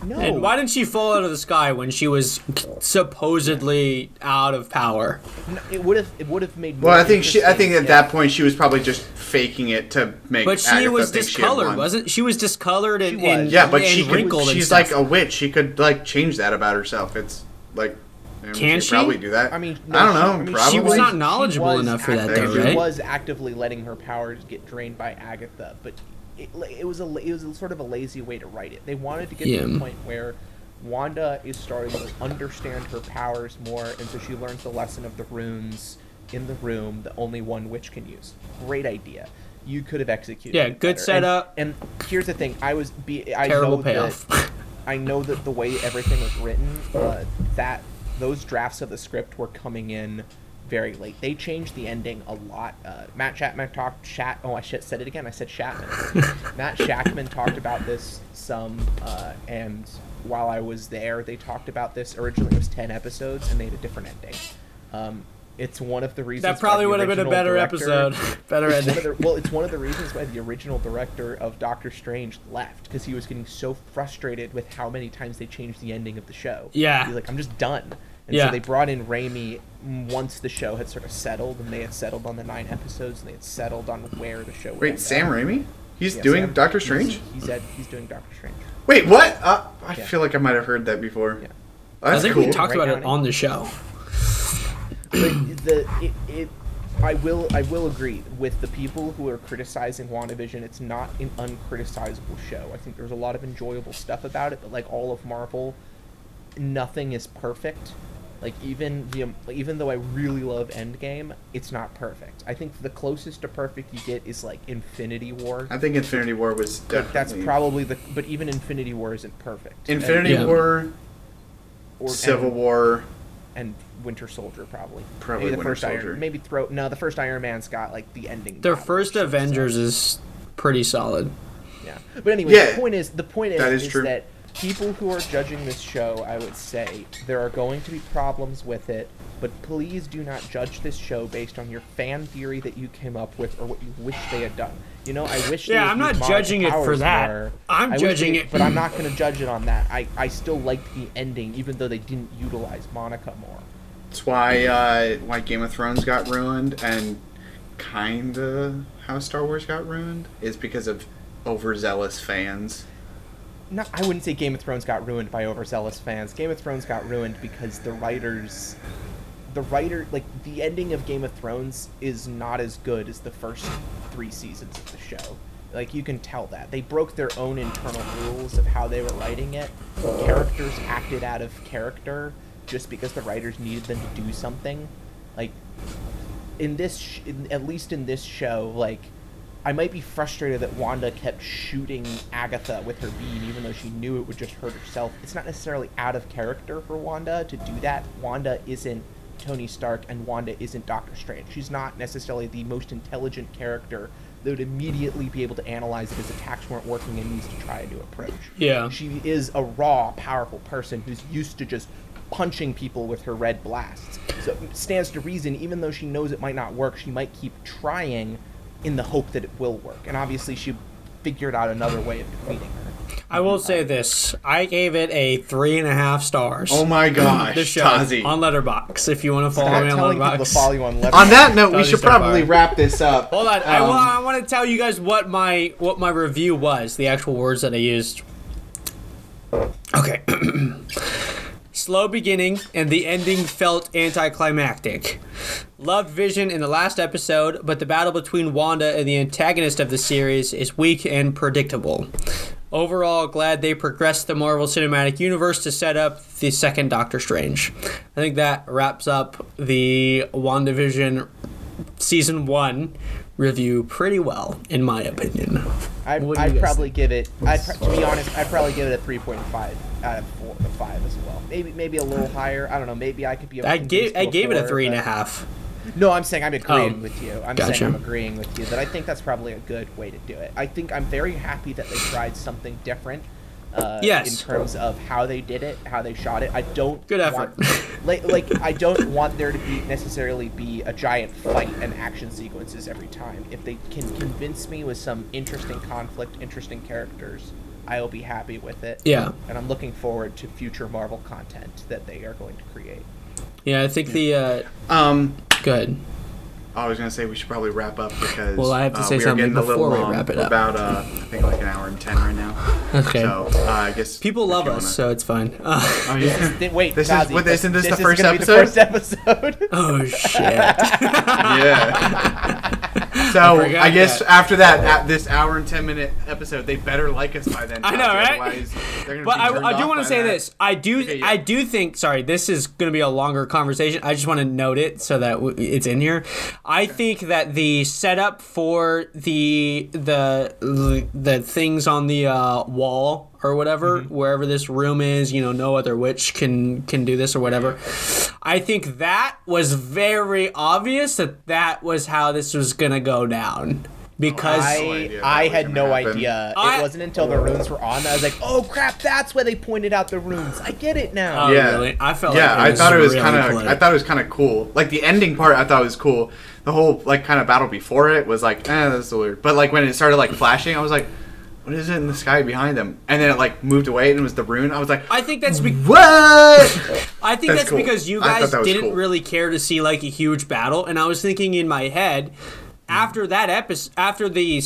Speaker 2: No.
Speaker 4: And why didn't she fall out of the sky when she was supposedly out of power?
Speaker 2: No, It would have. It would have made.
Speaker 3: Well,
Speaker 2: more
Speaker 3: I think she. I think at
Speaker 2: if-
Speaker 3: that point she was probably just faking it to make.
Speaker 4: But she
Speaker 3: Agatha
Speaker 4: was
Speaker 3: think she
Speaker 4: discolored,
Speaker 3: won.
Speaker 4: wasn't she? Was discolored and,
Speaker 2: was.
Speaker 4: and
Speaker 3: Yeah, but
Speaker 4: and
Speaker 3: she could,
Speaker 4: wrinkled and
Speaker 3: she's
Speaker 4: stuff.
Speaker 3: like a witch. She could like change that about herself. It's like. I mean,
Speaker 4: Can
Speaker 3: could
Speaker 4: she?
Speaker 3: Probably do that.
Speaker 2: I mean,
Speaker 3: I don't know.
Speaker 2: she- I mean,
Speaker 3: probably.
Speaker 4: She was not knowledgeable
Speaker 2: was
Speaker 4: enough for that,
Speaker 2: actively-
Speaker 3: though,
Speaker 2: She was actively letting her powers get drained by Agatha, but it, it was a it was a sort of a lazy way to write it. They wanted to get to the point where Wanda is starting to understand her powers more, and so she learns the lesson of the runes in the room that only one witch can use. Great idea. You could have executed.
Speaker 4: Yeah, good
Speaker 2: better.
Speaker 4: setup.
Speaker 2: And, and here's the thing: I was be I
Speaker 4: Terrible
Speaker 2: know
Speaker 4: payoff.
Speaker 2: That, I know that the way everything was written, uh, that those drafts of the script were coming in very late. They changed the ending a lot. Uh, Matt Chapman talked. Chat. Oh, I shit, said it again. I said Shatman. Matt Shakman talked about this some, uh, and while I was there, they talked about this. Originally, it was ten episodes, and they had a different ending. Um, it's one of the reasons
Speaker 4: that probably would have been a better
Speaker 2: director-
Speaker 4: episode. better
Speaker 2: it's one
Speaker 4: ending.
Speaker 2: of the, well, it's one of the reasons why the original director of Doctor Strange left because he was getting so frustrated with how many times they changed the ending of the show.
Speaker 4: Yeah.
Speaker 2: he's like, I'm just done. And
Speaker 4: Yeah.
Speaker 2: so they brought in Raimi once the show had sort of settled, and they had settled on the nine episodes, and they had settled on where the show. would
Speaker 3: Wait, Sam
Speaker 2: up.
Speaker 3: Raimi? He's
Speaker 2: Yeah,
Speaker 3: doing
Speaker 2: Sam-
Speaker 3: Doctor Strange.
Speaker 2: He's, at, he's doing Doctor Strange.
Speaker 3: Wait, what? Uh, I
Speaker 2: Yeah.
Speaker 3: feel like I might have heard that before.
Speaker 2: Yeah.
Speaker 3: Oh,
Speaker 4: I think
Speaker 3: cool.
Speaker 4: we talked
Speaker 2: Right
Speaker 4: about it on the show.
Speaker 2: but the it, it I will I will agree with the people who are criticizing WandaVision. It's not an uncriticizable show. I think there's a lot of enjoyable stuff about it, but like all of Marvel, nothing is perfect. Like even the um, even though I really love Endgame, it's not perfect. I think the closest to perfect you get is like Infinity War.
Speaker 3: I think Infinity War was
Speaker 2: But
Speaker 3: definitely.
Speaker 2: that's probably the but even Infinity War isn't perfect.
Speaker 3: Infinity
Speaker 4: Yeah.
Speaker 3: War,
Speaker 2: or,
Speaker 3: Civil
Speaker 2: and,
Speaker 3: War.
Speaker 2: and Winter Soldier probably.
Speaker 3: Probably
Speaker 2: maybe the
Speaker 3: Winter
Speaker 2: first
Speaker 3: Soldier.
Speaker 2: Iron maybe throw no the first Iron Man's got like the ending.
Speaker 4: Their first Avengers
Speaker 2: sad.
Speaker 4: is pretty solid.
Speaker 2: Yeah, but anyway,
Speaker 3: Yeah,
Speaker 2: the point is the point is,
Speaker 3: that is
Speaker 2: is
Speaker 3: true.
Speaker 2: that people who are judging this show, I would say, there are going to be problems with it. But please do not judge this show based on your fan theory that you came up with or what you wish they had done. You know, I wish. they
Speaker 4: Yeah, I'm not judging it for that.
Speaker 2: more.
Speaker 4: I'm
Speaker 2: I
Speaker 4: judging
Speaker 2: they-
Speaker 4: it-
Speaker 2: but I'm not going to judge it on that. I I still liked the ending, even though they didn't utilize Monica more.
Speaker 3: That's why uh, why Game of Thrones got ruined and kinda how Star Wars got ruined is because of overzealous fans.
Speaker 2: No, I wouldn't say Game of Thrones got ruined by overzealous fans. Game of Thrones got ruined because the writers, the writer, like the ending of Game of Thrones is not as good as the first three seasons of the show. Like you can tell that they broke their own internal rules of how they were writing it. Characters acted out of character just because the writers needed them to do something. Like in this, sh- in, at least in this show, like I might be frustrated that Wanda kept shooting Agatha with her beam, even though she knew it would just hurt herself. It's not necessarily out of character for Wanda to do that. Wanda isn't Tony Stark, and Wanda isn't Doctor Strange. She's not necessarily the most intelligent character that would immediately be able to analyze if his attacks weren't working and needs to try a new approach.
Speaker 4: Yeah.
Speaker 2: She is a raw, powerful person who's used to just punching people with her red blasts. So it stands to reason, even though she knows it might not work, she might keep trying in the hope that it will work. And obviously, she figured out another way of defeating her.
Speaker 4: I will say this: I gave it a three and a half stars.
Speaker 5: Oh my gosh,
Speaker 4: the show
Speaker 5: Tazi.
Speaker 4: on Letterboxd. If you want to follow
Speaker 2: Stop
Speaker 4: me on
Speaker 2: telling to
Speaker 4: Letterboxd.
Speaker 2: follow you on
Speaker 5: On that note, we should probably
Speaker 4: Starfire.
Speaker 5: wrap this up.
Speaker 4: Hold on, I,
Speaker 5: Um,
Speaker 4: well, I want to tell you guys what my what my review was. The actual words that I used. Okay. Slow beginning and the ending felt anticlimactic. Loved Vision in the last episode, but the battle between Wanda and the antagonist of the series is weak and predictable. Overall, glad they progressed the Marvel Cinematic Universe to set up the second Doctor Strange. I think that wraps up the WandaVision season one review pretty well, in my opinion.
Speaker 2: I'd,
Speaker 4: What do you
Speaker 2: I'd probably give it. I'd, to be honest, I'd probably give it a 3.5 out of four, of five as well. Maybe maybe a little higher. I don't know. Maybe I could be.
Speaker 4: I gave I gave it a three a
Speaker 2: but-
Speaker 4: half.
Speaker 2: No, I'm saying I'm agreeing
Speaker 4: Oh,
Speaker 2: with you. I'm
Speaker 4: gotcha.
Speaker 2: saying I'm agreeing with you that I think that's probably a good way to do it. I think I'm very happy that they tried something different. Uh,
Speaker 4: Yes.
Speaker 2: In terms of how they did it, how they shot it, I don't.
Speaker 4: Good effort.
Speaker 2: Want, like, like I don't want there to be necessarily be a giant fight and action sequences every time. If they can convince me with some interesting conflict, interesting characters, I will be happy with it.
Speaker 4: Yeah.
Speaker 2: And I'm looking forward to future Marvel content that they are going to create.
Speaker 4: Yeah, I think the uh,
Speaker 5: Um,
Speaker 4: good.
Speaker 5: I was gonna say we should probably wrap up because
Speaker 4: Well, I have to
Speaker 5: uh,
Speaker 4: say
Speaker 5: we are
Speaker 4: something
Speaker 5: getting a little
Speaker 4: before we
Speaker 5: long.
Speaker 4: wrap it up.
Speaker 5: About uh, I think like an hour and ten right now.
Speaker 4: Okay.
Speaker 5: So uh, I guess
Speaker 4: People love us,
Speaker 5: wanna-
Speaker 4: so it's fine. Uh,
Speaker 5: Oh, yeah.
Speaker 2: Th- Wait,
Speaker 5: This is what, isn't this the
Speaker 2: is
Speaker 5: first
Speaker 2: gonna be? The first episode.
Speaker 4: oh shit.
Speaker 5: yeah. So
Speaker 4: forgot
Speaker 5: I, guess
Speaker 4: that.
Speaker 5: after that, at this hour and ten minute episode, they better like us by then.
Speaker 4: I know, right?
Speaker 5: Otherwise, they're gonna
Speaker 4: But I, I do want to say
Speaker 5: that.
Speaker 4: this. I do.
Speaker 5: Okay, yeah.
Speaker 4: I do think. Sorry, this is going to be a longer conversation. I just want to note it so that w- it's in here. I think that the setup for the the the things on the uh, wall or whatever,
Speaker 5: Mm-hmm.
Speaker 4: wherever this room is, you know, no other witch can can do this or whatever. I think that was very obvious that that was how this was going to go down because.
Speaker 5: No
Speaker 2: I,
Speaker 5: idea
Speaker 2: I had no idea.
Speaker 4: I-
Speaker 2: it wasn't until the runes were on that I was like, "Oh crap! That's where they pointed out the runes. I get it now."
Speaker 4: Oh,
Speaker 5: yeah.
Speaker 4: really? I felt
Speaker 5: yeah,
Speaker 4: like it
Speaker 5: I thought it was
Speaker 4: really
Speaker 5: kind of. I thought it was kind of cool. Like the ending part, I thought was cool. The whole like kind of battle before it was like, eh, that's weird. But like when it started like flashing, I was like, what is it in the sky behind them? And then it like moved away and it was the rune. I was like,
Speaker 4: I think that's be-
Speaker 5: what?
Speaker 4: I think
Speaker 5: That's
Speaker 4: that's,
Speaker 5: cool.
Speaker 4: because you guys didn't
Speaker 5: cool.
Speaker 4: really care to see like a huge battle, and I was thinking in my head, after that episode, after the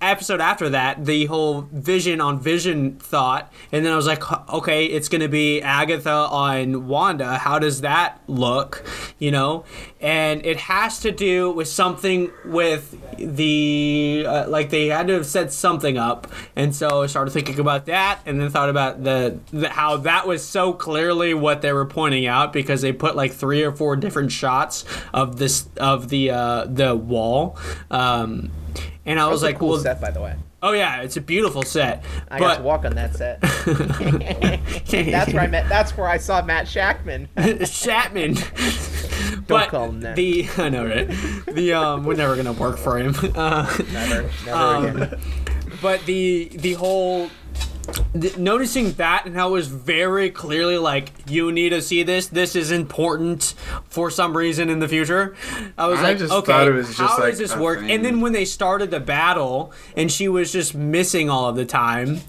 Speaker 4: episode after that, the whole Vision on Vision thought, and then I was like, okay, it's gonna be Agatha on Wanda. How does that look? You know, and it has to do with something with the uh, like they had to have set something up, and so I started thinking about that, and then thought about the, the how that was so clearly what they were pointing out because they put like three or four different shots of this of the uh, the wall, um, and I was like,
Speaker 2: cool
Speaker 4: well,
Speaker 2: set, by the way.
Speaker 4: oh yeah, it's a beautiful set,
Speaker 2: I got to walk on that set. that's where I met. That's where I saw Matt Shakman.
Speaker 4: Shatman. but
Speaker 2: call him that.
Speaker 4: the I know right. The um, we're never gonna work for him. Uh,
Speaker 2: Never, never
Speaker 4: Um,
Speaker 2: again.
Speaker 4: but the the whole th- noticing that and how it was very clearly like you need to see this this is important for some reason in the future i was
Speaker 5: I
Speaker 4: like
Speaker 5: just
Speaker 4: okay
Speaker 5: thought it was just
Speaker 4: how
Speaker 5: like
Speaker 4: does this work
Speaker 5: thing.
Speaker 4: and then when they started the battle and she was just missing all of the time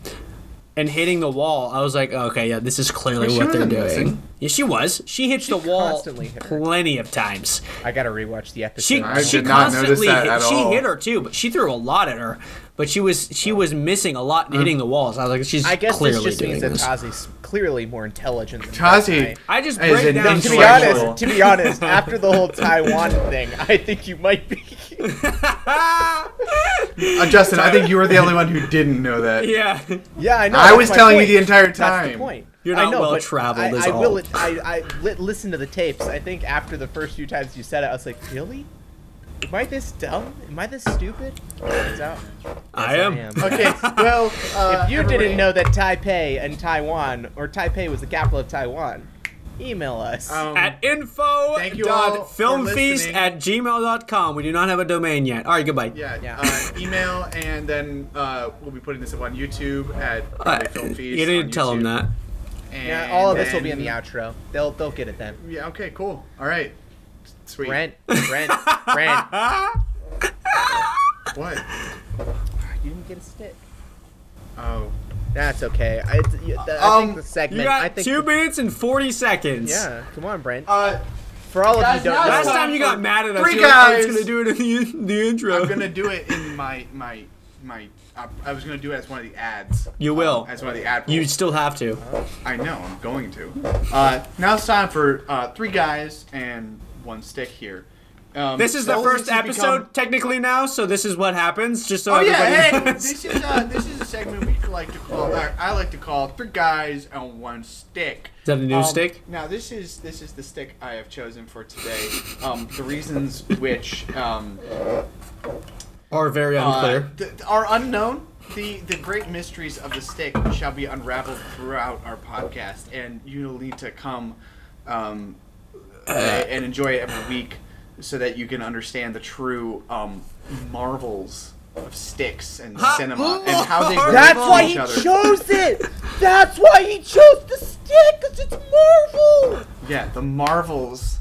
Speaker 4: and hitting the wall i was like okay yeah this is clearly what they're doing
Speaker 5: missing.
Speaker 4: yeah she was she hit the wall
Speaker 2: constantly hit her.
Speaker 4: plenty of times
Speaker 2: I got to rewatch the episode.
Speaker 4: she
Speaker 5: I
Speaker 4: she
Speaker 5: did not notice
Speaker 4: constantly
Speaker 5: that
Speaker 4: hit,
Speaker 5: at
Speaker 4: she
Speaker 5: all.
Speaker 4: hit her too, but she threw a lot at her. But she was she was missing a lot and hitting the walls. I was like, she's
Speaker 2: I guess
Speaker 4: clearly
Speaker 2: this just
Speaker 4: doing
Speaker 2: means that
Speaker 4: this.
Speaker 2: Tazi's clearly more intelligent. Than
Speaker 5: Tazi-
Speaker 2: Tazi.
Speaker 4: I just
Speaker 5: Is
Speaker 4: break
Speaker 5: it
Speaker 4: down.
Speaker 2: To be honest, to be honest, after the whole Taiwan thing, I think you might be.
Speaker 3: Uh, Justin, I think you were the only one who didn't know that.
Speaker 6: yeah.
Speaker 2: Yeah, I know.
Speaker 3: I was
Speaker 2: my
Speaker 3: telling you the entire time.
Speaker 2: That's
Speaker 3: time.
Speaker 2: the point.
Speaker 6: You're
Speaker 2: I
Speaker 6: not
Speaker 2: know,
Speaker 6: well-traveled
Speaker 2: I,
Speaker 6: is
Speaker 2: I will. I, I li- listened to the tapes. I think after the first few times you said it, I was like, really? Am I this dumb? Am I this stupid? Turns out,
Speaker 6: I
Speaker 2: yes,
Speaker 6: am.
Speaker 3: Okay, well, uh,
Speaker 2: if you
Speaker 3: everybody-
Speaker 2: didn't know that Taipei and Taiwan, or Taipei was the capital of Taiwan, email us.
Speaker 3: um,
Speaker 6: At info
Speaker 3: Thank you all
Speaker 6: dot
Speaker 3: for
Speaker 6: filmfeast
Speaker 3: listening.
Speaker 6: at gmail.com. We do not have a domain yet. All right, goodbye.
Speaker 3: yeah,
Speaker 2: Yeah.
Speaker 3: Uh, email, and then uh, we'll be putting this up on YouTube at
Speaker 6: Uh,
Speaker 3: Broadway Film Feast.
Speaker 6: you didn't tell them that.
Speaker 3: And
Speaker 2: yeah, all of this will be in the outro. They'll they'll get it then.
Speaker 3: Yeah. Okay. Cool. All right. Sweet.
Speaker 2: Brent, Brent, Brent.
Speaker 3: What?
Speaker 2: You didn't get a stick.
Speaker 3: Oh.
Speaker 2: That's okay. I, it's- you- the, I
Speaker 3: Um,
Speaker 2: think the
Speaker 6: You got
Speaker 2: I think
Speaker 6: two minutes and 40 seconds.
Speaker 2: Yeah, come on, Brent.
Speaker 3: Uh,
Speaker 2: For all of you don't
Speaker 3: now
Speaker 2: know,
Speaker 6: Last
Speaker 3: Time
Speaker 6: time you got mad at us,
Speaker 3: three
Speaker 6: you were like, I was going to do it in the, the intro.
Speaker 3: I'm gonna do it in my my my. Uh, I was gonna do it as one of the ads.
Speaker 6: You will.
Speaker 3: Um, as one of the ad.
Speaker 6: You
Speaker 3: roles.
Speaker 6: still have to.
Speaker 3: I know. I'm going to. Uh, now it's time for uh, three guys and one stick here. Um,
Speaker 6: This is the first episode
Speaker 3: become-
Speaker 6: technically now, so this is what happens. Just so
Speaker 3: Oh yeah, hey,
Speaker 6: knows.
Speaker 3: this is uh, this is a segment we like to call. I like to call three guys and one stick.
Speaker 6: Is that a new
Speaker 3: Um,
Speaker 6: stick?
Speaker 3: Now this is this is the stick I have chosen for today. Um, the reasons which um,
Speaker 6: Or very
Speaker 3: uh,
Speaker 6: unclear.
Speaker 3: th- are unknown. The the great mysteries of the stick shall be unraveled throughout our podcast, and you'll need to come um, and enjoy it every week, so that you can understand the true um, marvels of sticks and
Speaker 6: Ha-
Speaker 3: cinema and how they relate
Speaker 2: That's why
Speaker 3: each
Speaker 2: he
Speaker 3: other.
Speaker 2: chose it. That's why he chose the stick, cause it's Marvel.
Speaker 3: Yeah, the marvels.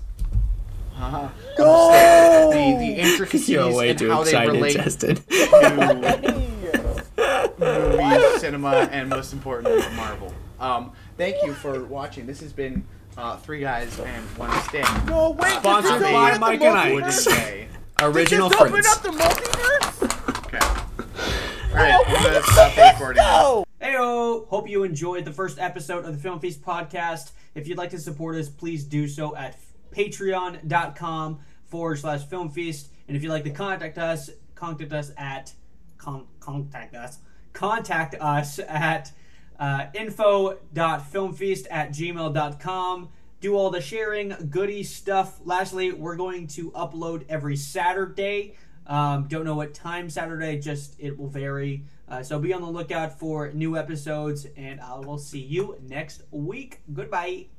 Speaker 3: Uh-huh.
Speaker 2: Go.
Speaker 3: The the intricacies
Speaker 6: You're way
Speaker 3: and
Speaker 6: too
Speaker 3: how they
Speaker 6: excited,
Speaker 3: relate
Speaker 6: Justin.
Speaker 3: to movies, cinema, and most importantly, Marvel. Um, thank you for watching. This has been uh, Three Guys and One Stick.
Speaker 2: No wait,
Speaker 6: Sponsored
Speaker 2: does this
Speaker 6: by Mike
Speaker 2: the
Speaker 6: and Ike.
Speaker 3: Wooden
Speaker 2: multiverse?
Speaker 3: Day.
Speaker 6: Original
Speaker 2: Does this open up the multiverse?
Speaker 3: Okay. All right,
Speaker 2: Oh,
Speaker 3: I'm
Speaker 2: we
Speaker 3: gonna stop the
Speaker 2: let's
Speaker 3: recording.
Speaker 2: go.
Speaker 4: Heyo! Hope you enjoyed the first episode of the Film Feast podcast. If you'd like to support us, please do so at patreon.com forward slash film feast. And if you'd like to contact us, contact us at con- contact us. Contact us at uh, info.filmfeast at gmail.com. Do all the sharing, goody stuff. Lastly, we're going to upload every Saturday. Um, don't know what time Saturday, just it will vary. Uh, so be on the lookout for new episodes, and I will see you next week. Goodbye.